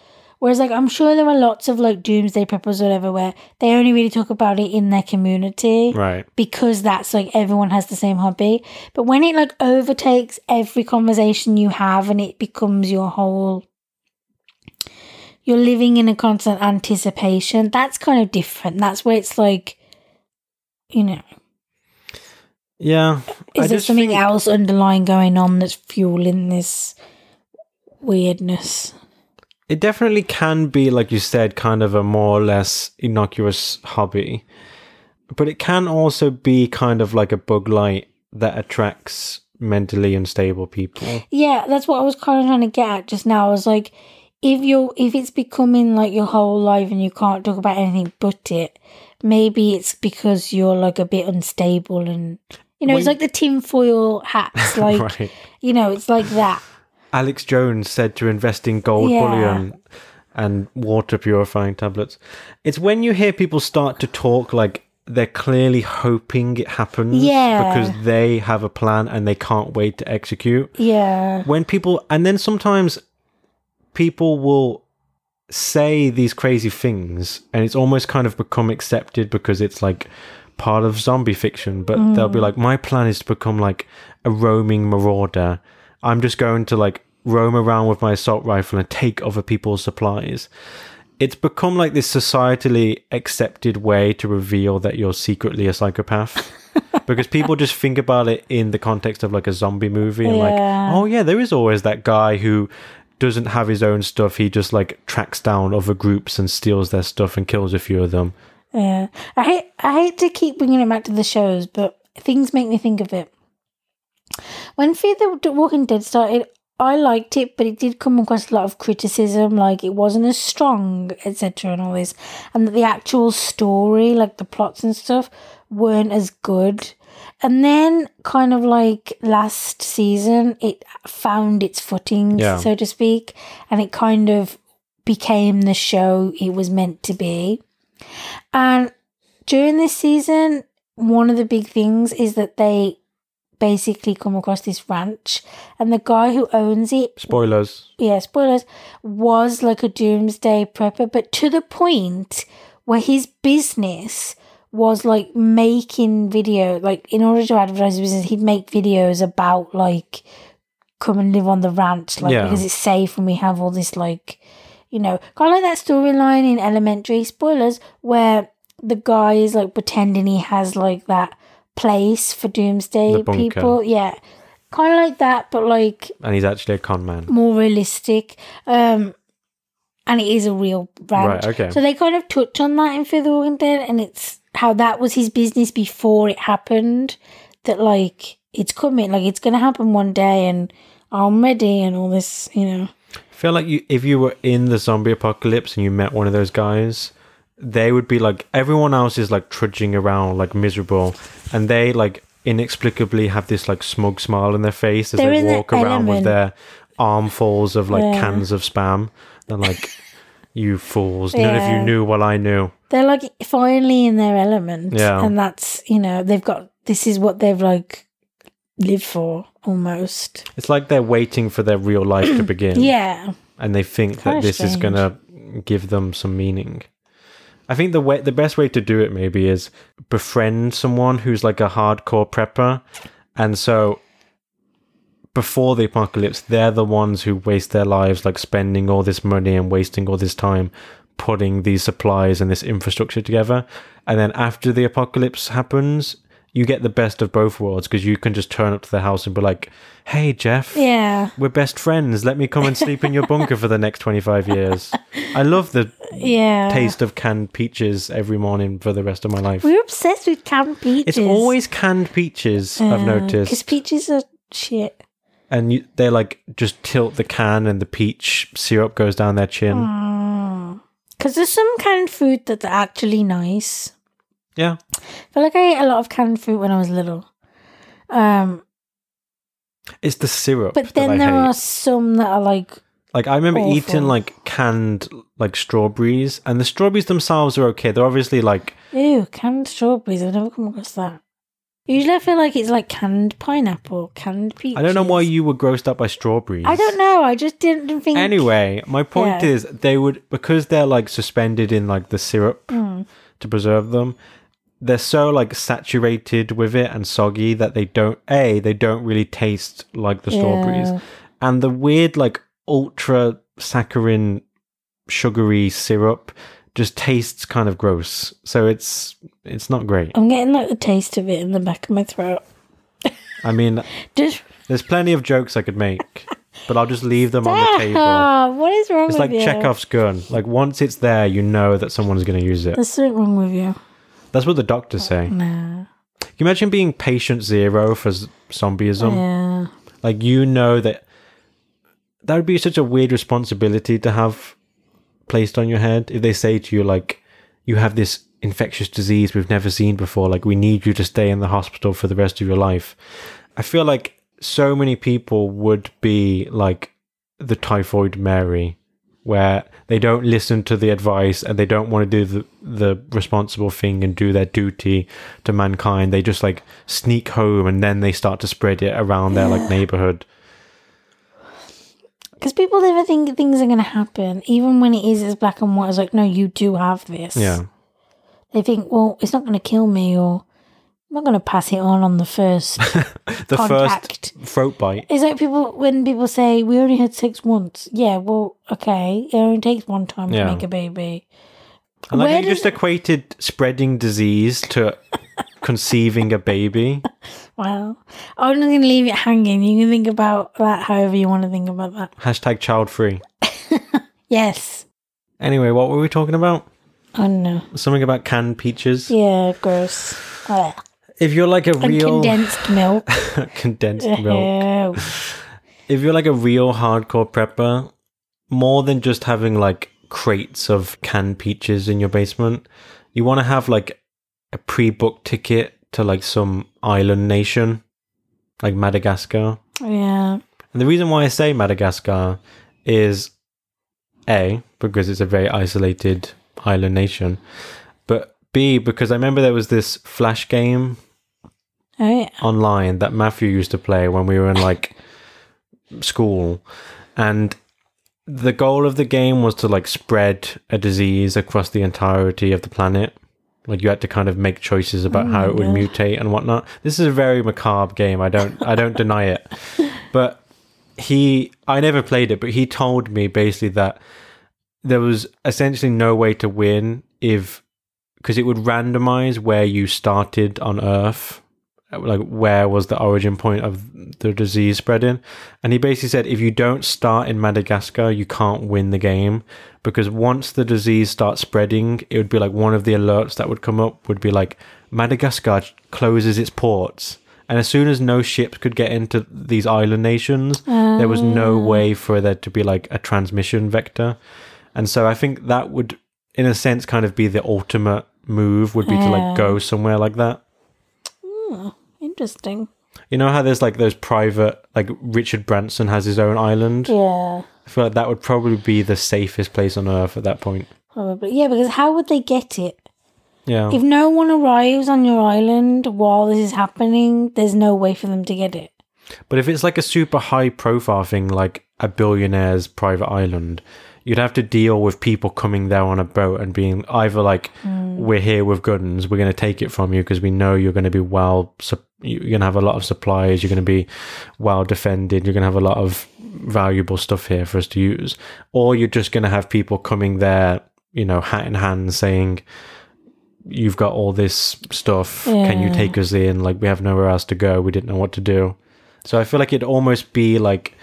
whereas like i'm sure there are lots of like doomsday preppers or whatever where they only really talk about it in their community Right. because that's like everyone has the same hobby. But when it like overtakes every conversation you have and it becomes your whole you're living in a constant anticipation, that's kind of different. That's where it's like you know, Yeah. I is there something think- else underlying going on that's fueling this weirdness? It definitely can be, like you said, kind of a more or less innocuous hobby. But it can also be kind of like a bug light that attracts mentally unstable people. Yeah, that's what I was kind of trying to get at just now. I was like, if you're if it's becoming like your whole life and you can't talk about anything but it, maybe it's because you're like a bit unstable and you know, it's like the tinfoil hats, like right. you know, it's like that. Alex Jones said to invest in gold Yeah. bullion and water purifying tablets. It's when you hear people start to talk like they're clearly hoping it happens Yeah. because they have a plan and they can't wait to execute. Yeah. when people and then sometimes people will say these crazy things and it's almost kind of become accepted because it's like part of zombie fiction but they'll be mm. like my plan is to become like a roaming marauder i'm just going to like roam around with my assault rifle and take other people's supplies. It's become like this societally accepted way to reveal that you're secretly a psychopath. Because people just think about it in the context of like a zombie movie and like oh yeah there is always that guy who doesn't have his own stuff. He just like tracks down other groups and steals their stuff and kills a few of them. Yeah. I hate I hate to keep bringing it back to the shows, but things make me think of it. When Fear the Walking Dead started, I liked it, but it did come across a lot of criticism, like it wasn't as strong, etc., and all this, and that the actual story, like the plots and stuff, weren't as good. And then, kind of like last season, it found its footing, Yeah. so to speak, and it kind of became the show it was meant to be. And during this season, one of the big things is that they basically come across this ranch, and the guy who owns it, spoilers yeah, spoilers, was like a doomsday prepper, but to the point where his business was like making video, like in order to advertise his business, he'd make videos about like come and live on the ranch, like Yeah. because it's safe and we have all this like you know, kind of like that storyline in Elementary spoilers where the guy is like pretending he has like that place for doomsday people. Yeah. Kind of like that, but like and he's actually a con man more realistic. Um, and it is a real ranch. Right, okay. So they kind of touch on that in Fear the Walking Dead, and it's how that was his business before it happened. That like it's coming, like it's gonna happen one day, and I'm ready, and all this, you know. I feel like you, if you were in the zombie apocalypse and you met one of those guys, they would be like everyone else is like trudging around like miserable, and they like inexplicably have this like smug smile on their face as they walk around element. with their armfuls of like Yeah. cans of spam. They're like, "You fools! None of you knew what I knew." They're like finally in their element, Yeah. and that's you know they've got this is what they've like lived for almost. It's like they're waiting for their real life to begin. Yeah, and they think that this is gonna give them some meaning. I think the way the best way to do it maybe is befriend someone who's like a hardcore prepper, and so before the apocalypse, they're the ones who waste their lives like spending all this money and wasting all this time putting these supplies and this infrastructure together. And then after the apocalypse happens, you get the best of both worlds because you can just turn up to the house and be like, "Hey, Jeff, Yeah. we're best friends. Let me come and sleep in your bunker for the next 25 years." I love the Yeah. taste of canned peaches every morning for the rest of my life. We're obsessed with canned peaches. It's always canned peaches, I've noticed Because peaches are shit. And you, they like just tilt the can and the peach syrup goes down their chin. Because there's some canned food that's actually nice. Yeah. I feel like I ate a lot of canned fruit when I was little. Um, It's the syrup. but then there hate. are some that are like, Like I remember Awful. eating like canned like strawberries, and the strawberries themselves are okay. They're obviously like ew, canned strawberries. I've never come across that. Usually I feel like it's like canned pineapple, canned peaches. I don't know why you were grossed up by strawberries. I don't know. I just didn't think. Anyway, my point Yeah. is they would because they're like suspended in like the syrup Mm. to preserve them. They're so like saturated with it and soggy that they don't a they don't really taste like the strawberries, Yeah. and the weird like ultra saccharine sugary syrup just tastes kind of gross. So it's it's not great. I'm getting like the taste of it in the back of my throat. I mean, Just there's plenty of jokes I could make, but I'll just leave them on the table. What is wrong It's like you? Chekhov's gun. Like once it's there, you know that someone's going to use it. There's something wrong with you. That's what the doctors oh, say. Can you imagine being patient zero for z- zombieism? Yeah. Like you know that that would be such a weird responsibility to have placed on your head if they say to you like you have this infectious disease we've never seen before like we need you to stay in the hospital for the rest of your life i feel like so many people would be like the typhoid mary where they don't listen to the advice and they don't want to do the the responsible thing and do their duty to mankind they just like sneak home and then they start to spread it around their like neighborhood Because people never think things are going to happen, even when it is as black and white. It's like, no, you do have this. yeah They think, well, it's not going to kill me, or I'm not going to pass it on on the first the contact. first throat bite It's like people when people say we only had sex once. Yeah, well, okay, it only takes one time Yeah. to make a baby. and like you just equated spreading disease to conceiving a baby Well, I'm not going to leave it hanging. You can think about that however you want to think about that. hashtag child free Yes. anyway what were we talking about I don't know. something about canned peaches Yeah, gross. Ugh. If you're like a And real condensed milk. condensed milk if you're like a real hardcore prepper, more than just having like crates of canned peaches in your basement, you want to have like a pre-booked ticket to like some island nation, like Madagascar. Yeah. And the reason why I say Madagascar is A, because it's a very isolated island nation, B, because I remember there was this flash game Oh yeah. online that Matthew used to play when we were in like school, and the goal of the game was to like spread a disease across the entirety of the planet. Like you had to kind of make choices about oh how it would yeah. mutate and whatnot. This is a very macabre game. I don't I don't deny it, but he I never played it, but he told me basically that there was essentially no way to win if because it would randomize where you started on Earth, like where was the origin point of the disease spreading. And he basically said if you don't start in Madagascar, you can't win the game because once the disease starts spreading, it would be like one of the alerts that would come up would be like Madagascar closes its ports. And as soon as no ships could get into these island nations, there was no ah. way for there to be like a transmission vector. And so I think that would, in a sense, kind of be the ultimate move would be to like go somewhere like that. Hmm, interesting. You know how there's like those private, like Richard Branson has his own island? Yeah. I feel like that would probably be the safest place on earth at that point. Probably. Yeah, because how would they get it? Yeah. If no one arrives on your island while this is happening, there's no way for them to get it. But if it's like a super high profile thing, like a billionaire's private island, you'd have to deal with people coming there on a boat and being either like, mm. we're here with guns, we're going to take it from you because we know you're going to be well you're gonna have a lot of supplies. You're gonna be well defended. You're gonna have a lot of valuable stuff here for us to use, or you're just gonna have people coming there, you know, hat in hand, saying, "You've got all this stuff. Can you take us in? Like we have nowhere else to go. We didn't know what to do." So I feel like it'd almost be like,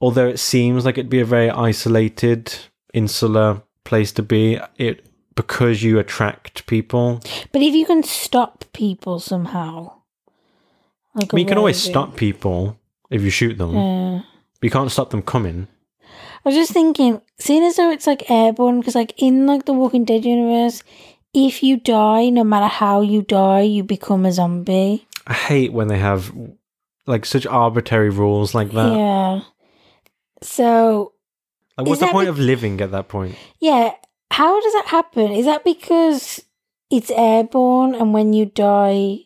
although it seems like it'd be a very isolated, insular place to be, it because you attract people. But if you can stop people somehow, like I mean, you can always stop people if you shoot them. Yeah. But you can't stop them coming. I was just thinking, seeing as though it's like airborne, because like in like the Walking Dead universe, if you die, no matter how you die, you become a zombie. I hate when they have like such arbitrary rules like that. Yeah. So Like, what's the point be- of living at that point? yeah, how does that happen? Is that because it's airborne and when you die?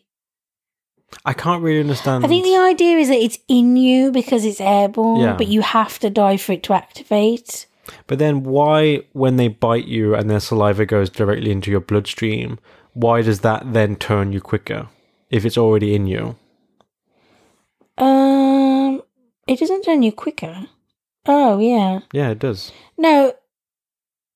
I can't really understand. I think the idea is that it's in you because it's airborne, Yeah. but you have to die for it to activate. But then, why, when they bite you and their saliva goes directly into your bloodstream, why does that then turn you quicker if it's already in you? Um, it doesn't turn you quicker. Oh yeah, Yeah, it does. no,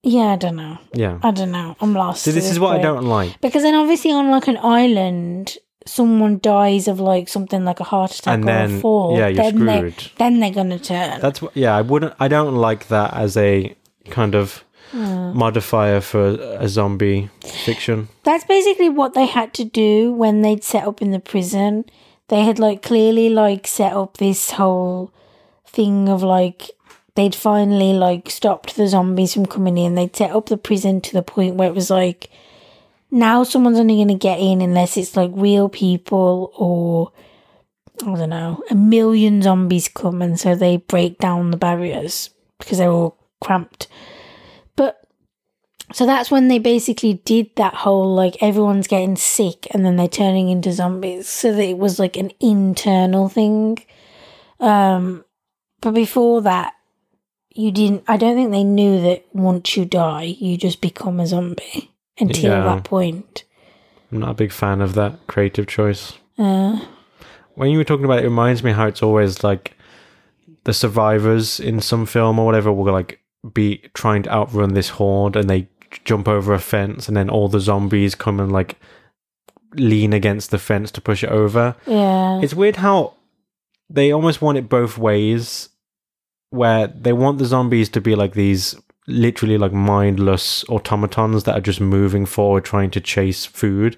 yeah, I don't know. Yeah. I don't know. I'm lost. So this is what I don't like. Because then, obviously, on like an island, someone dies of like something like a heart attack And or a then, fall. yeah, you're then They, screwed. then they're gonna turn. That's what. Yeah, I wouldn't. I don't like that as a kind of Hmm. modifier for a zombie fiction. That's basically what they had to do when they'd set up in the prison. They had like clearly like set up this whole thing of like they'd finally like stopped the zombies from coming in. They'd set up the prison to the point where it was like now someone's only going to get in unless it's like real people or I don't know, a million zombies come and so they break down the barriers because they're all cramped. But so that's when they basically did that whole like everyone's getting sick and then they're turning into zombies. So that it was like an internal thing. Um but before that you didn't I don't think they knew that once you die you just become a zombie until Yeah. that point. I'm not a big fan of that creative choice. Uh When you were talking about it, it reminds me how it's always like the survivors in some film or whatever will like be trying to outrun this horde and they jump over a fence and then all the zombies come and like lean against the fence to push it over. yeah. It's weird how they almost want it both ways, where they want the zombies to be like these literally like mindless automatons that are just moving forward trying to chase food.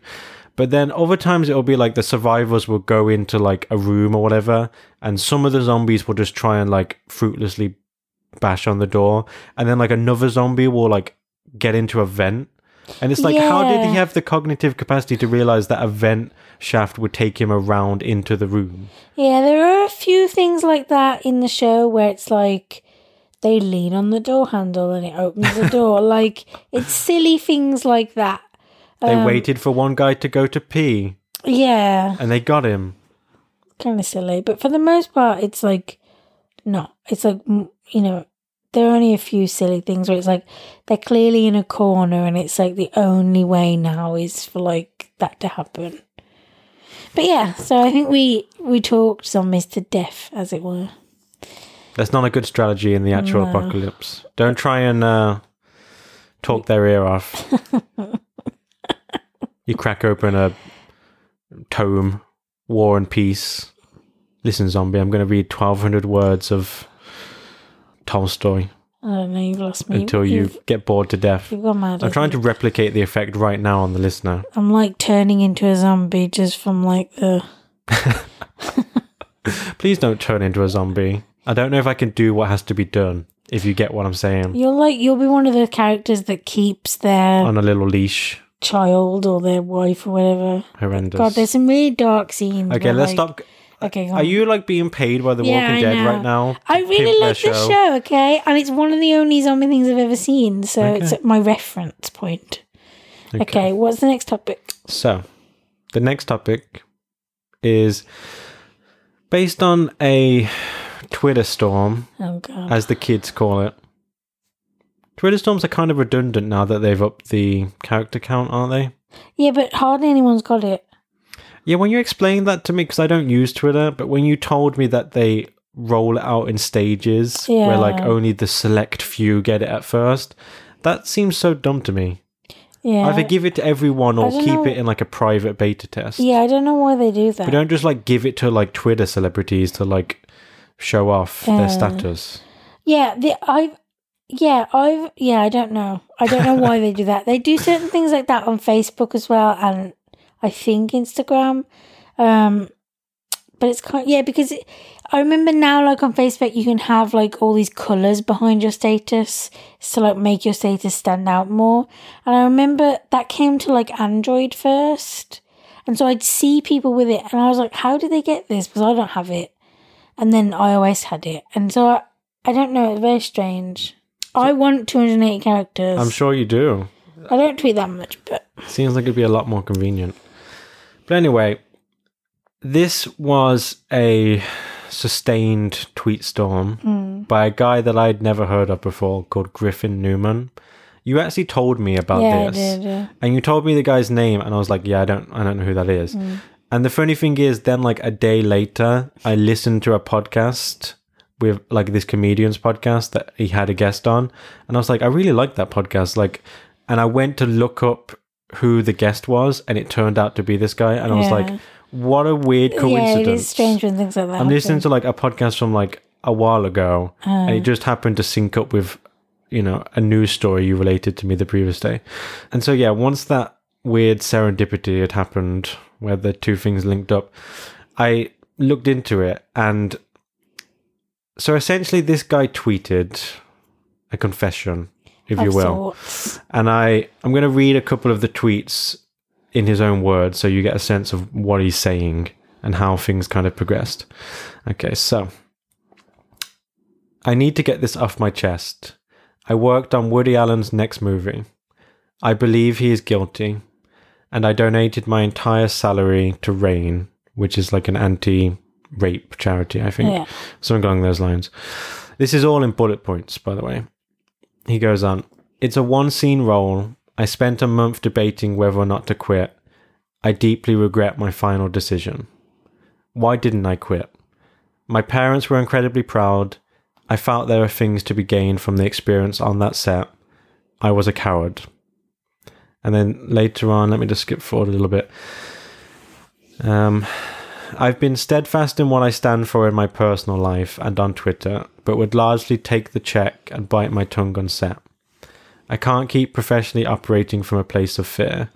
But then other times it'll be like the survivors will go into like a room or whatever, and some of the zombies will just try and like fruitlessly bash on the door, and then like another zombie will like get into a vent. And it's like, how did he have the cognitive capacity to realize that a vent shaft would take him around into the room? Yeah, there are a few things like that in the show where it's like they lean on the door handle and it opens the door. like it's silly things like that. They Um, waited for one guy to go to pee, Yeah, and they got him. kind of silly, but for the most part, it's like not. It's like you know, there are only a few silly things where it's like they're clearly in a corner, and it's like the only way now is for like that to happen. But yeah, so I think we we talked zombies to death, as it were. That's not a good strategy in the actual No. apocalypse. Don't try and uh, talk their ear off. you crack open a tome, War and Peace. Listen, zombie, I'm going to read 1,200 words of Tolstoy I don't know. You've lost me until you You've, get bored to death. you've gone mad. I'm trying to replicate the effect right now on the listener. I'm like turning into a zombie just from like the. Please don't turn into a zombie. I don't know if I can do what has to be done, if you get what I'm saying. You're like you'll be one of the characters that keeps their On a little leash. child or their wife or whatever. Horrendous. God, there's some really dark scenes. Okay, where, let's like- stop. Okay, Are you like being paid by The Yeah, Walking I Dead know. right now? I really like this show, okay? And it's one of the only zombie things I've ever seen, so Okay. it's my reference point. Okay. what's the next topic? So, the next topic is based on a Twitter storm, Oh god. as the kids call it. Twitter storms are kind of redundant now that they've upped the character count, aren't they? yeah, but hardly anyone's got it. Yeah, when you explained that to me, because I don't use Twitter, but when you told me that they roll it out in stages where like only the select few get it at first, that seems so dumb to me. Yeah. Either give it to everyone or keep know- it in like a private beta test. yeah, I don't know why they do that. But don't just like give it to like Twitter celebrities to like show off their Uh, status. Yeah, the I've yeah, I've yeah, I don't know. I don't know why they do that. They do certain things like that on Facebook as well and I think Instagram. Um but it's kind of, yeah, because it, I remember now like on Facebook you can have like all these colours behind your status to like make your status stand out more. And I remember that came to like Android first. And so I'd see people with it and I was like, how did they get this? Because I don't have it. And then iOS had it. And so I, I don't know, it's very strange. I want 280 characters. I'm sure you do. I don't tweet that much, but Seems like it'd be a lot more convenient. But anyway, this was a sustained tweet storm mm, by a guy that I'd never heard of before called Griffin Newman. You actually told me about yeah, this. Did. Yeah. And you told me the guy's name and I was like, yeah, I don't I don't know who that is. Mm. And the funny thing is then like a day later, I listened to a podcast with like this comedian's podcast that he had a guest on and I was like, I really like that podcast like and I went to look up who the guest was and it turned out to be this guy and I was Yeah. like, what a weird coincidence. Yeah, it is strange when things like that. I'm listening to like a podcast from like a while ago and it ah. just happened to sync up with you know a news story you related to me the previous day and so yeah once that weird serendipity had happened where the two things linked up i looked into it and so essentially this guy tweeted a confession if you will sorts. and i i'm going to read a couple of the tweets in his own words so you get a sense of what he's saying and how things kind of progressed okay so I need to get this off my chest. I worked on Woody Allen's next movie. I believe he is guilty, and I donated my entire salary to RAINN, which is like an anti rape charity, I think. Yeah. Something along those lines. This is all in bullet points, by the way. He goes on It's a one scene role. I spent a month debating whether or not to quit. I deeply regret my final decision. Why didn't I quit? My parents were incredibly proud. I felt there were things to be gained from the experience on that set. I was a coward. And then later on, let me just skip forward a little bit. Um, I've been steadfast in what I stand for in my personal life and on Twitter, but would largely take the check and bite my tongue on set. I can't keep professionally operating from a place of fear.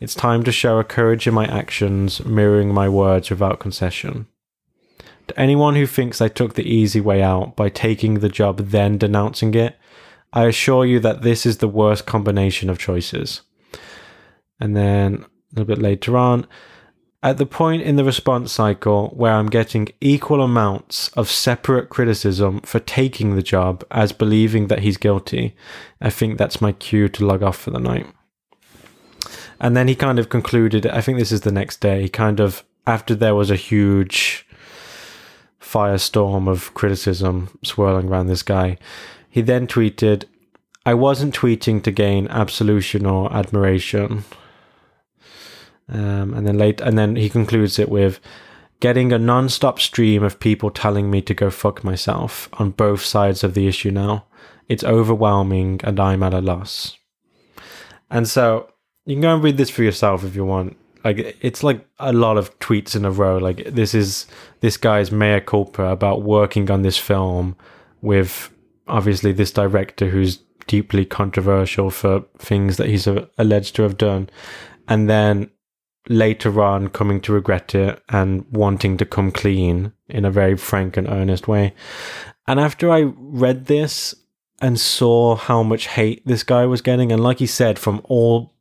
It's time to show a courage in my actions, mirroring my words without concession. To anyone who thinks I took the easy way out by taking the job then denouncing it, I assure you that this is the worst combination of choices. And then a little bit later on, at the point in the response cycle where I'm getting equal amounts of separate criticism for taking the job as believing that he's guilty, I think that's my cue to log off for the night. And then he kind of concluded, I think this is the next day, he kind of, after there was a huge firestorm of criticism swirling around this guy, he then tweeted, I wasn't tweeting to gain absolution or admiration. Um, and then late, and then he concludes it with getting a non-stop stream of people telling me to go fuck myself on both sides of the issue now. It's overwhelming, and I'm at a loss. And so you can go and read this for yourself if you want. Like it's like a lot of tweets in a row. Like this is this guy's mea culpa about working on this film with obviously this director who's deeply controversial for things that he's uh, alleged to have done, and then later on coming to regret it and wanting to come clean in a very frank and earnest way. And after I read this and saw how much hate this guy was getting, and like he said, from all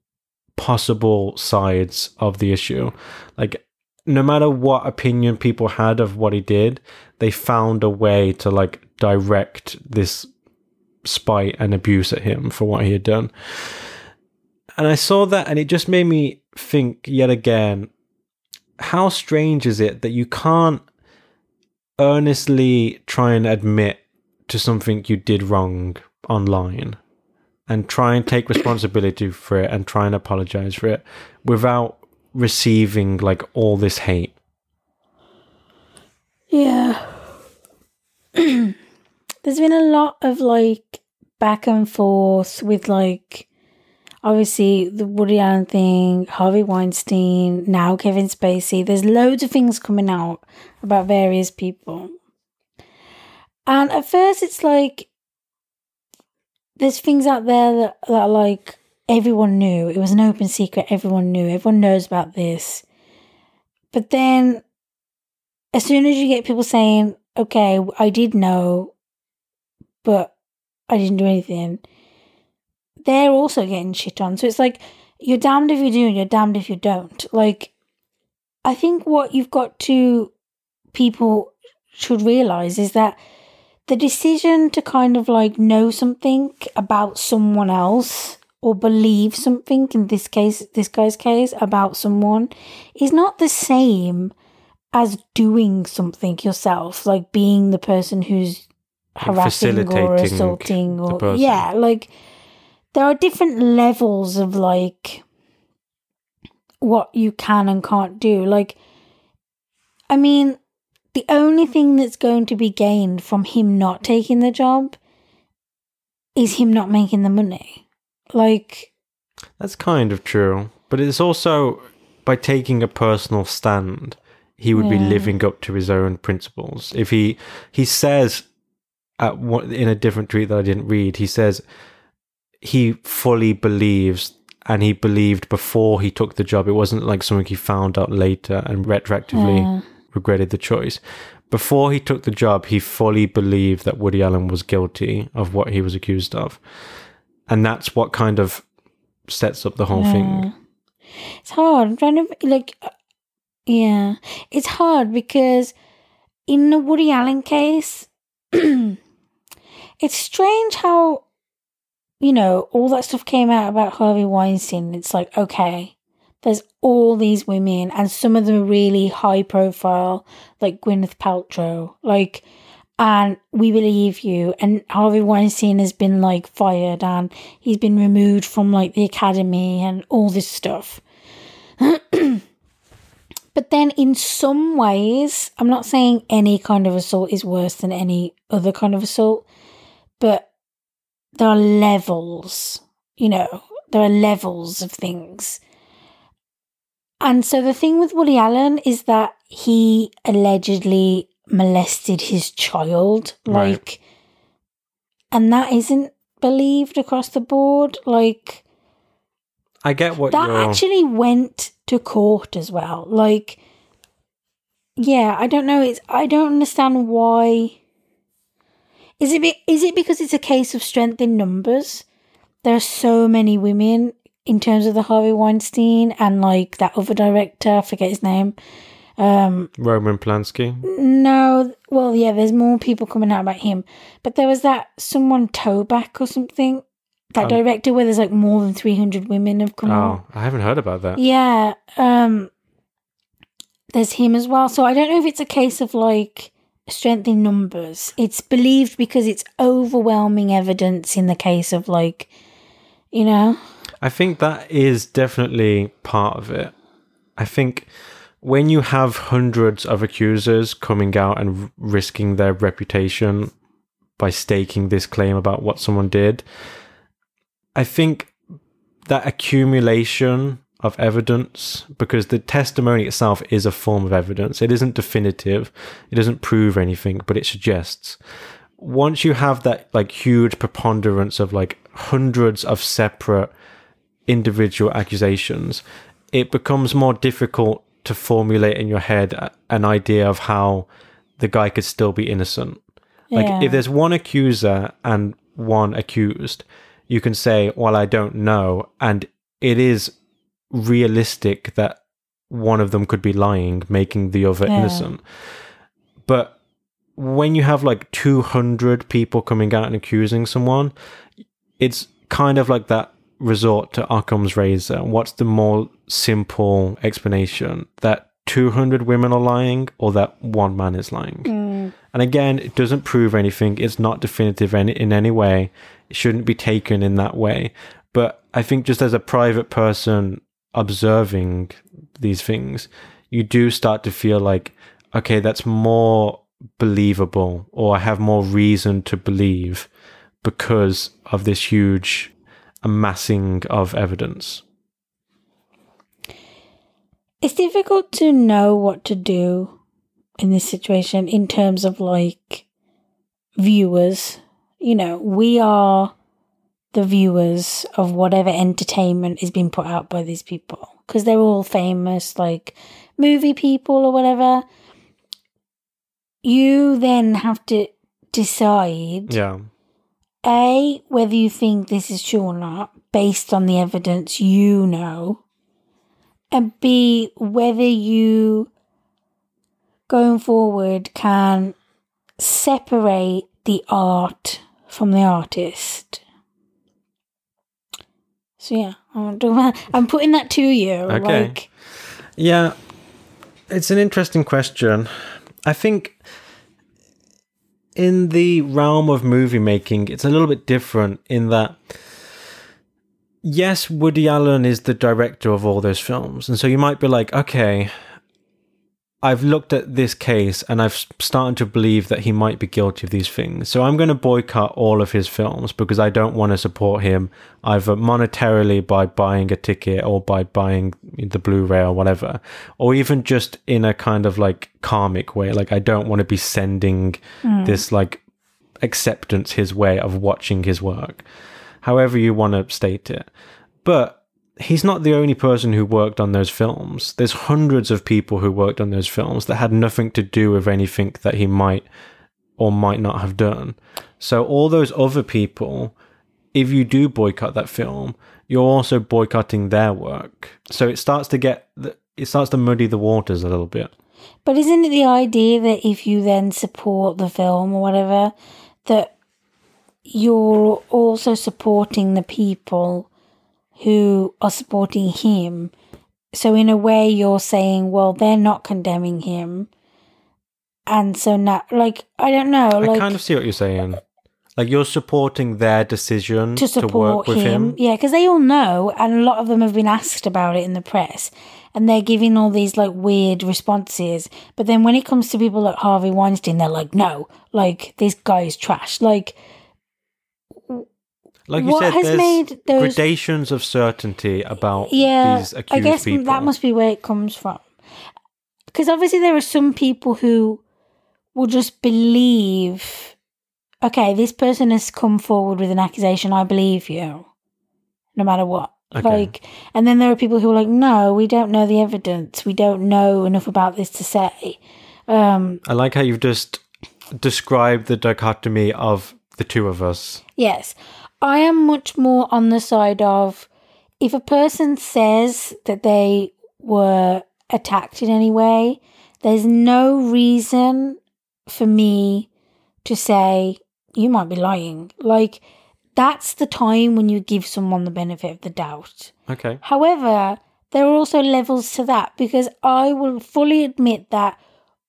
possible sides of the issue, like no matter what opinion people had of what he did, they found a way to like direct this spite and abuse at him for what he had done. And I saw that and it just made me think yet again how strange is it that you can't earnestly try and admit to something you did wrong online and try and take responsibility for it and try and apologize for it without receiving like all this hate. Yeah. There's been a lot of like back and forth with like obviously the Woody Allen thing, Harvey Weinstein, now Kevin Spacey. There's loads of things coming out about various people. And at first it's like there's things out there that, that are like everyone knew. It was an open secret, everyone knew, everyone knows about this. But then as soon as you get people saying, Okay, I did know, but I didn't do anything, they're also getting shit on. So it's like you're damned if you do and you're damned if you don't. Like I think what you've got to people should realize is that the decision to kind of like know something about someone else or believe something in this case this guy's case about someone is not the same as doing something yourself like being the person who's harassing or assaulting or yeah like there are different levels of like what you can and can't do. Like i mean the only thing that's going to be gained from him not taking the job is him not making the money. Like That's kind of true, but it's also by taking a personal stand, he would be living up to his own principles. If he he says at what in a different tweet that I didn't read, he says he fully believes and he believed before he took the job. It wasn't like something he found out later and retroactively Yeah. regretted the choice. Before he took the job, he fully believed that Woody Allen was guilty of what he was accused of. And that's what kind of sets up the whole Yeah. thing. It's hard. I'm trying to like, uh, yeah, it's hard because in the Woody Allen case, it's strange how you know all that stuff came out about Harvey Weinstein. It's like okay, there's all these women, and some of them are really high profile, like Gwyneth Paltrow, like. And we believe you. And Harvey Weinstein has been like fired and he's been removed from like the academy and all this stuff. but then, in some ways, I'm not saying any kind of assault is worse than any other kind of assault, but there are levels, you know, there are levels of things. And so the thing with Woody Allen is that he allegedly molested his child, Right. like, and that isn't believed across the board. Like, I get what that you're. actually went to court as well. Like, yeah, I don't know. It's I don't understand why. Is it be, is it because it's a case of strength in numbers? There are so many women in terms of the Harvey Weinstein and like that other director. I forget his name. Um, Roman Polanski. no, well, yeah, there's more people coming out about him, but there was that someone Toback or something. That Oh. director where there's like more than three hundred women have come out. Oh, I haven't heard about that. Yeah, um there's him as well. So I don't know if it's a case of like strength in numbers. It's believed because it's overwhelming evidence in the case of like you know. I think that is definitely part of it. I think when you have hundreds of accusers coming out and risking their reputation by staking this claim about what someone did, I think that accumulation of evidence, because the testimony itself is a form of evidence, it isn't definitive, it doesn't prove anything, but it suggests. Once you have that like huge preponderance of like hundreds of separate individual accusations, it becomes more difficult to formulate in your head an idea of how the guy could still be innocent. Like Yeah. if there's one accuser and one accused, you can say, "Well, I don't know," and it is realistic that one of them could be lying, making the other Yeah. innocent. But when you have like 200 people coming out and accusing someone, it's kind of like that resort to Occam's razor. What's the more simple explanation? That 200 women are lying or that one man is lying? Mm, And again, it doesn't prove anything. It's not definitive any, in any way. It shouldn't be taken in that way. But I think just as a private person observing these things, you do start to feel like, okay, that's more believable, or I have more reason to believe because of this huge amassing of evidence. It's difficult to know what to do in this situation in terms of like viewers. You know, we are the viewers of whatever entertainment is being put out by these people because they're all famous, like movie people or whatever. You then have to decide Yeah. A, whether you think this is true or not, based on the evidence you know. And B, whether you, going forward, can separate the art from the artist. So, yeah, I'm putting that to you. Okay. Like, Yeah, it's an interesting question. I think in the realm of movie making, it's a little bit different in that, yes, Woody Allen is the director of all those films. And so you might be like, okay, I've looked at this case and I've started to believe that he might be guilty of these things. So I'm going to boycott all of his films because I don't want to support him either monetarily by buying a ticket or by buying the Blu-ray or whatever, or even just in a kind of like karmic way. Like I don't want to be sending hmm. this like acceptance his way of watching his work, however you want to state it. But he's not the only person who worked on those films. There's hundreds of people who worked on those films that had nothing to do with anything that he might or might not have done. So all those other people, if you do boycott that film, you're also boycotting their work. So it starts to get it starts to muddy the waters a little bit. But isn't it the idea that if you then support the film or whatever, that you're also supporting the people who are supporting him? So, in a way, you're saying, well, they're not condemning him. And so now, like, I don't know, I like, kind of see what you're saying. Like you're supporting their decision to to, work support with him. him. Yeah, because they all know, and a lot of them have been asked about it in the press, and they're giving all these like weird responses. But then when it comes to people like Harvey Weinstein, they're like, no, like this guy is trash. Like, Like you What said, has there's made those- gradations of certainty about yeah, these accused I guess people. that must be where it comes from. Because obviously there are some people who will just believe, okay, this person has come forward with an accusation. I believe you, no matter what. Okay. Like, and then there are people who are like, no, we don't know the evidence. We don't know enough about this to say. Um, I like how you've just described the dichotomy of the two of us. Yes. I am much more on the side of if a person says that they were attacked in any way, there's no reason for me to say you might be lying. Like, that's the time when you give someone the benefit of the doubt. Okay. However, there are also levels to that because I will fully admit that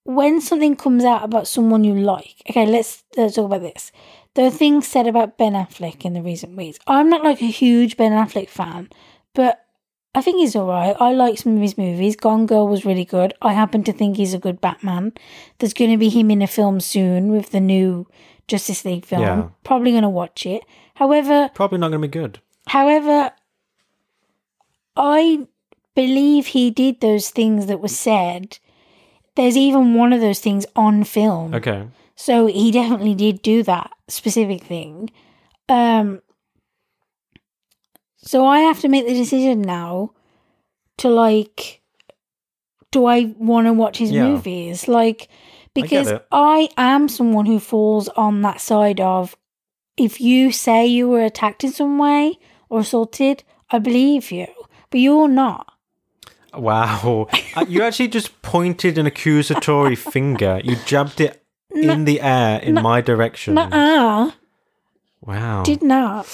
when something comes out about someone you like, okay, let's let's talk about this. There are things said about Ben Affleck in the recent weeks. I'm not like a huge Ben Affleck fan, but I think he's alright. I like some of his movies. Gone Girl was really good. I happen to think he's a good Batman. There's going to be him in a film soon with the new Justice League film. Yeah. Probably going to watch it. However, Probably not going to be good. However, I believe he did those things that were said. There's even one of those things on film. Okay. So he definitely did do that specific thing. Um so I have to make the decision now to like do I want to watch his Yeah. movies? Like because it. I am someone who falls on that side of if you say you were attacked in some way or assaulted, I believe you. But you're not. Wow. Uh, you actually just pointed an accusatory finger. You jabbed it in the air in my direction. Nuh-uh. Ah. Wow. Did not.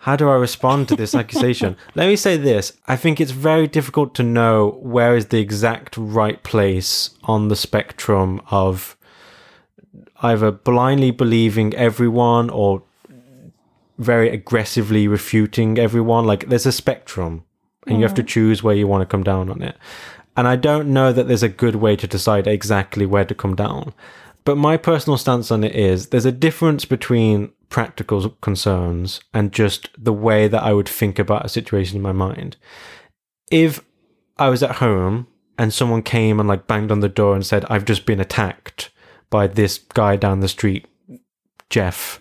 How do I respond to this accusation? Let me say this. I think it's very difficult to know where is the exact right place on the spectrum of either blindly believing everyone or very aggressively refuting everyone. Like there's a spectrum. and you have to mm. choose where you want to come down on it. And I don't know that there's a good way to decide exactly where to come down. But my personal stance on it is there's a difference between practical concerns and just the way that I would think about a situation in my mind. If I was at home and someone came and like banged on the door and said, I've just been attacked by this guy down the street, Jeff.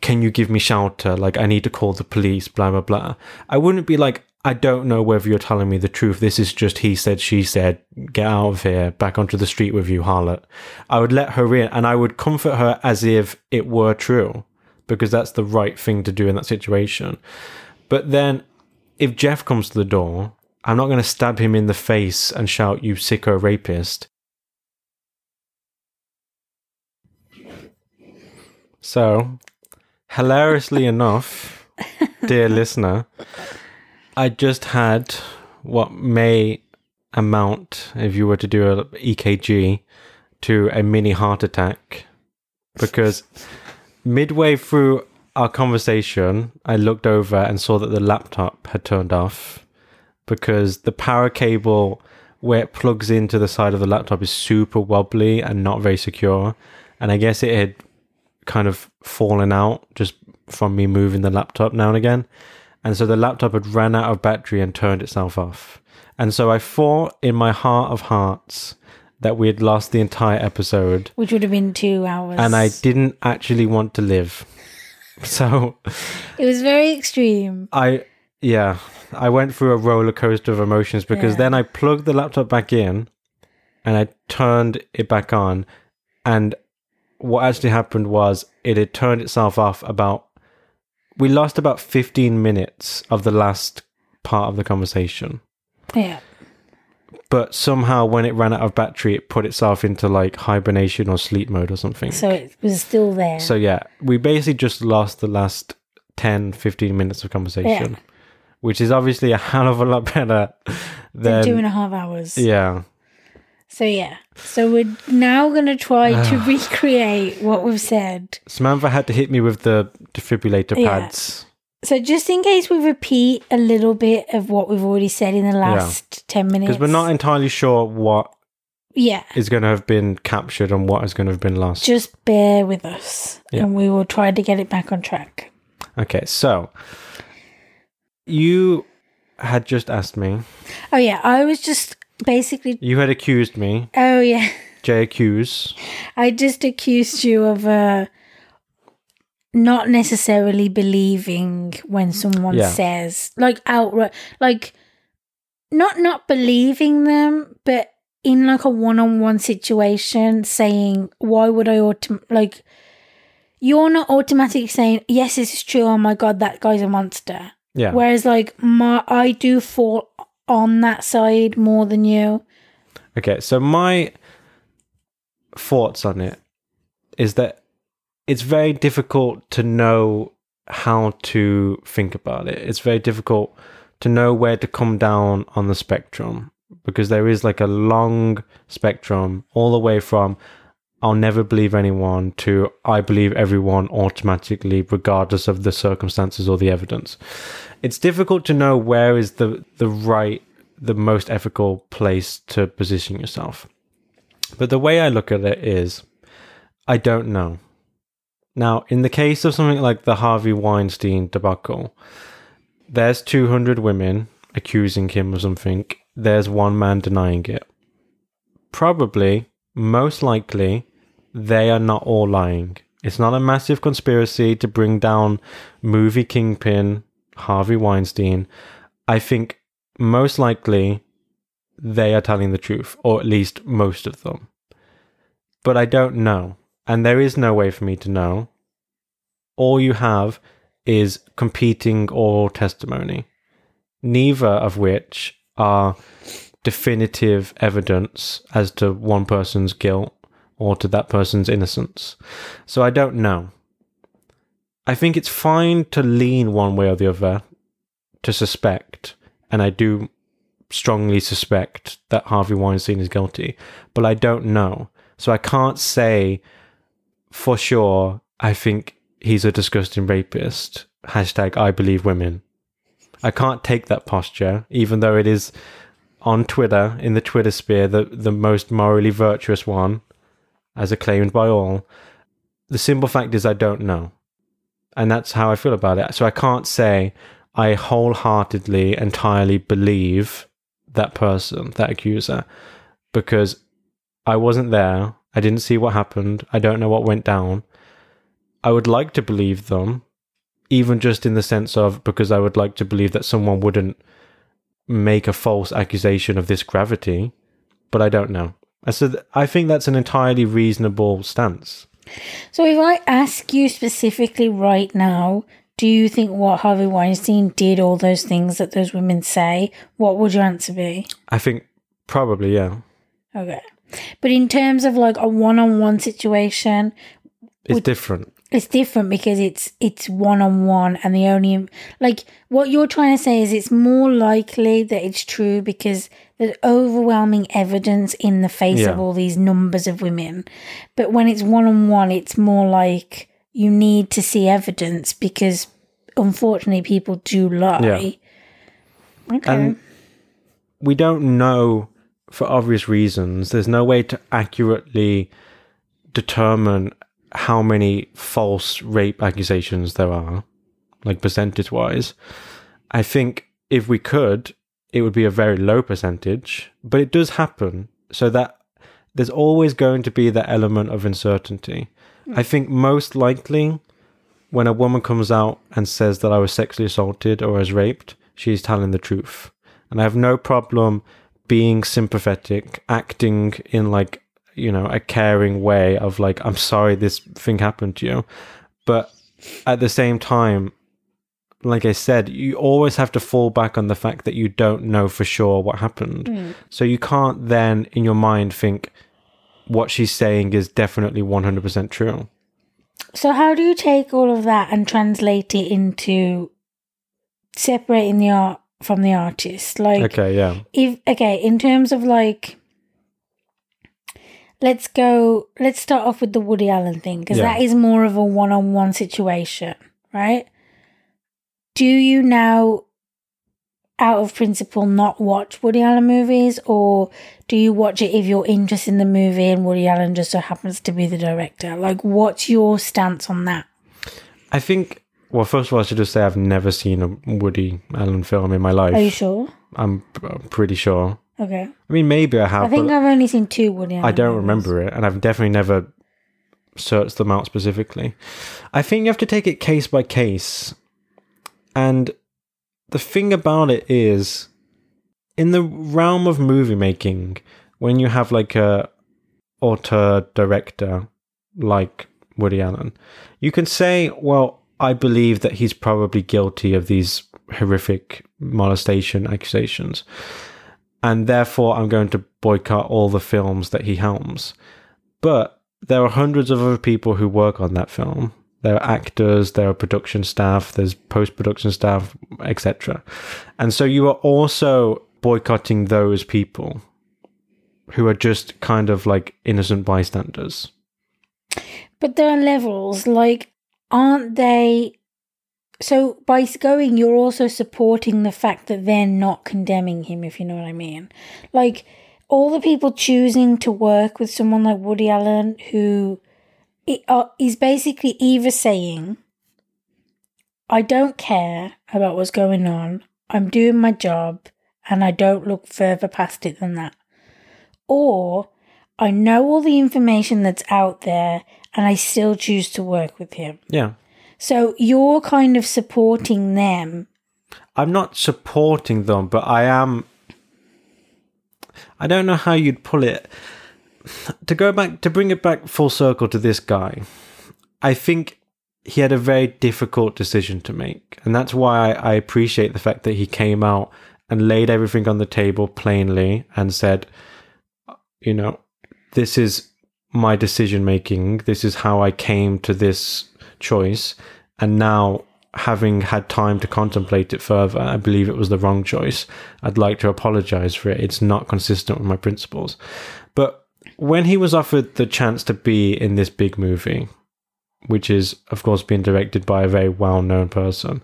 Can you give me shelter? Like, I need to call the police, blah, blah, blah. I wouldn't be like, I don't know whether you're telling me the truth. This is just he said, she said, get out of here, back onto the street with you, harlot. I would let her in and I would comfort her as if it were true because that's the right thing to do in that situation. But then if Jeff comes to the door, I'm not going to stab him in the face and shout, you sicko rapist. So, hilariously enough, dear listener, I just had what may amount, if you were to do a EKG, to a mini heart attack because midway through our conversation, I looked over and saw that the laptop had turned off because the power cable where it plugs into the side of the laptop is super wobbly and not very secure. And I guess it had kind of fallen out just from me moving the laptop now and again. And so the laptop had ran out of battery and turned itself off. And so I thought in my heart of hearts that we had lost the entire episode Which would have been two hours. and I didn't actually want to live. So It was very extreme. I, yeah, I went through a roller coaster of emotions because Yeah. then I plugged the laptop back in and I turned it back on. And what actually happened was it had turned itself off about, we lost about 15 minutes of the last part of the conversation. Yeah. But somehow when it ran out of battery, it put itself into like hibernation or sleep mode or something. So it was still there. So yeah, we basically just lost the last 10, 15 minutes of conversation, Yeah. which is obviously a hell of a lot better Than two than and a half hours. yeah. So yeah. So we're now gonna try to recreate what we've said. Samantha had to hit me with the defibrillator Yeah. pads. So just in case we repeat a little bit of what we've already said in the last ten minutes. Because we're not entirely sure what Yeah. is going to have been captured and what is going to have been lost. Just bear with us. Yeah. And we will try to get it back on track. Okay, so you had just asked me, Oh yeah, I was just basically you had accused me, oh yeah. J accuse. I just accused you of uh not necessarily believing when someone Yeah. says like outright like not not believing them but in like a one-on-one situation saying why would I autom- like you're not automatically saying yes this is true oh my god that guy's a monster Yeah. whereas like my I do fall on that side more than you Okay, so my thoughts on it is that it's very difficult to know how to think about it. It's very difficult to know where to come down on the spectrum because there is like a long spectrum all the way from I'll never believe anyone to I believe everyone automatically regardless of the circumstances or the evidence. It's difficult to know where is the the right the most ethical place to position yourself. But the way I look at it is I don't know. Now, in the case of something like the Harvey Weinstein debacle, there's 200 women accusing him of something, there's one man denying it. Probably, most likely, they are not all lying. It's not a massive conspiracy to bring down movie kingpin Harvey Weinstein. I think most likely they are telling the truth, or at least most of them. But I don't know, and there is no way for me to know. All you have is competing oral testimony, neither of which are definitive evidence as to one person's guilt or to that person's innocence. So I don't know. I think it's fine to lean one way or the other, to suspect, and I do strongly suspect that Harvey Weinstein is guilty, but I don't know. So I can't say for sure I think he's a disgusting rapist. Hashtag I believe women. I can't take that posture, even though it is on Twitter, in the Twitter sphere, the, the most morally virtuous one, as acclaimed by all. The simple fact is, I don't know. And that's how I feel about it. So I can't say I wholeheartedly, entirely believe that person, that accuser, because I wasn't there. I didn't see what happened. I don't know what went down. I would like to believe them, even just in the sense of because I would like to believe that someone wouldn't make a false accusation of this gravity, but I don't know. Uh, so th- I think that's an entirely reasonable stance. So if I ask you specifically right now, do you think what Harvey Weinstein did all those things that those women say? What would your answer be? I think probably, yeah. Okay. But in terms of like a one on one situation, It's different. It's different because it's it's one on one and the only like what you're trying to say is it's more likely that it's true because there's overwhelming evidence in the face of all these numbers of women. But when it's one on one, it's more like you need to see evidence because unfortunately people do lie. Okay. And we don't know for obvious reasons. There's no way to accurately determine how many false rape accusations there are, like percentage wise. I think if we could, it would be a very low percentage, but it does happen. So that there's always going to be that element of uncertainty. I think most likely when a woman comes out and says that I was sexually assaulted or was raped, she's telling the truth. And I have no problem being sympathetic, acting in like, you know, a caring way of like, I'm sorry this thing happened to you. But at the same time, like I said, you always have to fall back on the fact that you don't know for sure what happened. Mm. So you can't then, in your mind, think what she's saying is definitely 100% true. So how do you take all of that and translate it into separating the art from the artist? Like Okay, yeah. if okay, in terms of like let's go let's start off with the Woody Allen thing because Yeah. that is more of a one-on-one situation, right? Do you now out of principle not watch Woody Allen movies or do you watch it if you're interested in the movie and Woody Allen just so happens to be the director? Like what's your stance on that? I think, well, first of all, I should just say I've never seen a Woody Allen film in my life. Are you sure? I'm p- pretty sure. Okay. I mean, maybe I have, I think I've only seen two Woody Allen I don't movies. remember it, and I've definitely never searched them out specifically. I think you have to take it case by case. And the thing about it is, in the realm of movie making, when you have like a auteur director like Woody Allen, you can say, well, I believe that he's probably guilty of these horrific molestation accusations. And therefore, I'm going to boycott all the films that he helms. But there are hundreds of other people who work on that film. There are actors, there are production staff, there's post production staff, etc. And so you are also boycotting those people who are just kind of like innocent bystanders. But there are levels, like, aren't they? So by going, you're also supporting the fact that they're not condemning him, if you know what I mean. Like, all the people choosing to work with someone like Woody Allen, who is basically either saying, I don't care about what's going on, I'm doing my job, and I don't look further past it than that. Or, I know all the information that's out there and I still choose to work with him. Yeah. So you're kind of supporting them. I'm not supporting them, but I am. I don't know how you'd pull it. To go back, to bring it back full circle to this guy, I think he had a very difficult decision to make. And that's why I, appreciate the fact that he came out and laid everything on the table plainly and said, you know, this is my decision making. This is how I came to this choice. And now, having had time to contemplate it further, I believe it was the wrong choice. I'd like to apologize for it. It's not consistent with my principles. But when he was offered the chance to be in this big movie, which is, of course, being directed by a very well known person,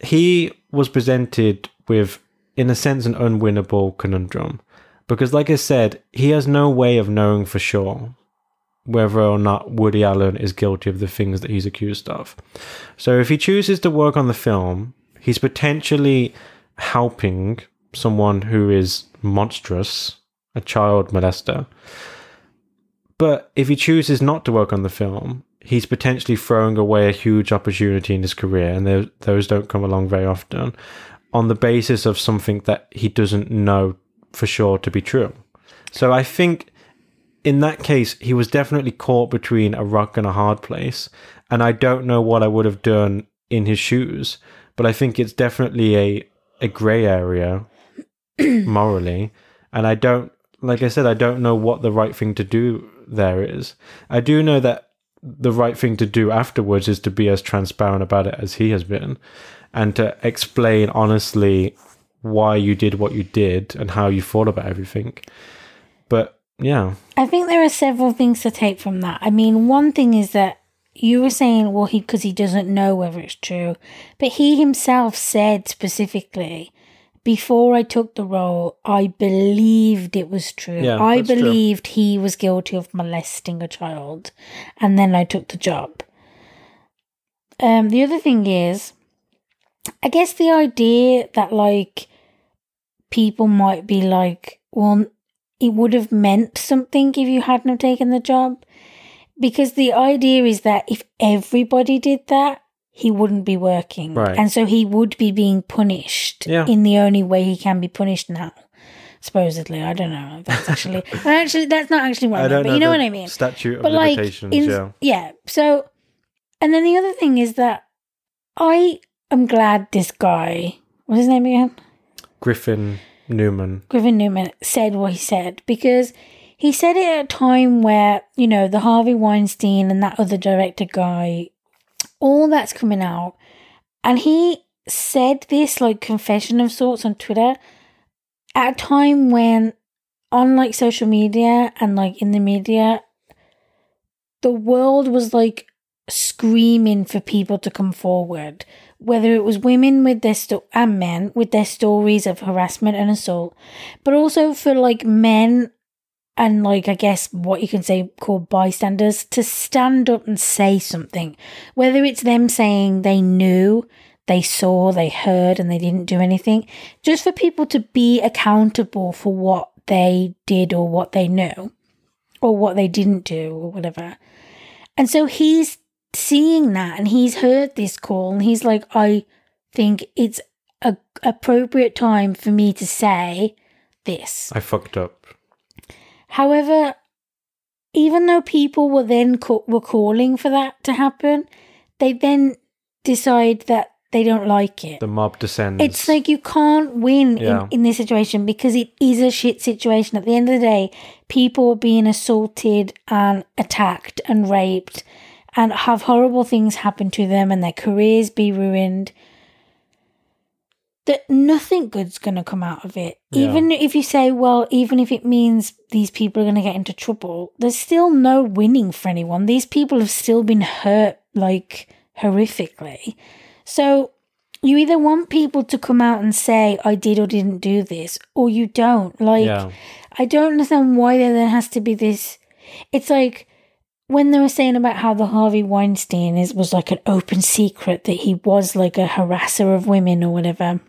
he was presented with, in a sense, an unwinnable conundrum. Because, like I said, he has no way of knowing for sure whether or not Woody Allen is guilty of the things that he's accused of. So, if he chooses to work on the film, he's potentially helping someone who is monstrous, a child molester. But if he chooses not to work on the film, he's potentially throwing away a huge opportunity in his career, and those- don't come along very often, on the basis of something that he doesn't know for sure to be true. So I think in that case, he was definitely caught between a rock and a hard place, and I don't know what I would have done in his shoes, but I think it's definitely a a grey area morally, and I don't like I said I don't know what the right thing to do there is. I do know that the right thing to do afterwards is to be as transparent about it as he has been and to explain honestly why you did what you did and how you thought about everything. But yeah, I think there are several things to take from that. I mean, one thing is that you were saying, well, he because he doesn't know whether it's true, but he himself said specifically, before I took the role, I believed it was true. Yeah, I that's true. believed he was guilty of molesting a child, and then I took the job. Um, the other thing is, I guess the idea that like people might be like, well, it would have meant something if you hadn't have taken the job. Because the idea is that if everybody did that, he wouldn't be working. Right. And so he would be being punished Yeah. in the only way he can be punished now. Supposedly. I don't know. if That's actually actually that's not actually what I, I mean, don't but you know what I mean Statute of but like limitations. in, yeah, yeah so and then the other thing is that i am glad this guy what's his name again Griffin Newman. griffin newman said what he said because he said it at a time where you know the harvey weinstein and that other director guy all that's coming out and he said this like confession of sorts on twitter at a time when on like social media and like in the media the world was like screaming for people to come forward whether it was women with their sto- and men with their stories of harassment and assault but also for like men and like i guess what you can say called bystanders to stand up and say something. Whether it's them saying they knew they saw they heard and they didn't do anything just for people to be accountable for what they did or what they knew or what they didn't do or whatever. And so he's seeing that and he's heard this call and he's like, I think it's a appropriate time for me to say this. I fucked up. However, even though people were then ca- were calling for that to happen, they then decide that they don't like it. The mob descends. It's like you can't win Yeah. in, in this situation because it is a shit situation. At the end of the day, people are being assaulted and attacked and raped and have horrible things happen to them and their careers be ruined. That nothing good's going to come out of it. Yeah. Even if you say, well, even if it means these people are going to get into trouble, there's still no winning for anyone. These people have still been hurt like horrifically. So you either want people to come out and say, I did or didn't do this, or you don't. Like, yeah, I don't understand why there then has to be this. It's like when they were saying about how the Harvey Weinstein is was like an open secret that he was like a harasser of women or whatever.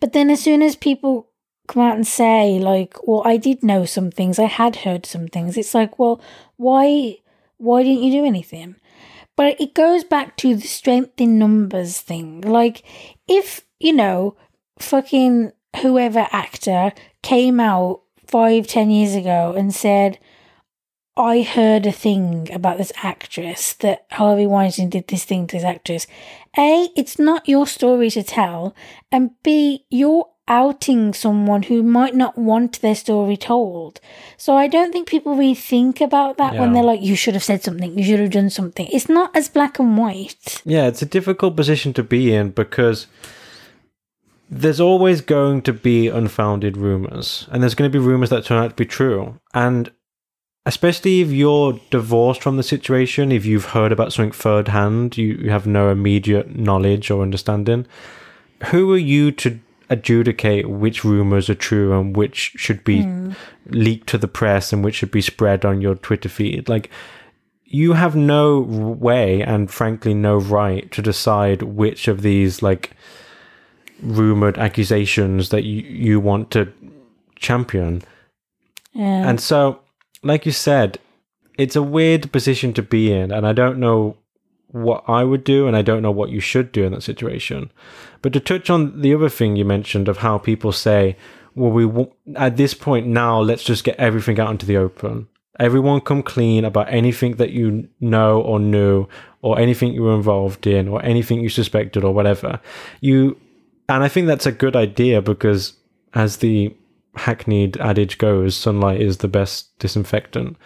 But then as soon as people come out and say like, "Well, I did know some things. I had heard some things," it's like, "Well, why? Why didn't you do anything?" But it goes back to the strength in numbers thing. Like, if you know, fucking whoever actor came out five, ten years ago and said, I heard a thing about this actress that Harvey Weinstein did this thing to this actress. A, it's not your story to tell. And B, you're outing someone who might not want their story told. So I don't think people really think about that when they're like, you should have said something, you should have done something. It's not as black and white. yeah. It's a difficult position to be in because there's always going to be unfounded rumors, and there's going to be rumors that turn out to be true. And especially if you're divorced from the situation, if you've heard about something third hand, you, you have no immediate knowledge or understanding. Who are you to adjudicate which rumors are true and which should be hmm. leaked to the press and which should be spread on your Twitter feed? Like, you have no way and frankly no right to decide which of these like rumored accusations that you, you want to champion. Yeah. And so, like you said, it's a weird position to be in, and I don't know what I would do, and I don't know what you should do in that situation. But to touch on the other thing you mentioned of how people say, well, we w- at this point now, let's just get everything out into the open. Everyone come clean about anything that you know or knew, or anything you were involved in, or anything you suspected, or whatever. You, and I think that's a good idea because, as the hackneyed adage goes, sunlight is the best disinfectant.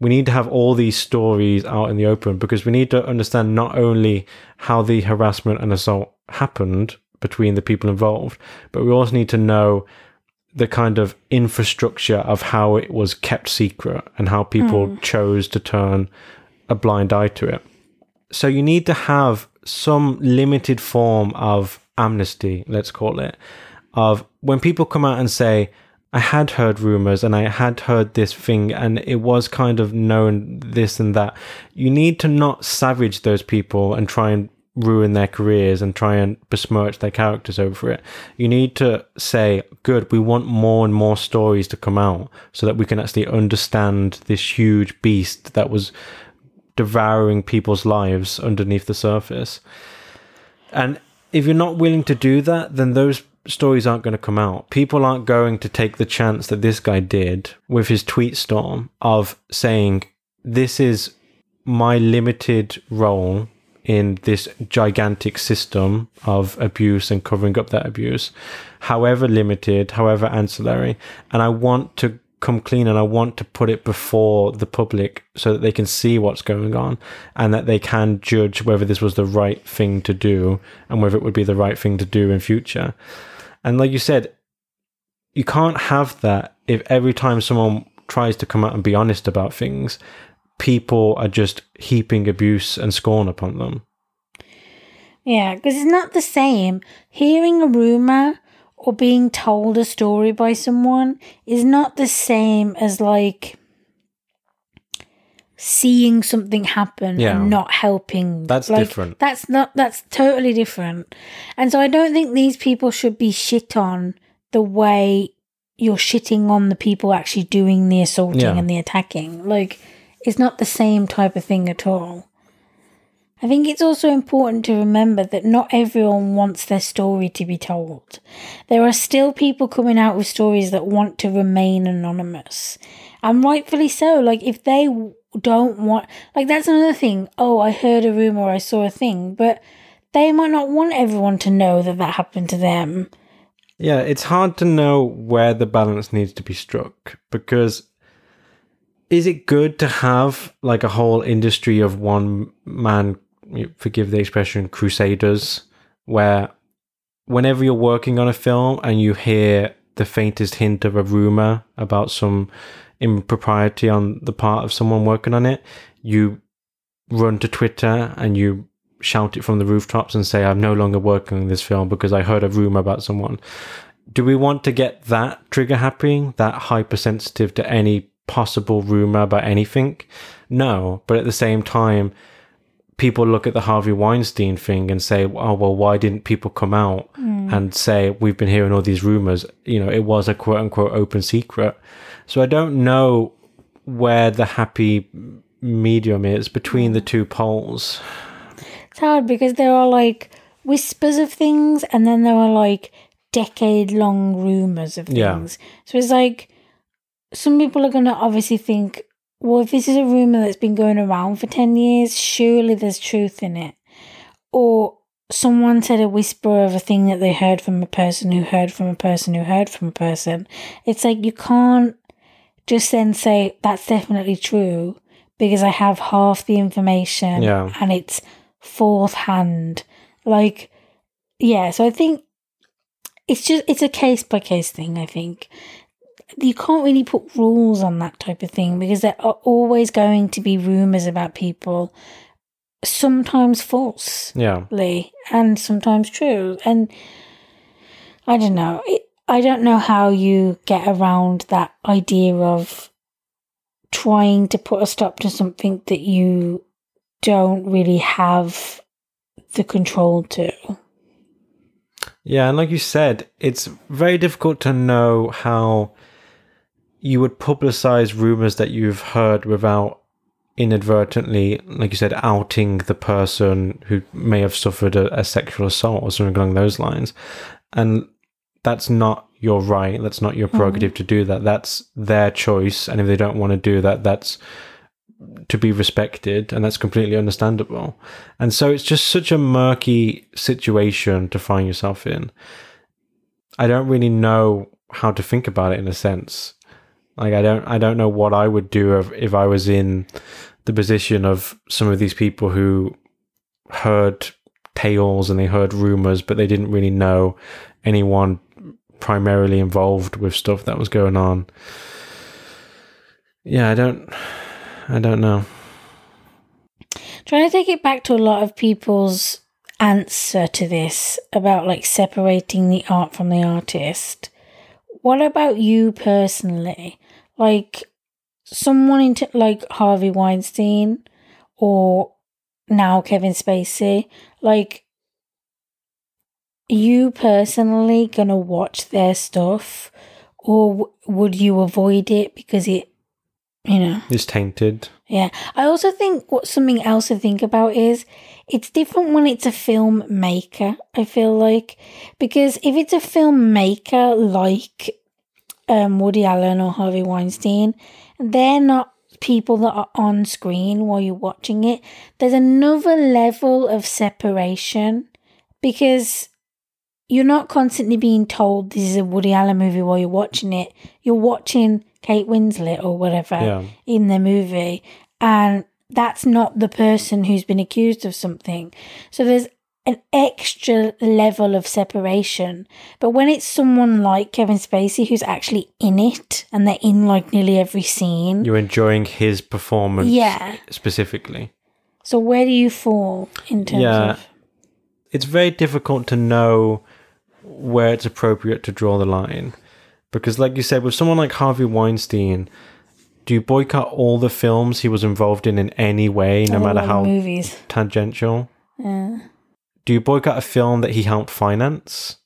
We need to have all these stories out in the open because we need to understand not only how the harassment and assault happened between the people involved, but we also need to know the kind of infrastructure of how it was kept secret and how people hmm. chose to turn a blind eye to it. So you need to have some limited form of amnesty, let's call it, of when people come out and say, I had heard rumors and I had heard this thing and it was kind of known this and that. You need to not savage those people and try and ruin their careers and try and besmirch their characters over it. You need to say, good, we want more and more stories to come out so that we can actually understand this huge beast that was devouring people's lives underneath the surface. And if you're not willing to do that, then those stories aren't going to come out. People aren't going to take the chance that this guy did with his tweet storm of saying, This is my limited role in this gigantic system of abuse and covering up that abuse, however limited, however ancillary. And I want to come clean and I want to put it before the public so that they can see what's going on and that they can judge whether this was the right thing to do and whether it would be the right thing to do in future. And like you said, you can't have that if every time someone tries to come out and be honest about things, people are just heaping abuse and scorn upon them. Yeah, because it's not the same. Hearing a rumor or being told a story by someone is not the same as like seeing something happen Yeah. and not helping. That's Like, different. That's not. That's totally different. And so I don't think these people should be shit on the way you're shitting on the people actually doing the assaulting Yeah. and the attacking. Like it's not the same type of thing at all. I think it's also important to remember that not everyone wants their story to be told. There are still people coming out with stories that want to remain anonymous. And rightfully so. Like, if they don't want, like, that's another thing. Oh, I heard a rumor, I saw a thing, but they might not want everyone to know that that happened to them. Yeah, it's hard to know where the balance needs to be struck because is it good to have like a whole industry of one man, forgive the expression, crusaders, where whenever you're working on a film and you hear the faintest hint of a rumor about some impropriety on the part of someone working on it, you run to Twitter and you shout it from the rooftops and say, I'm no longer working on this film because I heard a rumor about someone. Do we want to get that trigger happy, that hypersensitive to any possible rumor about anything? No, but at the same time, people look at the Harvey Weinstein thing and say, oh, well, why didn't people come out hmm. and say, we've been hearing all these rumors? You know, it was a quote unquote open secret. So I don't know where the happy medium is between the two poles. It's hard because there are like whispers of things and then there are like decade long rumors of Yeah. things. So it's like some people are going to obviously think, well, if this is a rumor that's been going around for 10 years, surely there's truth in it. Or someone said a whisper of a thing that they heard from a person who heard from a person who heard from a person. It's like you can't just then say that's definitely true because I have half the information Yeah. and it's fourth hand. Like, yeah, so I think it's just it's a case by case thing. I think you can't really put rules on that type of thing because there are always going to be rumors about people, sometimes false Yeah. and sometimes true. And I don't know. It, I don't know how you get around that idea of trying to put a stop to something that you don't really have the control to. Yeah, and like you said, it's very difficult to know how you would publicize rumors that you've heard without inadvertently, like you said, outing the person who may have suffered a, a sexual assault or something along those lines. And that's not your right. That's not your prerogative mm-hmm. to do that. That's their choice. And if they don't want to do that, that's to be respected and that's completely understandable. And so it's just such a murky situation to find yourself in. I don't really know how to think about it in a sense. Like I don't I don't know what I would do if, if I was in the position of some of these people who heard tales and they heard rumors but they didn't really know anyone primarily involved with stuff that was going on. Yeah, I don't I don't know. Trying to take it back to a lot of people's answer to this about like separating the art from the artist. What about you personally? Like someone into like Harvey Weinstein or now Kevin Spacey, like you personally gonna watch their stuff or would you avoid it because it you know It's tainted. yeah. I also think what something else to think about is it's different when it's a filmmaker, I feel like. Because if it's a filmmaker like um, Woody Allen or Harvey Weinstein, they're not people that are on screen while you're watching it. There's another level of separation because you're not constantly being told this is a Woody Allen movie while you're watching it. You're watching Kate Winslet or whatever Yeah. in the movie, and that's not the person who's been accused of something. So there's an extra level of separation. But when it's someone like Kevin Spacey who's actually in it and they're in like nearly every scene, You're enjoying his performance yeah. specifically. So where do you fall in terms Yeah. of? It's very difficult to know where it's appropriate to draw the line. Because like you said, with someone like Harvey Weinstein, do you boycott all the films he was involved in in any way, no matter how movies. tangential? Yeah. Do you boycott a film that he helped finance?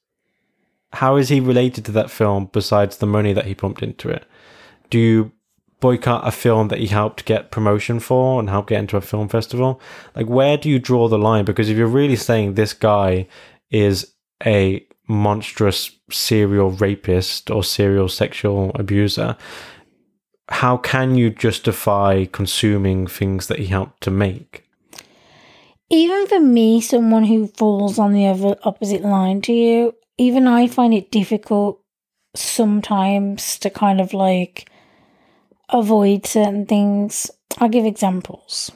How is he related to that film besides the money that he pumped into it? Do you boycott a film that he helped get promotion for and help get into a film festival? Like, where do you draw the line? Because if you're really saying this guy is a monstrous serial rapist or serial sexual abuser, how can you justify consuming things that he helped to make? Even for me, someone who falls on the other opposite line to you, even I find it difficult sometimes to kind of like avoid certain things. I'll give examples.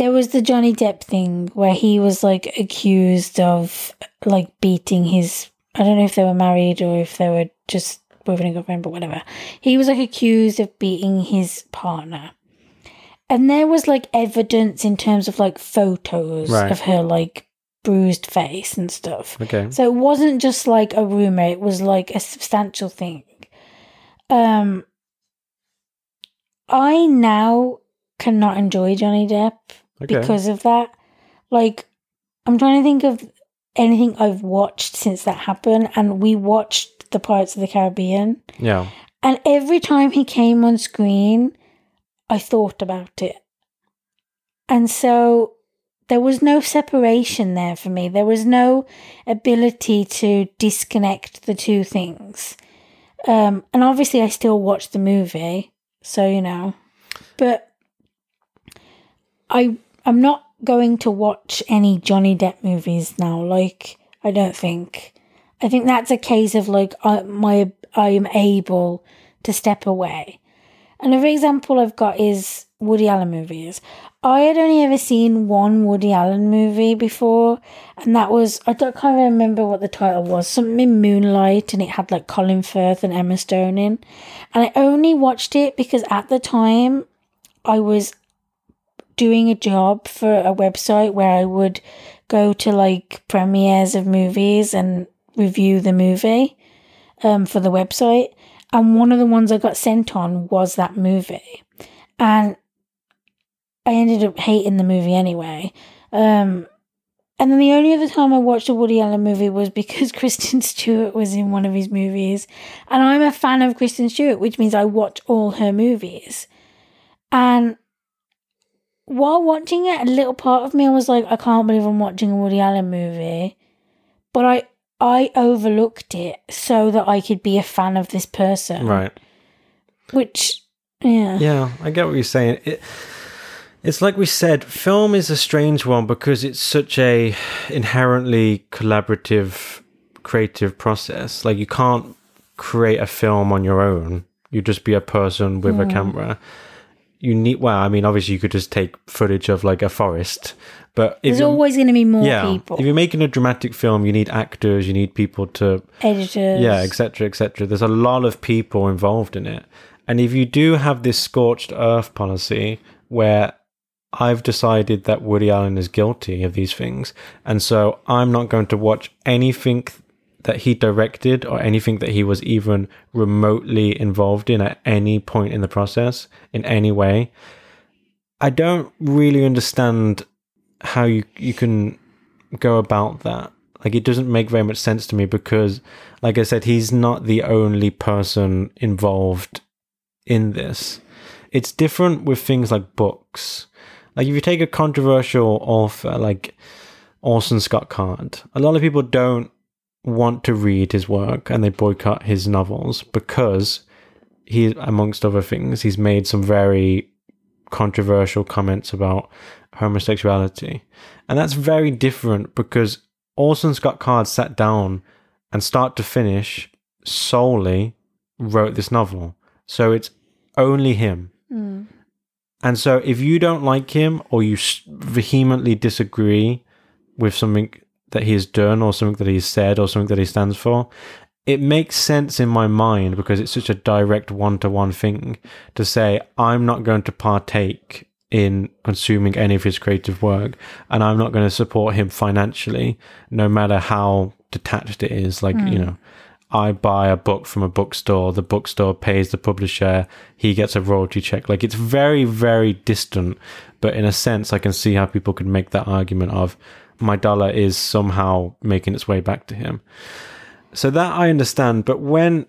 There was the Johnny Depp thing where he was like accused of like beating his I don't know if they were married or if they were just boyfriend and girlfriend, but whatever. He was like accused of beating his partner. And there was like evidence in terms of like photos Right. of her like bruised face and stuff. Okay. So it wasn't just like a rumor, it was like a substantial thing. Um I now cannot enjoy Johnny Depp Okay. because of that. Like I'm trying to think of anything I've watched since that happened and we watched the Pirates of the Caribbean yeah. and every time he came on screen I thought about it. And so there was no separation there for me. There was no ability to disconnect the two things. Um, and obviously, I still watch the movie, so you know. But I I'm not going to watch any Johnny Depp movies now. Like I don't think. I think that's a case of like I, my I am able to step away. Another example I've got is Woody Allen movies. I had only ever seen one Woody Allen movie before, and that was I don't can't remember what the title was. Something Moonlight, and it had like Colin Firth and Emma Stone in. And I only watched it because at the time I was doing a job for a website where I would go to like premieres of movies and review the movie um, for the website. And one of the ones I got sent on was that movie. And I ended up hating the movie anyway. Um, and then the only other time I watched a Woody Allen movie was because Kristen Stewart was in one of his movies. And I'm a fan of Kristen Stewart, which means I watch all her movies. And while watching it, a little part of me was like, I can't believe I'm watching a Woody Allen movie. But I I overlooked it so that I could be a fan of this person. Right. Which yeah. Yeah, I get what you're saying. It, it's like we said, film is a strange one because it's such a inherently collaborative, creative process. Like you can't create a film on your own. You just be a person with a hmm. camera. You need well, I mean, obviously you could just take footage of like a forest, but There's always going to be more yeah, people, if you're making a dramatic film, you need actors, you need people to editors. yeah, etc., etc. There's a lot of people involved in it, and if you do have this scorched earth policy where I've decided that Woody Allen is guilty of these things, and so I'm not going to watch anything that he directed or anything that he was even remotely involved in at any point in the process in any way. I don't really understand how you you can go about that. Like it doesn't make very much sense to me because like I said he's not the only person involved in this. It's different with things like books. Like if you take a controversial author like Orson Scott Card, a lot of people don't want to read his work and they boycott his novels because he amongst other things he's made some very controversial comments about homosexuality. And that's very different because Orson Scott Card sat down and start to finish solely wrote this novel. So it's only him. Mm. And so if you don't like him or you vehemently disagree with something that he has done or something that he's said or something that he stands for, it makes sense in my mind because it's such a direct one to one thing to say, I'm not going to partake in consuming any of his creative work and I'm not going to support him financially, no matter how detached it is. Like, you hmm. know, I buy a book from a bookstore, the bookstore pays the publisher, he gets a royalty check. Like it's very, very distant. But in a sense, I can see how people could make that argument of my dollar is somehow making its way back to him. So that I understand. But when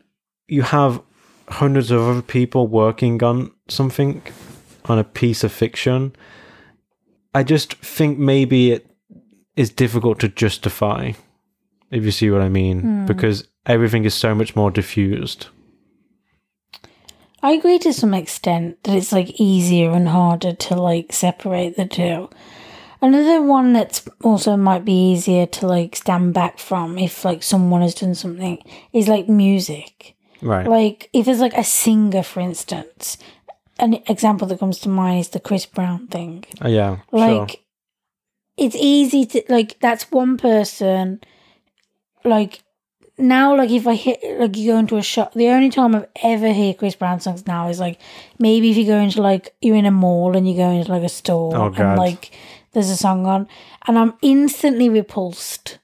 you have hundreds of other people working on something, on a piece of fiction, I just think maybe it is difficult to justify, if you see what I mean, hmm. because everything is so much more diffused. I agree to some extent that it's like easier and harder to like separate the two. Another one that's also might be easier to like stand back from if like someone has done something is like music. Right. Like if there's like a singer, for instance, an example that comes to mind is the Chris Brown thing. Uh, yeah. Like sure. it's easy to like that's one person. Like now, like if I hit like you go into a shop, the only time I've ever hear Chris Brown songs now is like maybe if you go into like you're in a mall and you go into like a store Oh, and like there's a song on, and I'm instantly repulsed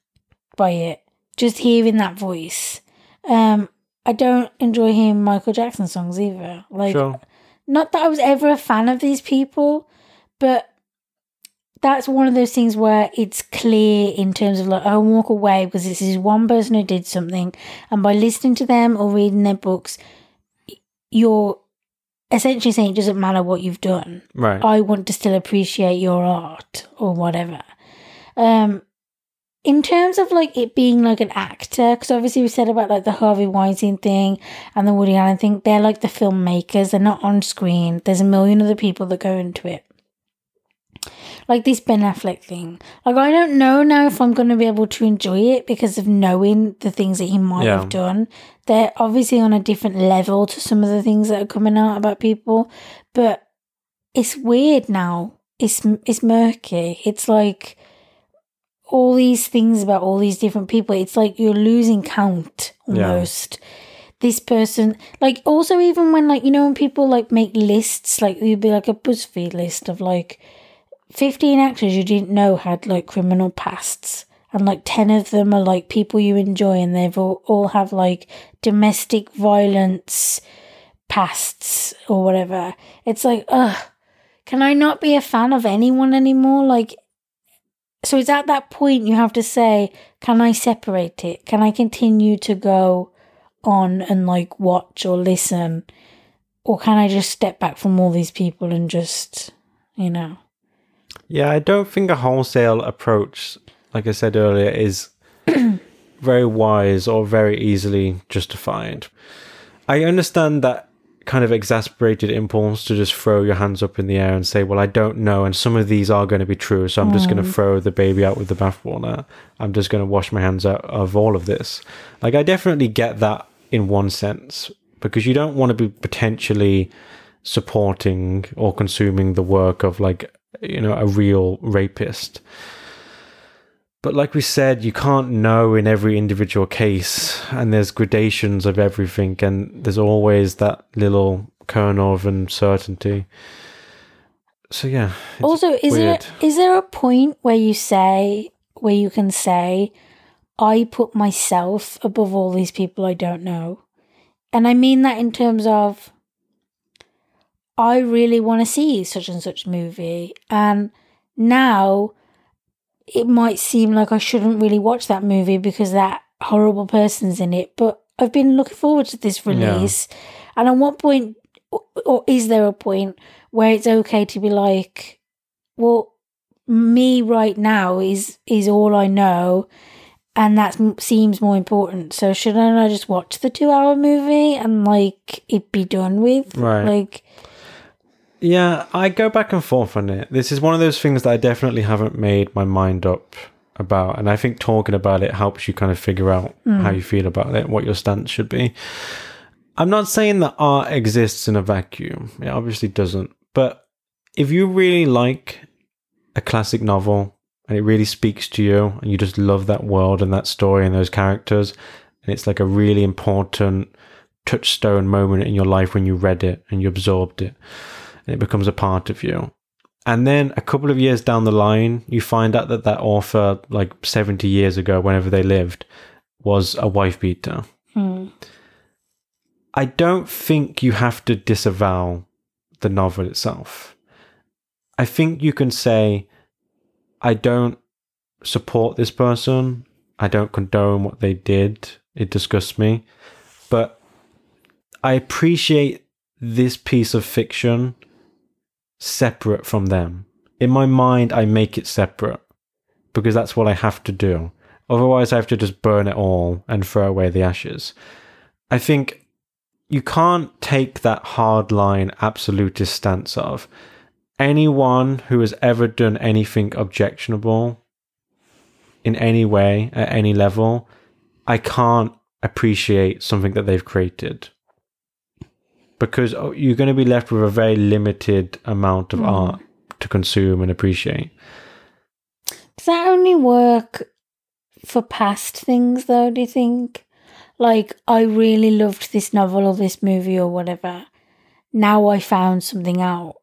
by it just hearing that voice. Um, I don't enjoy hearing Michael Jackson songs either. Like Sure. not that I was ever a fan of these people, but that's one of those things where it's clear in terms of like I walk away because this is one person who did something, and by listening to them or reading their books, you're essentially saying it doesn't matter what you've done. Right. I want to still appreciate your art or whatever. Um, in terms of like it being like an actor, because obviously we said about like the Harvey Weinstein thing and the Woody Allen thing, they're like the filmmakers, they're not on screen. There's a million other people that go into it. Like this Ben Affleck thing. Like I don't know now if I'm going to be able to enjoy it because of knowing the things that he might Yeah. have done. They're obviously on a different level to some of the things that are coming out about people, but it's weird now it's it's murky. It's like all these things about all these different people. It's like you're losing count Yeah. almost. This person, like, also even when like you know when people like make lists, like you'd be like a BuzzFeed list of like fifteen actors you didn't know had like criminal pasts, and like ten of them are like people you enjoy, and they've all, all have like domestic violence pasts or whatever. It's like, ugh, can I not be a fan of anyone anymore? Like, so it's at that point you have to say, can I separate it? Can I continue to go on and like watch or listen? Or can I just step back from all these people and just, you know? Yeah, I don't think a wholesale approach, like I said earlier, is very wise or very easily justified. I understand that kind of exasperated impulse to just throw your hands up in the air and say, Well, I don't know, and some of these are going to be true, so I'm just going to hmm. throw the baby out with the bathwater. I'm just going to wash my hands out of all of this. Like, I definitely get that in one sense, because you don't want to be potentially supporting or consuming the work of like you know a real rapist but like we said you can't know in every individual case and there's gradations of everything and there's always that little kernel of uncertainty so yeah also, is weird. there is there a point where you say where you can say, I put myself above all these people I don't know? And I mean that in terms of I really want to see such and such movie. And now it might seem like I shouldn't really watch that movie because that horrible person's in it. But I've been looking forward to this release. And at what point, or, or is there a point where it's okay to be like, well, me right now is is all I know, and that seems more important. So shouldn't I just watch the two hour movie and like it be done with? Right. Like, Yeah, I go back and forth on it. This is one of those things that I definitely haven't made my mind up about. And I think talking about it helps you kind of figure out hmm. how you feel about it, what your stance should be. I'm not saying that art exists in a vacuum. It obviously doesn't. But if you really like a classic novel and it really speaks to you and you just love that world and that story and those characters, and it's like a really important touchstone moment in your life when you read it and you absorbed it and it becomes a part of you. And then a couple of years down the line, you find out that that author, like 70 years ago, whenever they lived, was a wife beater. hmm. I don't think you have to disavow the novel itself. I think you can say, I don't support this person. I don't condone what they did. It disgusts me. But I appreciate this piece of fiction separate from them. In my mind, I make it separate because that's what I have to do. Otherwise, I have to just burn it all and throw away the ashes. I think you can't take that hard line absolutist stance of anyone who has ever done anything objectionable in any way at any level i can't appreciate something that they've created because oh, you're going to be left with a very limited amount of hmm. art to consume and appreciate Does that only work for past things, though? Do you think? Like, I really loved this novel or this movie or whatever. Now I found something out.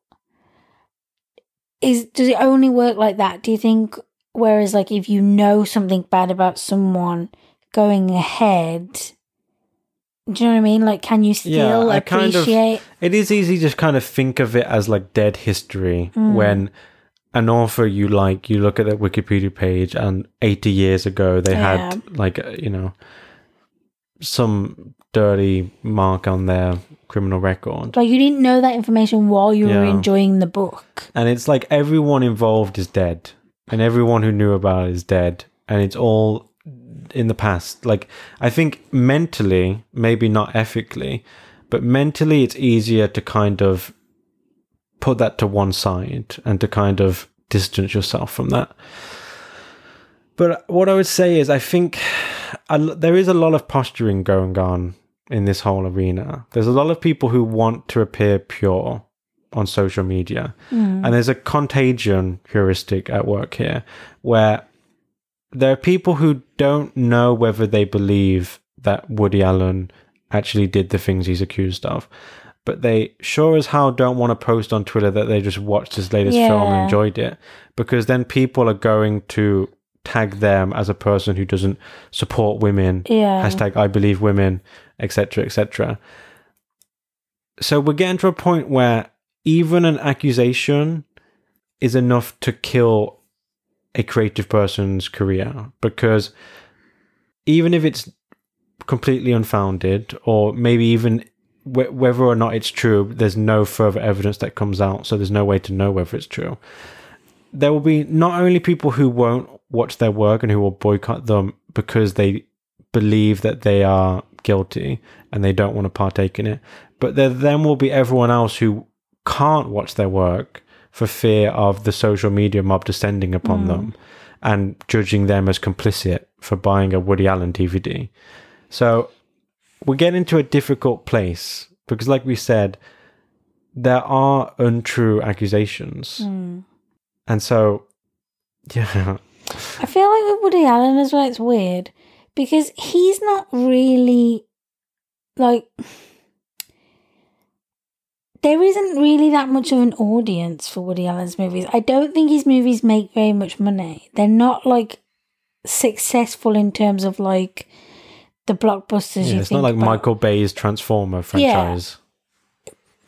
Is does it only work like that? Do you think? Whereas, like, if you know something bad about someone, going ahead. Do you know what I mean? Like, can you still I kind of- appreciate? It is easy to kind of think of it as like dead history when an author you like, you look at their Wikipedia page and 80 years ago they Yeah. had like, uh, you know, some dirty mark on their criminal record. Like, you didn't know that information while you were enjoying the book. And it's like everyone involved is dead and everyone who knew about it is dead and it's all in the past. Like, I think mentally, maybe not ethically, but mentally it's easier to kind of put that to one side and to kind of distance yourself from that. But what I would say is, I think l- there is a lot of posturing going on in this whole arena. There's a lot of people who want to appear pure on social media. Mm. And there's a contagion heuristic at work here where there are people who don't know whether they believe that Woody Allen actually did the things he's accused of. But they sure as hell don't want to post on Twitter that they just watched his latest film and enjoyed it. Because then people are going to tag them as a person who doesn't support women. Yeah. Hashtag I believe women, etc. etc. So we're getting to a point where even an accusation is enough to kill a creative person's career because even if it's completely unfounded or maybe even wh- whether or not it's true there's no further evidence that comes out so there's no way to know whether it's true. There will be not only people who won't watch their work and who will boycott them because they believe that they are guilty and they don't want to partake in it but there then will be everyone else who can't watch their work for fear of the social media mob descending upon hmm. them and judging them as complicit for buying a Woody Allen DVD. So we get into a difficult place because, like we said, there are untrue accusations. Hmm. And so, yeah, I feel like with Woody Allen as well, it's weird because he's not really like there isn't really that much of an audience for Woody Allen's movies. I don't think his movies make very much money. They're not like successful in terms of like the blockbusters yeah it's not like about. Michael Bay's Transformer franchise.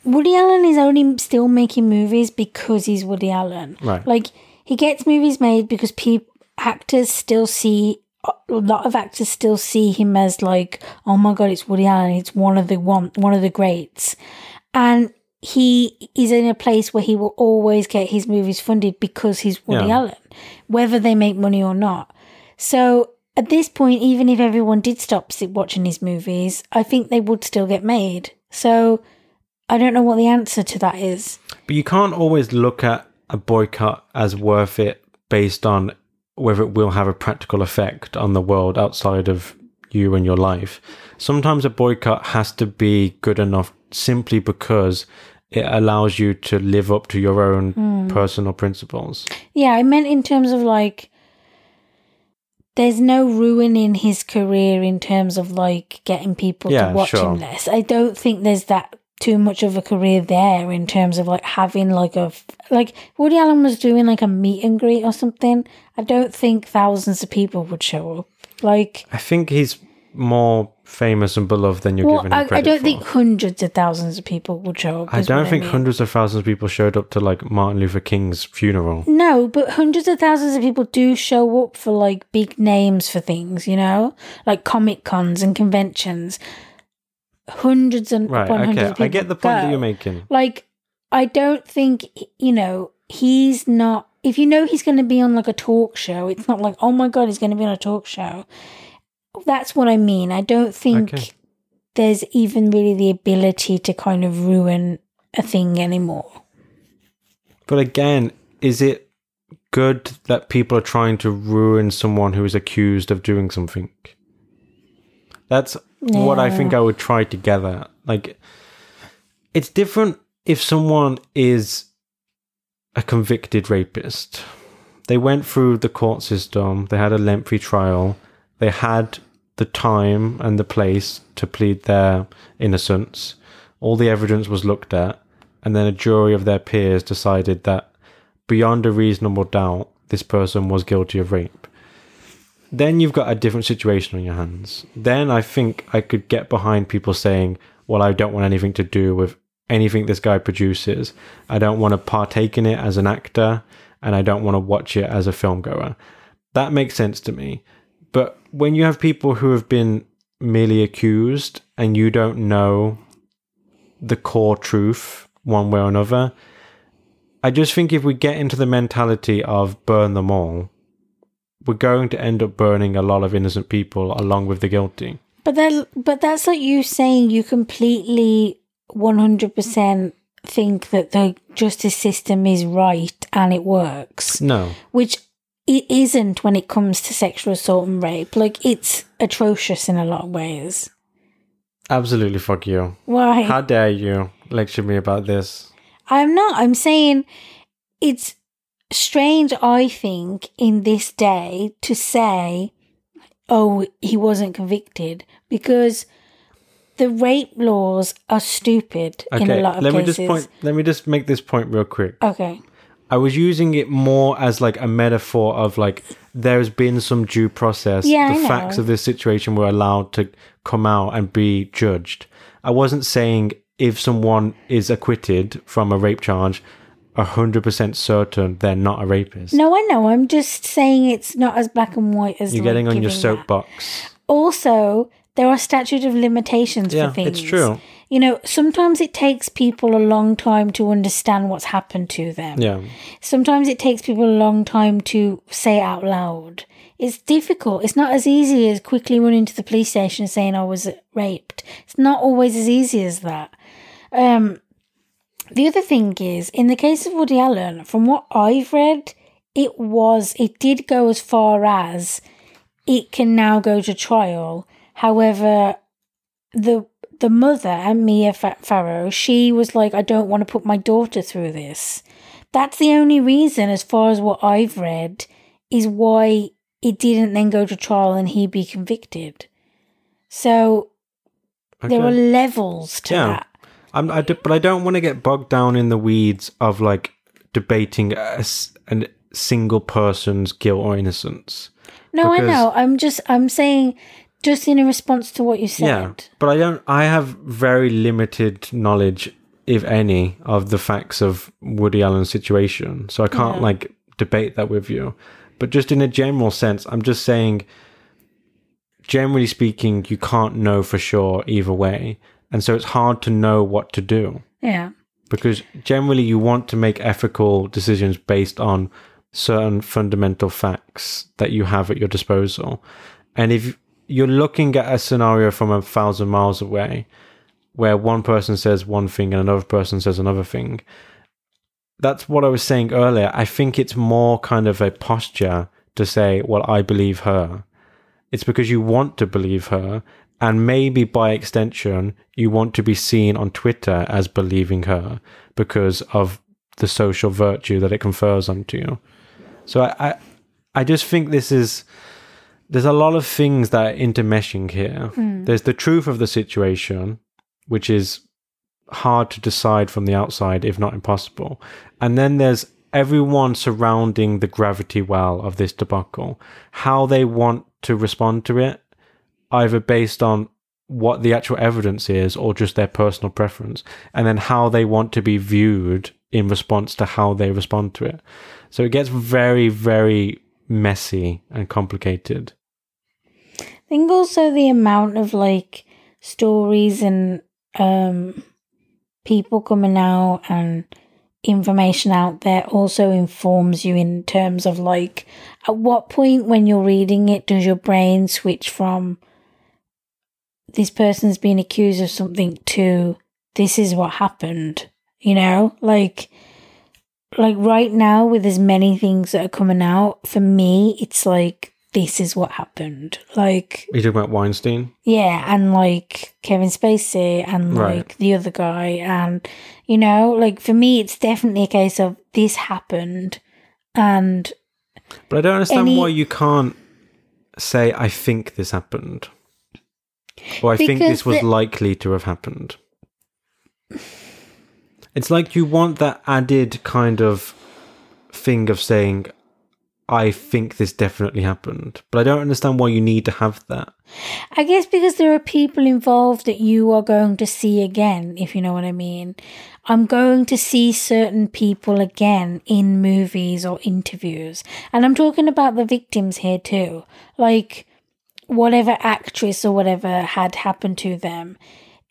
Woody Allen is only still making movies because he's Woody Allen. Right. Like he gets movies made because people actors still see a lot of actors still see him as like, oh my god, it's Woody Allen. It's one of the one one of the greats, and he is in a place where he will always get his movies funded because he's Woody Yeah. Allen, whether they make money or not. So at this point, even if everyone did stop sit- watching his movies, I think they would still get made. So I don't know what the answer to that is. But you can't always look at a boycott as worth it based on whether it will have a practical effect on the world outside of you and your life. Sometimes a boycott has to be good enough simply because it allows you to live up to your own hmm. personal principles. Yeah, I meant in terms of like, there's no ruin in his career in terms of like getting people Yeah, to watch sure. him less. I don't think there's that too much of a career there in terms of like having like a like Woody Allen was doing like a meet and greet or something. I don't think thousands of people would show up. Like, I think he's more famous and beloved than you're well, giving I, I don't for. think hundreds of thousands of people would show up. I don't think mean. hundreds of thousands of people showed up to like Martin Luther King's funeral. No, but hundreds of thousands of people do show up for like big names for things, you know, like comic cons and conventions. Hundreds and Right, upon hundreds okay. of people I get the point that you're making. Like, I don't think you know he's not. If you know he's going to be on like a talk show, it's not like oh my god, he's going to be on a talk show. That's what I mean. I don't think Okay. there's even really the ability to kind of ruin a thing anymore. But again, is it good that people are trying to ruin someone who is accused of doing something? That's what I think I would try together. Like, it's different if someone is a convicted rapist. They went through the court system, they had a lengthy trial, they had the time and the place to plead their innocence. All the evidence was looked at, and then a jury of their peers decided that beyond a reasonable doubt, this person was guilty of rape. Then you've got a different situation on your hands. Then I think I could get behind people saying, Well, I don't want anything to do with anything this guy produces. I don't want to partake in it as an actor, and I don't want to watch it as a film goer. That makes sense to me. But when you have people who have been merely accused and you don't know the core truth one way or another, I just think if we get into the mentality of burn them all, we're going to end up burning a lot of innocent people along with the guilty. But then, but that's like you saying you completely one hundred percent think that the justice system is right and it works, No. which it isn't when it comes to sexual assault and rape. Like it's atrocious in a lot of ways. Absolutely fuck you. Why? How dare you lecture me about this? I'm not. I'm saying it's strange, I think, in this day to say, oh, he wasn't convicted because the rape laws are stupid in a lot of let cases. me just point. Let me just make this point real quick. Okay. I was using it more as like a metaphor of like there's been some due process. Yeah, the facts of this situation were allowed to come out and be judged. I wasn't saying if someone is acquitted from a rape charge, hundred percent certain they're not a rapist. No, I know. I'm just saying it's not as black and white as You're like, getting on your giving that. soapbox. Also, there are statute of limitations Yeah, for things. it's true. You know, sometimes it takes people a long time to understand what's happened to them. Yeah. Sometimes it takes people a long time to say it out loud. It's difficult. It's not as easy as quickly running to the police station saying I was raped. It's not always as easy as that. Um, the other thing is, in the case of Woody Allen, from what I've read, it was, it did go as far as it can now go to trial. However, the the mother, and Mia Fa- Farrow, she was like, I don't want to put my daughter through this. That's the only reason, as far as what I've read, is why it didn't then go to trial and he be convicted. So there are levels to Yeah. that. I'm, I do, but I don't want to get bogged down in the weeds of like debating a single person's guilt or innocence. No, I know. I'm just I'm saying just in a response to what you said. Yeah, but I don't. I have very limited knowledge, if any, of the facts of Woody Allen's situation, so I can't Yeah. like debate that with you. But just in a general sense, I'm just saying. Generally speaking, you can't know for sure either way, and so it's hard to know what to do Yeah. because generally you want to make ethical decisions based on certain fundamental facts that you have at your disposal. And if you're looking at a scenario from a thousand miles away where one person says one thing and another person says another thing, that's what I was saying earlier. I think it's more kind of a posture to say, well, I believe her. It's because you want to believe her. And maybe by extension, you want to be seen on Twitter as believing her because of the social virtue that it confers onto you. So I, I, I just think this is there's a lot of things that are intermeshing here. Hmm. There's the truth of the situation, which is hard to decide from the outside, if not impossible. And then there's everyone surrounding the gravity well of this debacle, how they want to respond to it, either based on what the actual evidence is or just their personal preference, and then how they want to be viewed in response to how they respond to it. So it gets very, very messy and complicated. I think also the amount of like stories and um people coming out and information out there also informs you in terms of like at what point when you're reading it does your brain switch from this person's been accused of something to this is what happened you know? Like like right now with as many things that are coming out for me it's like this is what happened like Are you talking about Weinstein? yeah and like kevin spacey and like Right. the other guy and you know like for me it's definitely a case of this happened and But I don't understand Any- why you can't say, I think this happened. Or I think this was the- likely to have happened. It's like you want that added kind of thing of saying, I think this definitely happened. But I don't understand why you need to have that. I guess because there are people involved that you are going to see again, if you know what I mean. I'm going to see certain people again in movies or interviews. And I'm talking about the victims here too. Like, whatever actress or whatever had happened to them.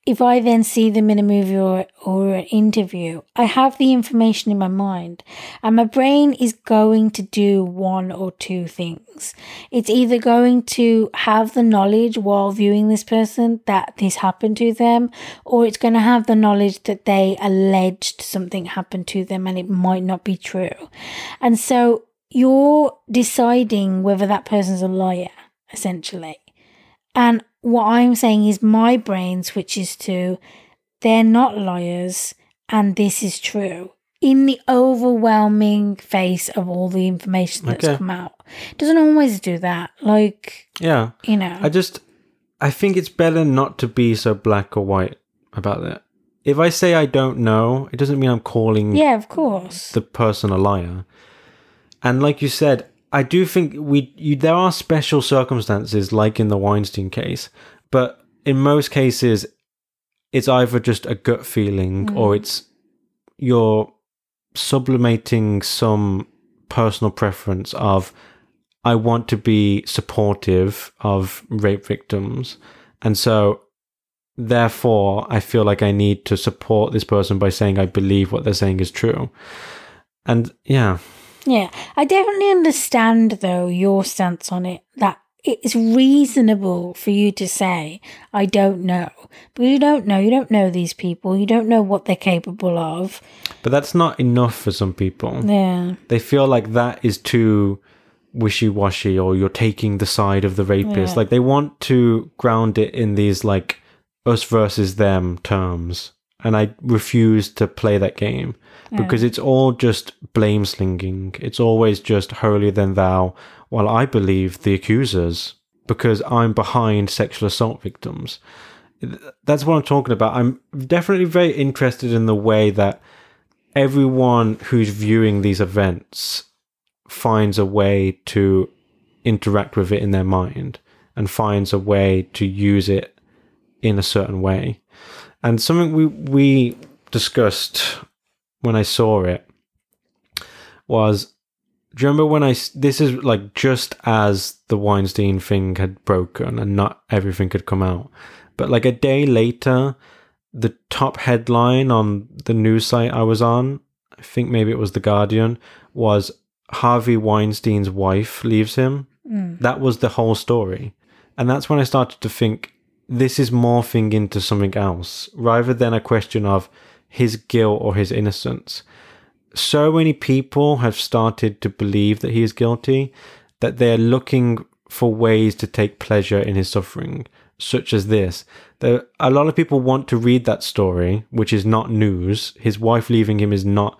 If I then see them in a movie or, or an interview, I have the information in my mind and my brain is going to do one or two things. It's either going to have the knowledge while viewing this person that this happened to them, or it's going to have the knowledge that they alleged something happened to them and it might not be true. And so you're deciding whether that person's a liar, essentially. And what I'm saying is my brain switches to they're not liars and this is true in the overwhelming face of all the information that's Okay. come out. It doesn't always do that. Like, Yeah. you know. I just I think it's better not to be so black or white about it. If I say I don't know, it doesn't mean I'm calling yeah, of course. the person a liar. And like you said, I do think we you, there are special circumstances like in the Weinstein case, but in most cases it's either just a gut feeling mm. or it's you're sublimating some personal preference of I want to be supportive of rape victims. And so therefore I feel like I need to support this person by saying I believe what they're saying is true. And yeah, Yeah, I definitely understand though your stance on it that it's reasonable for you to say I don't know, but you don't know. You don't know these people. You don't know what they're capable of. but that's not enough for some people. Yeah, They feel like that is too wishy washy or you're taking the side of the rapist. Yeah. Like they want to ground it in these like us versus them terms. And I refuse to play that game because it's all just blame slinging. It's always just holier than thou. While I believe the accusers because I'm behind sexual assault victims. That's what I'm talking about. I'm definitely very interested in the way that everyone who's viewing these events finds a way to interact with it in their mind and finds a way to use it in a certain way. And something we we discussed when I saw it was do you remember when I this is like just as the Weinstein thing had broken and not everything could come out but like a day later the top headline on the news site I was on I think maybe it was the Guardian was Harvey Weinstein's wife leaves him Mm. that was the whole story. And that's when I started to think this is morphing into something else rather than a question of his guilt or his innocence. So many people have started to believe that he is guilty that they're looking for ways to take pleasure in his suffering, such as this. There, a lot of people want to read that story, which is not news. His wife leaving him is not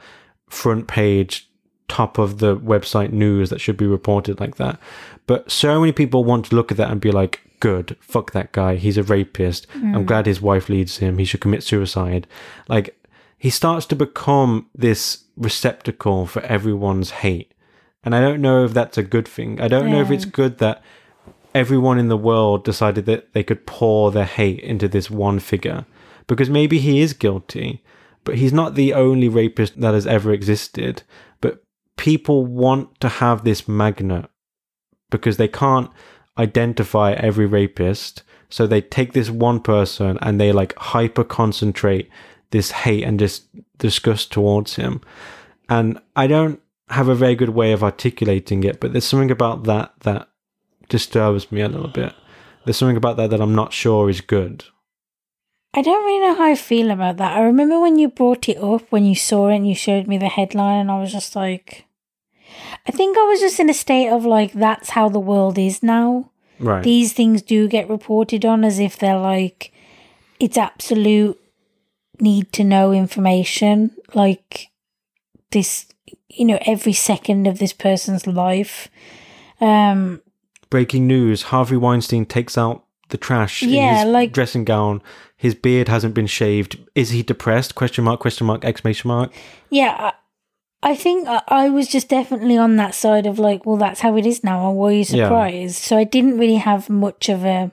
front page, top of the website news that should be reported like that. But so many people want to look at that and be like, good, fuck that guy. He's a rapist. I'm mm. glad his wife leads him. He should commit suicide. Like, he starts to become this receptacle for everyone's hate. And I don't know if that's a good thing. I don't know if it's good that everyone in the world decided that they could pour their hate into this one figure. Because maybe he is guilty, but he's not the only rapist that has ever existed. But people want to have this magnet because they can't identify every rapist. So they take this one person and they like hyper concentrate this hate and just disgust towards him. And I don't have a very good way of articulating it, but there's something about that that disturbs me a little bit. There's something about that that I'm not sure is good. I don't really know how I feel about that. I remember when you brought it up, when you saw it and you showed me the headline, and I was just like, I think I was just in a state of like, that's how the world is now. Right. These things do get reported on as if they're like, it's absolute need to know information. Like, this, you know, every second of this person's life. Um, Breaking news: Harvey Weinstein takes out the trash Yeah, in his like- dressing gown. His beard hasn't been shaved. Is he depressed? Question mark? Question mark? Exclamation mark? Yeah, I, I think I, I was just definitely on that side of like, well, that's how it is now. And were you Yeah. surprised? So I didn't really have much of a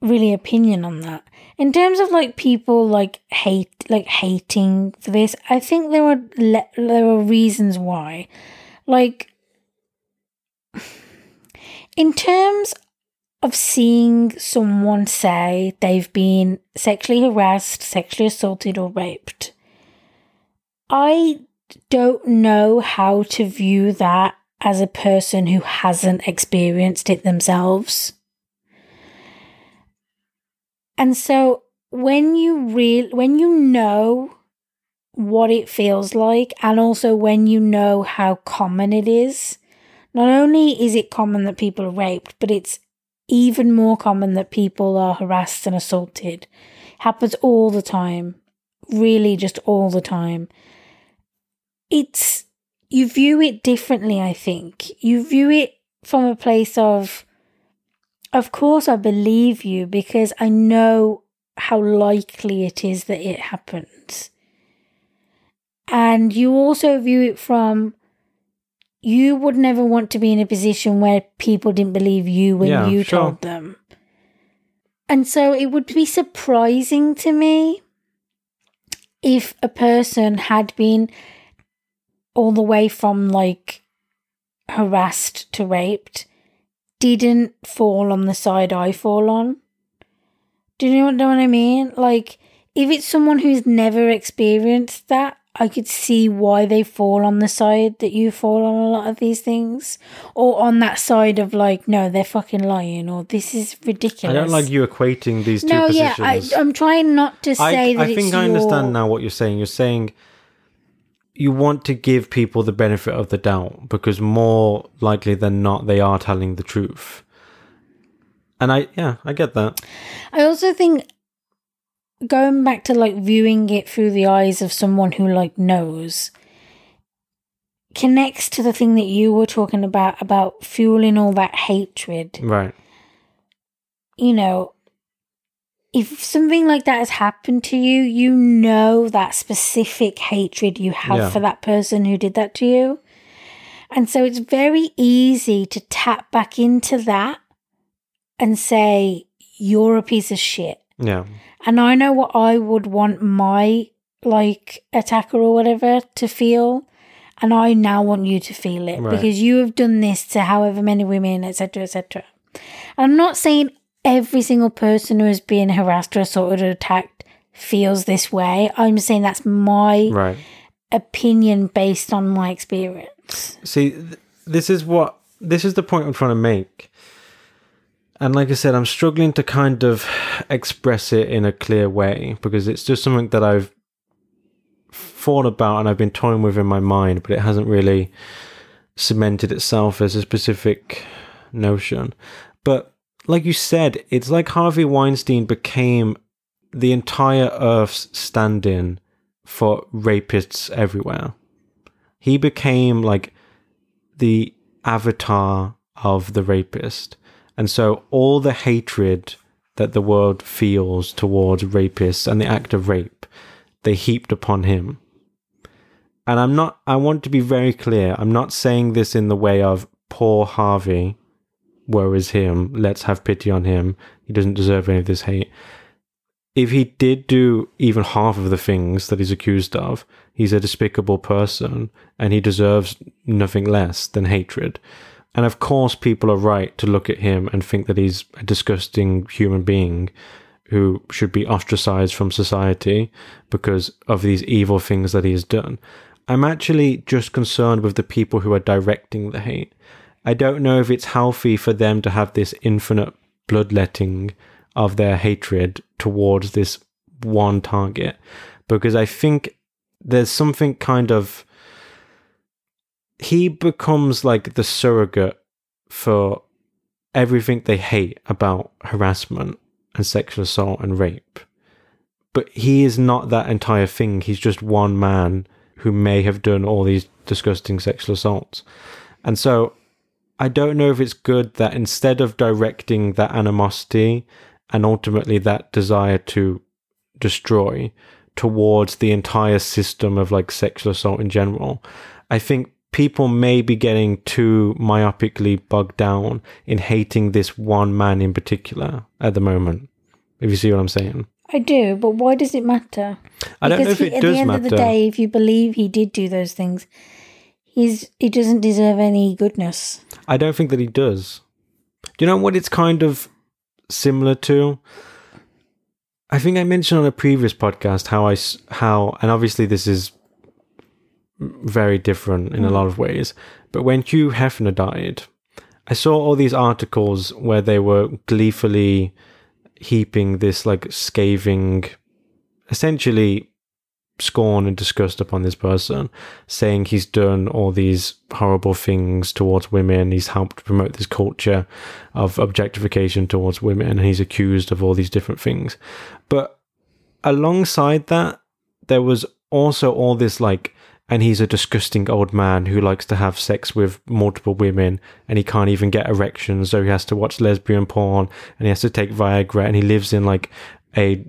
really opinion on that. In terms of like people like hate, like hating for this, I think there are le- there are reasons why. Like, in terms of seeing someone say they've been sexually harassed, sexually assaulted, or raped, I don't know how to view that as a person who hasn't experienced it themselves. And so when you real when you know what it feels like and also when you know how common it is, not only is it common that people are raped, but it's even more common that people are harassed and assaulted. It Happens all the time. Really, just all the time. It's, you view it differently, I think. You view it from a place of, of course, I believe you because I know how likely it is that it happens. And you also view it from, you would never want to be in a position where people didn't believe you when Yeah, you sure. told them. And so it would be surprising to me if a person had been all the way from like harassed to raped didn't fall on the side I fall on. Do you know what I mean? Like, if it's someone who's never experienced that, I could see why they fall on the side that you fall on a lot of these things. Or on that side of like, no, they're fucking lying, or this is ridiculous. I don't like you equating these two No, yeah, positions. I, I'm trying not to say I, that I think I your- understand now what you're saying. You're saying you want to give people the benefit of the doubt because more likely than not they are telling the truth. And I yeah, I get that. I also think going back to like viewing it through the eyes of someone who like knows connects to the thing that you were talking about about fueling all that hatred. Right. You know, if something like that has happened to you, you know that specific hatred you have Yeah. for that person who did that to you. And so it's very easy to tap back into that and say, you're a piece of shit. Yeah. And I know what I would want my like attacker or whatever to feel. And I now want you to feel it Right. because you have done this to however many women, etc., etc. I'm not saying every single person who is being harassed or assaulted or attacked feels this way. I'm saying that's my Right. opinion based on my experience. See, th- this is what this is the point I'm trying to make. And like I said, I'm struggling to kind of express it in a clear way because it's just something that I've thought about and I've been toying with in my mind, but it hasn't really cemented itself as a specific notion. But like you said, it's like Harvey Weinstein became the entire Earth's stand in for rapists everywhere. He became like the avatar of the rapist. And so all the hatred that the world feels towards rapists and the act of rape, they heaped upon him. And I'm not, I want to be very clear. I'm not saying this in the way of poor Harvey, woe is him, let's have pity on him. He doesn't deserve any of this hate. If he did do even half of the things that he's accused of, he's a despicable person and he deserves nothing less than hatred. And of course, people are right to look at him and think that he's a disgusting human being who should be ostracized from society because of these evil things that he has done. I'm actually just concerned with the people who are directing the hate. I don't know if it's healthy for them to have this infinite bloodletting of their hatred towards this one target because I think there's something kind of he becomes like the surrogate for everything they hate about harassment and sexual assault and rape. But he is not that entire thing. He's just one man who may have done all these disgusting sexual assaults. And so I don't know if it's good that instead of directing that animosity and ultimately that desire to destroy towards the entire system of like sexual assault in general, I think people may be getting too myopically bogged down in hating this one man in particular at the moment. If you see what I'm saying. I do, but why does it matter? I don't know if he- it does matter. at the end matter. of the day, if you believe he did do those things, he's he doesn't deserve any goodness. I don't think that he does. Do you know what it's kind of similar to? I think I mentioned on a previous podcast how I how and obviously this is very different in a mm. lot of ways. But when Hugh Hefner died, I saw all these articles where they were gleefully heaping this like scathing, essentially scorn and disgust upon this person, saying he's done all these horrible things towards women. He's helped promote this culture of objectification towards women, and he's accused of all these different things. But alongside that, there was also all this like, and he's a disgusting old man who likes to have sex with multiple women, and he can't even get erections, so he has to watch lesbian porn, and he has to take Viagra, and he lives in like a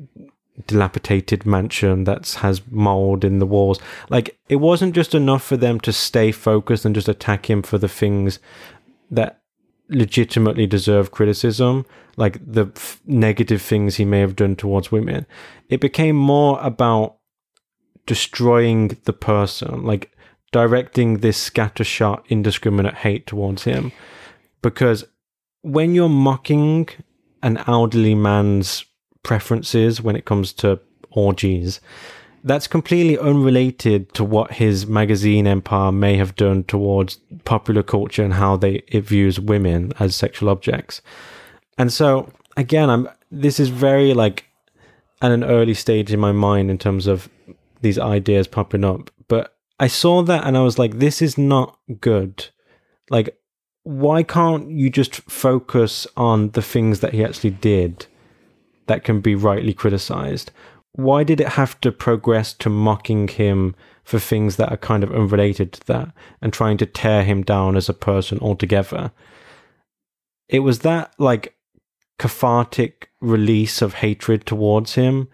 dilapidated mansion that has mold in the walls. Like it wasn't just enough for them to stay focused and just attack him for the things that legitimately deserve criticism, like the f- negative things he may have done towards women. It became more about destroying the person, like directing this scattershot, indiscriminate hate towards him. Because when you're mocking an elderly man's preferences when it comes to orgies. That's completely unrelated to what his magazine empire may have done towards popular culture and how they it views women as sexual objects. And so again, I'm this is very like at an early stage in my mind in terms of these ideas popping up. But I saw that and I was like, this is not good. Like, why can't you just focus on the things that he actually did? That can be rightly criticized. Why did it have to progress to mocking him for things that are kind of unrelated to that and trying to tear him down as a person altogether? It was that like cathartic release of hatred towards him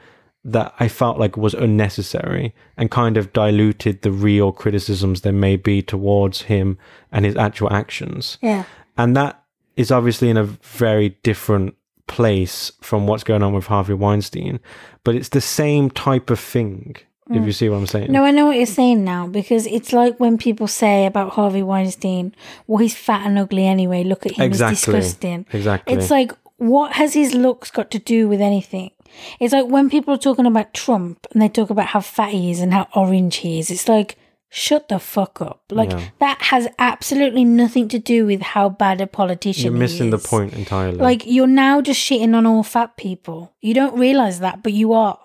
that I felt like was unnecessary and kind of diluted the real criticisms there may be towards him and his actual actions. Yeah. And that is obviously in a very different place from what's going on with Harvey Weinstein, but it's the same type of thing. If mm. you see what I'm saying. No, I know what you're saying now because it's like when people say about Harvey Weinstein, well, he's fat and ugly anyway. Look at him, Exactly. he's disgusting. Exactly. It's like, what has his looks got to do with anything? It's like when people are talking about Trump and they talk about how fat he is and how orange he is. It's like, shut the fuck up. Like Yeah. that has absolutely nothing to do with how bad a politician You're missing the point entirely. Like you're now just shitting on all fat people. You don't realize that, but you are.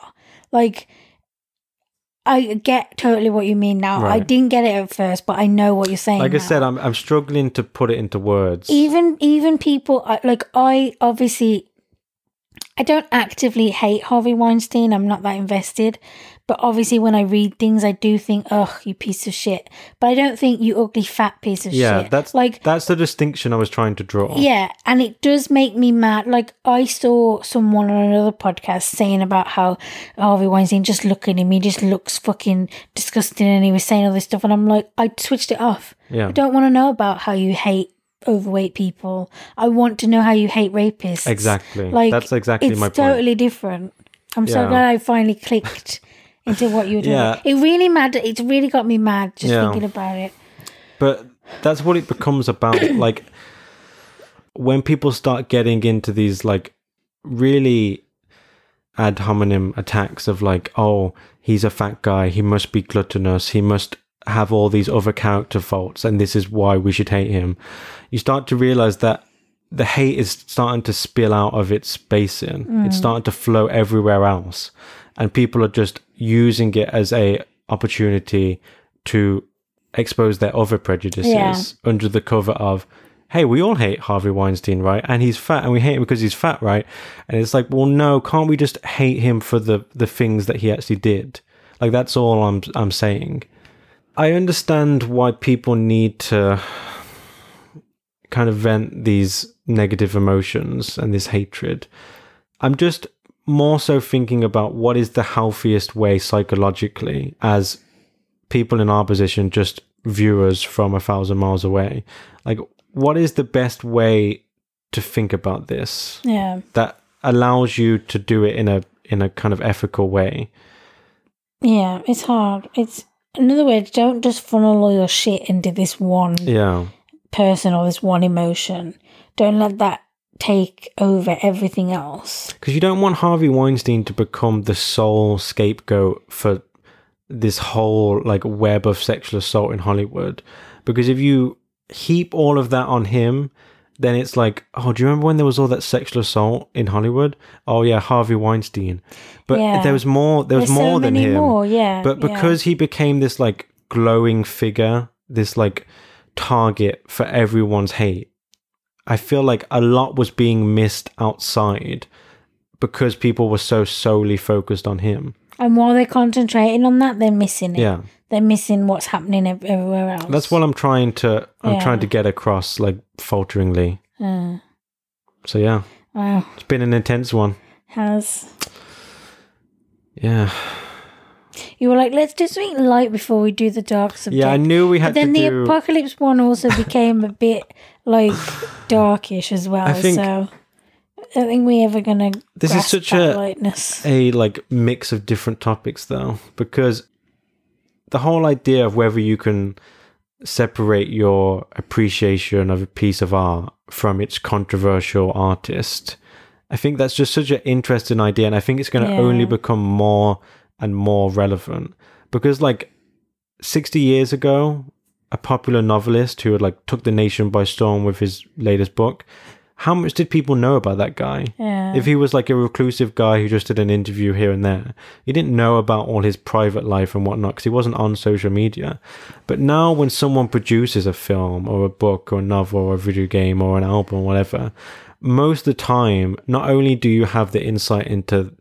Like I get totally what you mean now. I didn't get it at first, but I know what you're saying. like I said, I'm I'm struggling to put it into words. even even people like I obviously I don't actively hate Harvey Weinstein. I'm not that invested. But obviously, when I read things, I do think, "Ugh, you piece of shit." But I don't think you ugly fat piece of yeah, shit. Yeah, that's like that's the distinction I was trying to draw. Yeah, and it does make me mad. Like I saw someone on another podcast saying about how Harvey Weinstein just looking at him, he just looks fucking disgusting, and he was saying all this stuff, and I'm like, I switched it off. Yeah. I don't want to know about how you hate overweight people. I want to know how you hate rapists. Exactly. Like That's exactly my point. totally different. I'm so glad I finally clicked into what you're doing. Yeah. It really mad. It's really got me mad just Yeah. thinking about it. But that's what it becomes about. like when people start getting into these like really ad hominem attacks of like, oh, he's a fat guy, he must be gluttonous, he must have all these other character faults, and this is why we should hate him. You start to realize that the hate is starting to spill out of its basin. It's mm. starting to flow everywhere else. And people are just using it as a opportunity to expose their other prejudices Yeah. under the cover of hey we all hate harvey weinstein right? And he's fat and we hate him because he's fat right? And it's like well no can't we just hate him for the the things that he actually did? Like that's all i'm i'm saying. I understand why people need to kind of vent these negative emotions and this hatred. I'm just more so thinking about what is the healthiest way psychologically as people in our position, just viewers from a thousand miles away. Like, what is the best way to think about this Yeah. that allows you to do it in a in a kind of ethical way? Yeah, it's hard. It's in other words, don't just funnel all your shit into this one Yeah, person or this one emotion. Don't let that take over everything else. because you don't want Harvey Weinstein to become the sole scapegoat for this whole like web of sexual assault in Hollywood. Because if you heap all of that on him, then it's like, oh, do you remember when there was all that sexual assault in Hollywood? Oh yeah, Harvey Weinstein. But Yeah. there was more. There was There's more so than many him. more, yeah. But yeah. because he became this like glowing figure, this like target for everyone's hate, I feel like a lot was being missed outside because people were so solely focused on him. and while they're concentrating on that, they're missing it. Yeah. They're missing what's happening ev- everywhere else. That's what I'm trying to I'm Yeah. trying to get across like falteringly. Uh, So yeah, wow. it's been an intense one. Has Yeah. You were like, let's do something light before we do the dark subject. Yeah, I knew we had. But then the do apocalypse one also became a bit like darkish as well. I think- so I don't think we're ever gonna. This is such a- lightness. a like mix of different topics though because the whole idea of whether you can separate your appreciation of a piece of art from its controversial artist i think that's just such an interesting idea and i think it's going to Yeah. only become more and more relevant because like 60 years ago a popular novelist who had like took the nation by storm with his latest book how much did people know about that guy Yeah. if he was like a reclusive guy who just did an interview here and there, you didn't know about all his private life and whatnot because he wasn't on social media. But now, when someone produces a film or a book or a novel or a video game or an album or whatever, most of the time, not only do you have the insight into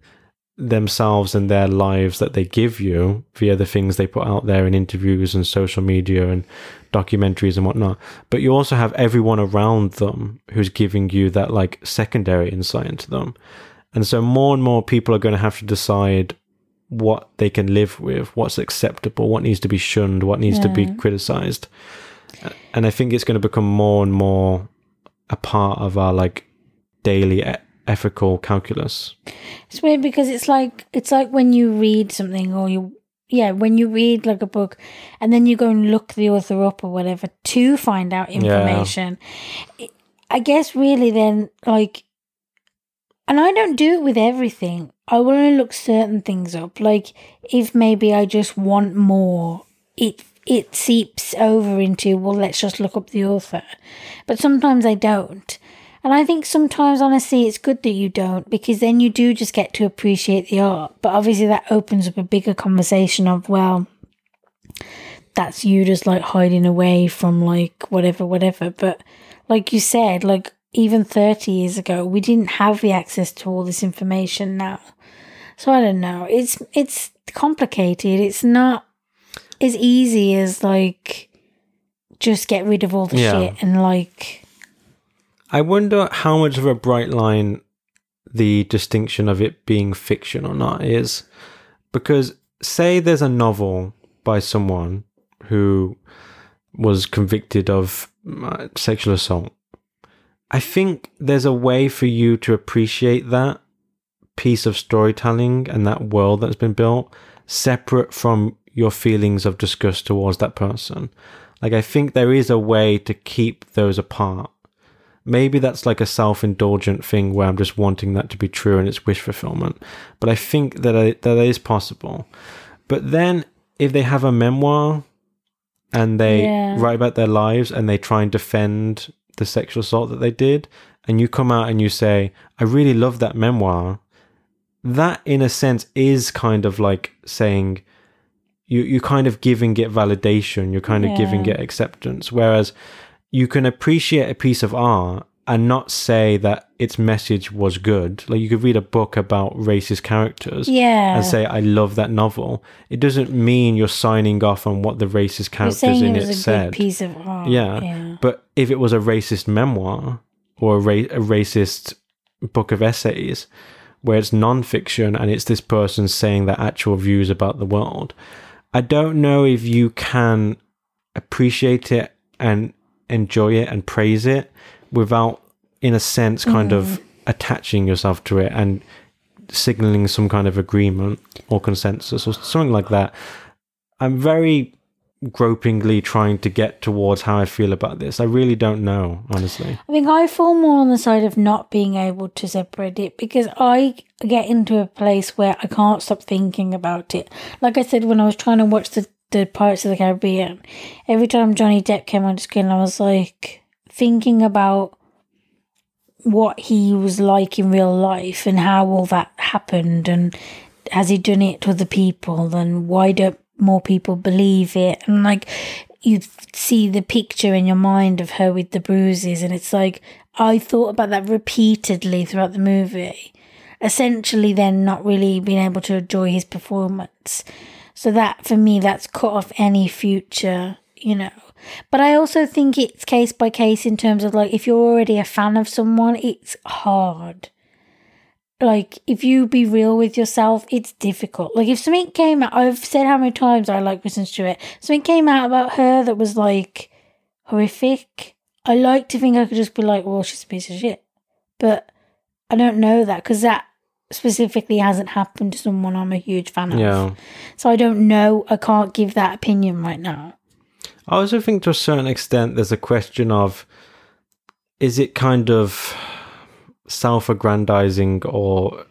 themselves and their lives that they give you via the things they put out there in interviews and social media and documentaries and whatnot, but you also have everyone around them who's giving you that like secondary insight into them. And so more and more people are going to have to decide what they can live with, what's acceptable, what needs to be shunned, what needs to be criticized. And I think it's going to become more and more a part of our like daily ethical calculus. It's weird because it's like it's like when you read something or you yeah, when you read like a book and then you go and look the author up or whatever to find out information. It- I guess really then like and I don't do it with everything. I will only look certain things up. Like if maybe I just want more, it it seeps over into well let's just look up the author. But sometimes I don't. And I think sometimes, honestly, it's good that you don't because then you do just get to appreciate the art. But obviously, that opens up a bigger conversation of, well, that's you just like hiding away from like whatever, whatever. But like you said, like even 30 years ago, we didn't have the access to all this information now. So I don't know. It's, it's complicated. It's not as easy as like just get rid of all the Yeah. shit and like, I wonder how much of a bright line the distinction of it being fiction or not is. Because, say, there's a novel by someone who was convicted of uh, sexual assault. I think there's a way for you to appreciate that piece of storytelling and that world that's been built separate from your feelings of disgust towards that person. Like, I think there is a way to keep those apart maybe that's like a self-indulgent thing where I'm just wanting that to be true and it's wish fulfillment. But I think that I, that is possible. But then if they have a memoir and they Yeah. write about their lives and they try and defend the sexual assault that they did, and you come out and you say, "I really love that memoir," that in a sense is kind of like saying. You, you're kind of giving it validation. You're kind of giving Yeah. it acceptance. Whereas you can appreciate a piece of art and not say that its message was good. Like you could read a book about racist characters yeah. and say, I love that novel. It doesn't mean you're signing off on what the racist characters in it it said. good piece of art. Yeah. yeah. But if it was a racist memoir or a, ra- a racist book of essays where it's non-fiction and it's this person saying their actual views about the world, I don't know if you can appreciate it and enjoy it and praise it without, in a sense, kind of mm. attaching yourself to it and signaling some kind of agreement or consensus or something like that. I'm very gropingly trying to get towards how I feel about this. I really don't know, honestly. I think I fall more on the side of not being able to separate it because I get into a place where I can't stop thinking about it. Like I said, when I was trying to watch the, the Pirates of the Caribbean, every time Johnny Depp came on screen, I was like thinking about what he was like in real life and how all that happened and has he done it to other people and why don't more people believe it? And like you see the picture in your mind of her with the bruises and it's like i thought about that repeatedly throughout the movie. Essentially then not really being able to enjoy his performance so that for me that's cut off any future you know but i also think it's case by case in terms of like if you're already a fan of someone it's hard like if you be real with yourself, it's difficult. Like if something came out, I've said how many times I like Kristen Stewart. Something came out about her that was like horrific. I like to think I could just be like, well, she's a piece of shit, but I don't know that because that specifically hasn't happened to someone I'm a huge fan of. Yeah. So I don't know. I can't give that opinion right now. I also think to a certain extent there's a question of is it kind of self aggrandizing or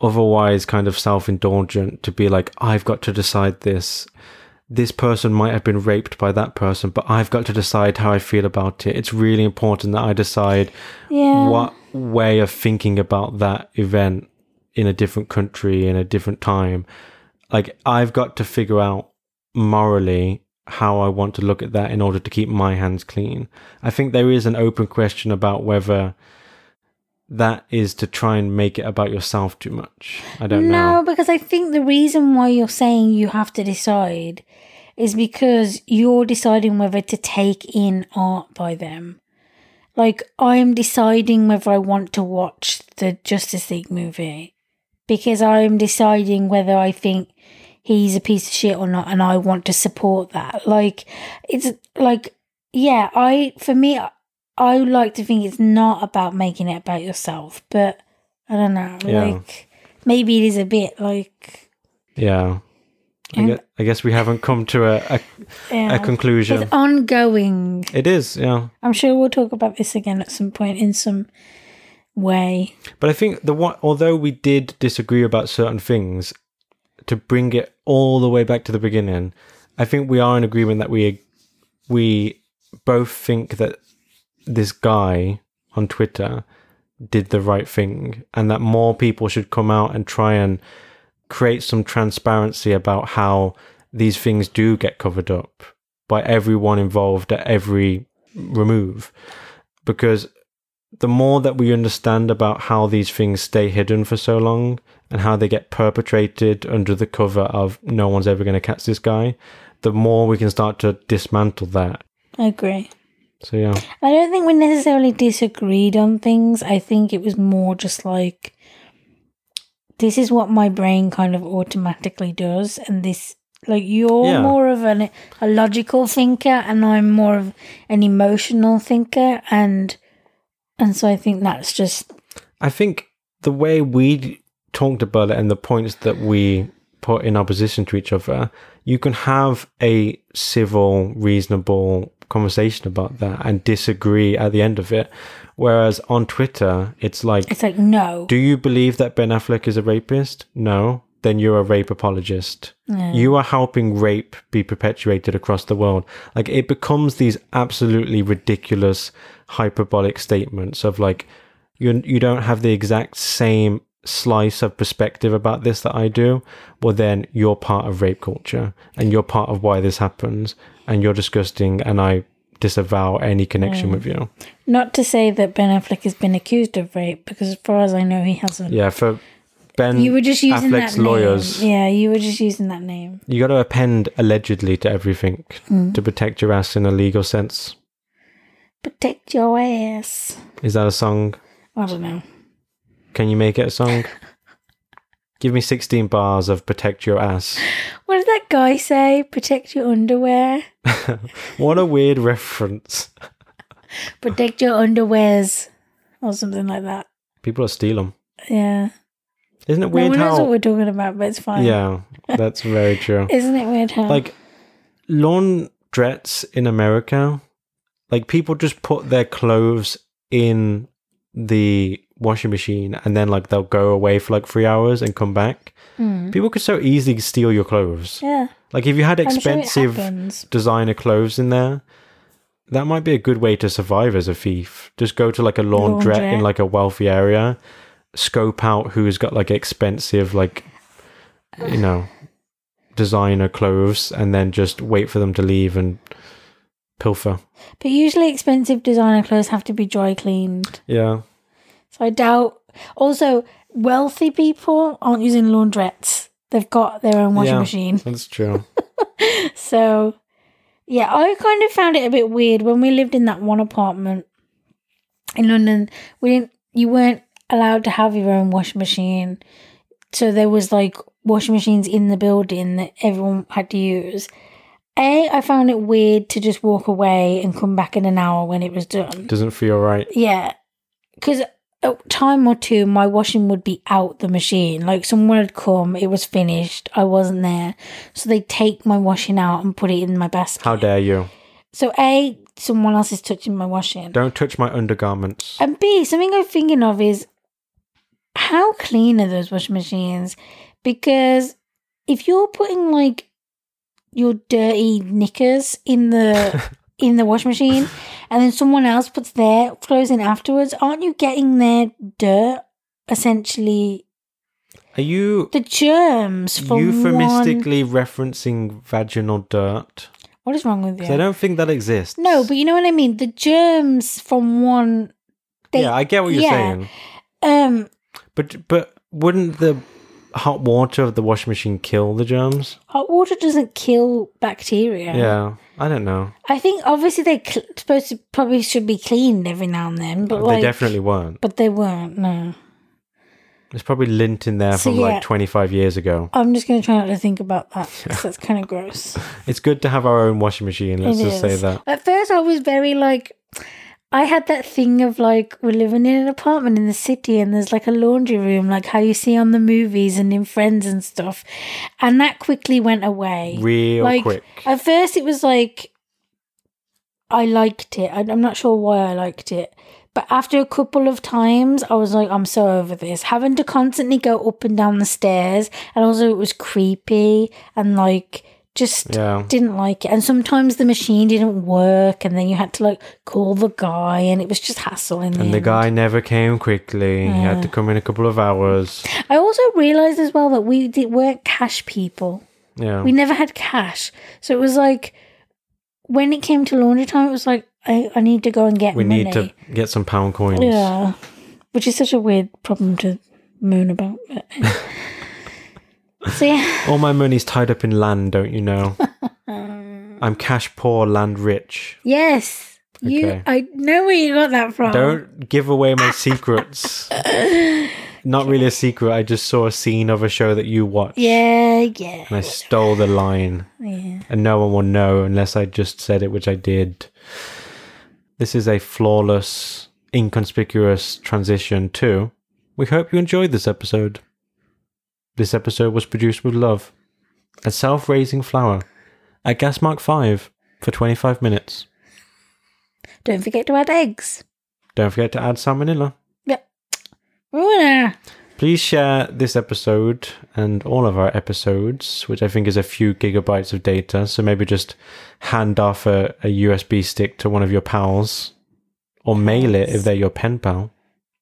otherwise kind of self indulgent to be like, I've got to decide this. This person might have been raped by that person, but I've got to decide how I feel about it. It's really important that I decide Yeah. what way of thinking about that event in a different country, in a different time. Like, I've got to figure out morally how I want to look at that in order to keep my hands clean. I think there is an open question about whether that is to try and make it about yourself too much. I don't no, know. No, because I think the reason why you're saying you have to decide is because you're deciding whether to take in art by them. Like, I'm deciding whether I want to watch the Justice League movie because I'm deciding whether I think he's a piece of shit or not and I want to support that. Like, it's like, yeah, I, for me, I would like to think it's not about making it about yourself, but I don't know. Yeah. Like, maybe it is a bit like, Yeah. I guess, I guess we haven't come to a, a, yeah. a conclusion. It's ongoing. It is, yeah. I'm sure we'll talk about this again at some point in some way. But I think the one, although we did disagree about certain things, to bring it all the way back to the beginning, I think we are in agreement that we we both think that this guy on Twitter did the right thing, and that more people should come out and try and create some transparency about how these things do get covered up by everyone involved at every remove, because the more that we understand about how these things stay hidden for so long and how they get perpetrated under the cover of no one's ever going to catch this guy, the more we can start to dismantle that. I agree. So yeah, I don't think we necessarily disagreed on things. I think it was more just like this is what my brain kind of automatically does, and this like you're Yeah. more of an a logical thinker, and I'm more of an emotional thinker, and and so I think that's just I think the way we talked about it and the points that we put in opposition to each other, you can have a civil, reasonable conversation about that and disagree at the end of it. Whereas on Twitter, it's like it's like no, Do you believe that Ben Affleck is a rapist? No. Then you're a rape apologist. You are helping rape be perpetuated across the world. Like it becomes these absolutely ridiculous hyperbolic statements of like you you don't have the exact same slice of perspective about this that I do. Well then you're part of rape culture and you're part of why this happens and you're disgusting and I disavow any connection mm. with you. not to say that Ben Affleck has been accused of rape, because as far as I know, he hasn't. Yeah, for Ben You were just using Affleck's that lawyers. name. Yeah, you were just using that name. You got to append allegedly to everything mm. to protect your ass in a legal sense. Protect your ass. Is that a song? I don't know. Can you make it a song? Give me 16 bars of protect your ass. What did that guy say? Protect your underwear. What a weird reference. Protect your underwears. Or something like that. People will steal them. Yeah. Isn't it weird No one knows how. what we're talking about, but it's fine. Yeah, that's very true. Isn't it weird how? Like, laundrettes in America, like, people just put their clothes in the washing machine and then, like, they'll go away for like three hours and come back. Hmm. People could so easily steal your clothes. Yeah. Like if you had I'm sure expensive designer clothes in there, that might be a good way to survive as a thief. Just go to like a laundrette, in like a wealthy area, scope out who's got like expensive, like, you know, designer clothes, and then just wait for them to leave and pilfer. But usually expensive designer clothes have to be dry cleaned. Yeah. So I doubt. Also, wealthy people aren't using laundrettes. They've got their own washing Yeah. machine. That's true. So, yeah, I kind of found it a bit weird when we lived in that one apartment in London. We didn't, you weren't allowed to have your own washing machine. So there was like washing machines in the building that everyone had to use. A, I found it weird to just walk away and come back in an hour when it was done. Doesn't feel right. Yeah, because a time or two, my washing would be out the machine. Like someone had come, it was finished, I wasn't there, so they take my washing out and put it in my basket. How dare you? So a, someone else is touching my washing, Don't touch my undergarments. and b, something I'm thinking of is how clean are those washing machines? Because if you're putting like your dirty knickers in the in the washing machine and then someone else puts their clothes in afterwards, aren't you getting their dirt essentially Are you the germs from one euphemistically referencing vaginal dirt? What is wrong with 'Cause I don't think that exists. No, but you know what I mean? The germs from one they, yeah, I get what you're yeah. saying. um But but wouldn't the hot water of the washing machine kill the germs? hot water doesn't kill bacteria. Yeah, I don't know. I think obviously they cl- supposed to probably should be cleaned every now and then, but they like definitely weren't. but they weren't. No, There's probably lint in there So, from yeah. like 25 years ago. I'm just gonna try not to think about that 'cause that's kind of gross. It's good to have our own washing machine. Let's It just say that. At first, I was very like, I had that thing of like, we're living in an apartment in the city and there's like a laundry room, like how you see on the movies and in Friends and stuff. And that quickly went away. Real like, quick. At first, it was like, I liked it. I, I'm not sure why I liked it. But after a couple of times, I was like, I'm so over this. Having to constantly go up and down the stairs. And also, it was creepy and like, just Yeah. didn't like it. And sometimes the machine didn't work, and then you had to like call the guy, and it was just hassle. In the And the end. guy never came quickly. He had to come in a couple of hours. I also realized as well that we did, weren't cash people. Yeah. We never had cash, so it was like when it came to laundry time, it was like I, I need to go and get We money. need to get some pound coins. yeah, which is such a weird problem to moan about. so yeah, All my money's tied up in land, don't you know? I'm cash poor, land rich. yes, you. Okay. I know where you got that from. Don't give away my secrets. Not really a secret. I just saw a scene of a show that you watched. Yeah, yeah, And I stole the line. yeah. And no one will know unless I just said it, which I did. This is a flawless, inconspicuous transition to. We hope you enjoyed this episode. This episode was produced with love at Self Raising Flower at Gas Mark 5 for 25 minutes. Don't forget to add eggs. Don't forget to add salmonella. Ruiner. Please share this episode and all of our episodes, which I think is a few gigabytes of data. So maybe just hand off a, a USB stick to one of your pals or mail it if they're your pen pal.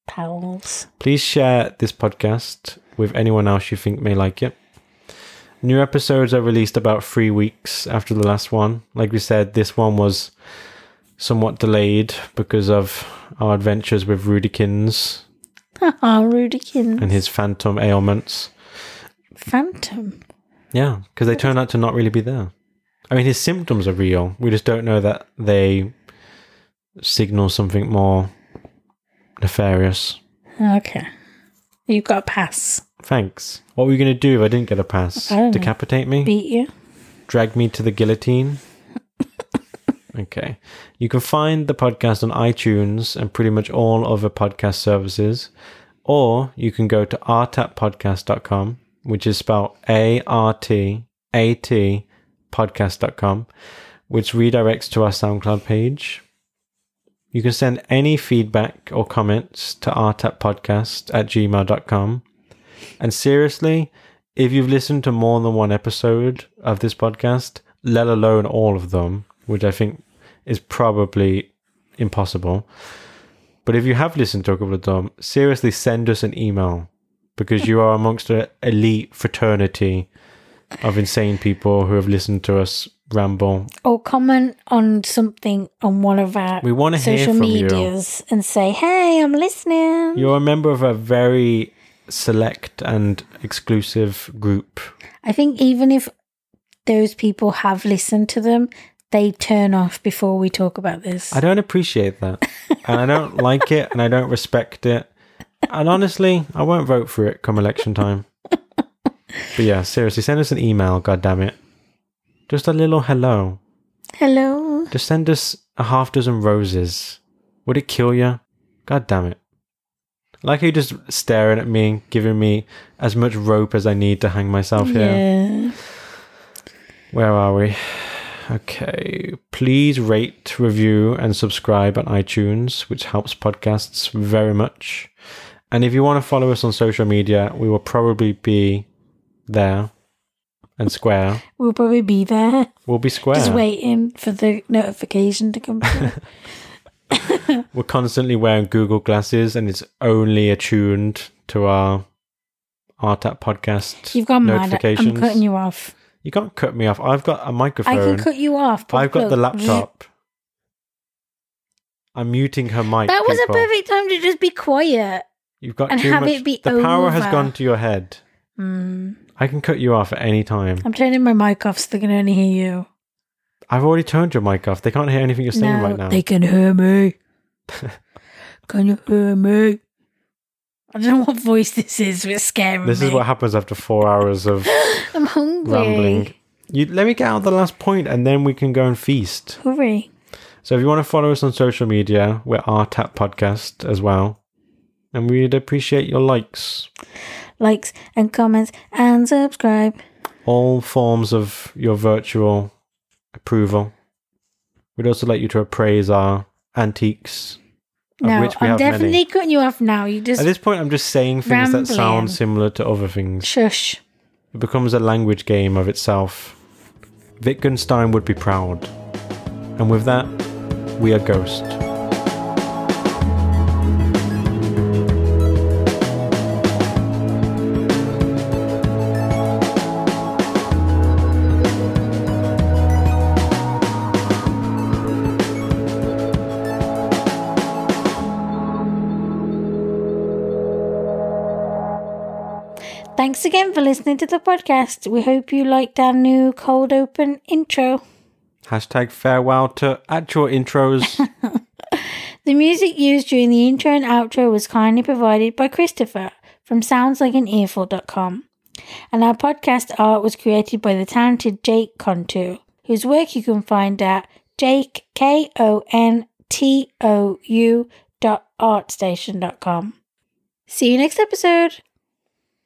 Pals. Please share this podcast with anyone else you think may like it. New episodes are released about three weeks after the last one. Like we said, this one was somewhat delayed because of our adventures with Rudikins Haha, Rudikin. and his phantom ailments. Phantom. Yeah, because they turn out to not really be there. I mean, his symptoms are real. We just don't know that they signal something more nefarious. Okay. You've got a pass. Thanks. What were you going to do if I didn't get a pass? I don't know. Decapitate me? Beat you. Drag me to the guillotine? okay. You can find the podcast on iTunes and pretty much all other podcast services. Or you can go to artatpodcast.com, which is spelled A R T A T podcast.com, which redirects to our SoundCloud page. You can send any feedback or comments to rtappodcast at gmail.com. And seriously, if you've listened to more than one episode of this podcast, let alone all of them, which I think is probably impossible. But if you have listened to a couple of them, seriously send us an email because you are amongst an elite fraternity of insane people who have listened to us ramble. Or comment on something on one of our We want to hear social from you. medias and say, "Hey, I'm listening." You're a member of a very select and exclusive group. I think even if those people have listened to them, they turn off before we talk about this. I don't appreciate that. and I don't like it and I don't respect it. And honestly, I won't vote for it come election time. But yeah, seriously, send us an email, god damn it. Just a little hello. Hello. Just send us a half dozen roses. Would it kill you? God damn it. Like you just staring at me, giving me as much rope as I need to hang myself here. Yeah. Where are we? Okay. Please rate, review, and subscribe on iTunes, which helps podcasts very much. And if you want to follow us on social media, we will probably be there and square. We'll probably be there, We'll be square. just waiting for the notification to come through. We're constantly wearing Google glasses, and it's only attuned to our RTAP podcast You've gone mad. notifications. I'm cutting you off. You can't cut me off. I've got a microphone. I can cut you off. but I've got the look, laptop. I'm muting her mic. That was a perfect time to just be quiet. You've got and too have much. it be the power has gone to your head. Hmm. I can cut you off at any time. I'm turning my mic off so they can only hear you. I've already turned your mic off. They can't hear anything you're saying no, right now. they can hear me. can you hear me? I don't know what voice this is, but it's scaring This me. is what happens after four hours of I'm hungry. rambling. You let me get out the last point, and then we can go and feast. Hurry. So if you want to follow us on social media, we're RTAP Podcast as well. And we'd appreciate your likes. Likes and comments and subscribe. All forms of your virtual approval. We'd also like you to appraise our antiques. No, which we I'm definitely many. cutting you off now. You just At this point, I'm just saying things that sound similar to other things. shush. It becomes a language game of itself. Wittgenstein would be proud. And with that, we are Ghost. Thanks again for listening to the podcast. We hope you liked our new cold open intro. Hashtag farewell to actual intros. The music used during the intro and outro was kindly provided by Christopher from soundslikeanearful.com. And our podcast art was created by the talented Jake Kontou, whose work you can find at jake, K-O-N-T-O-U dot artstation dot com. See you next episode.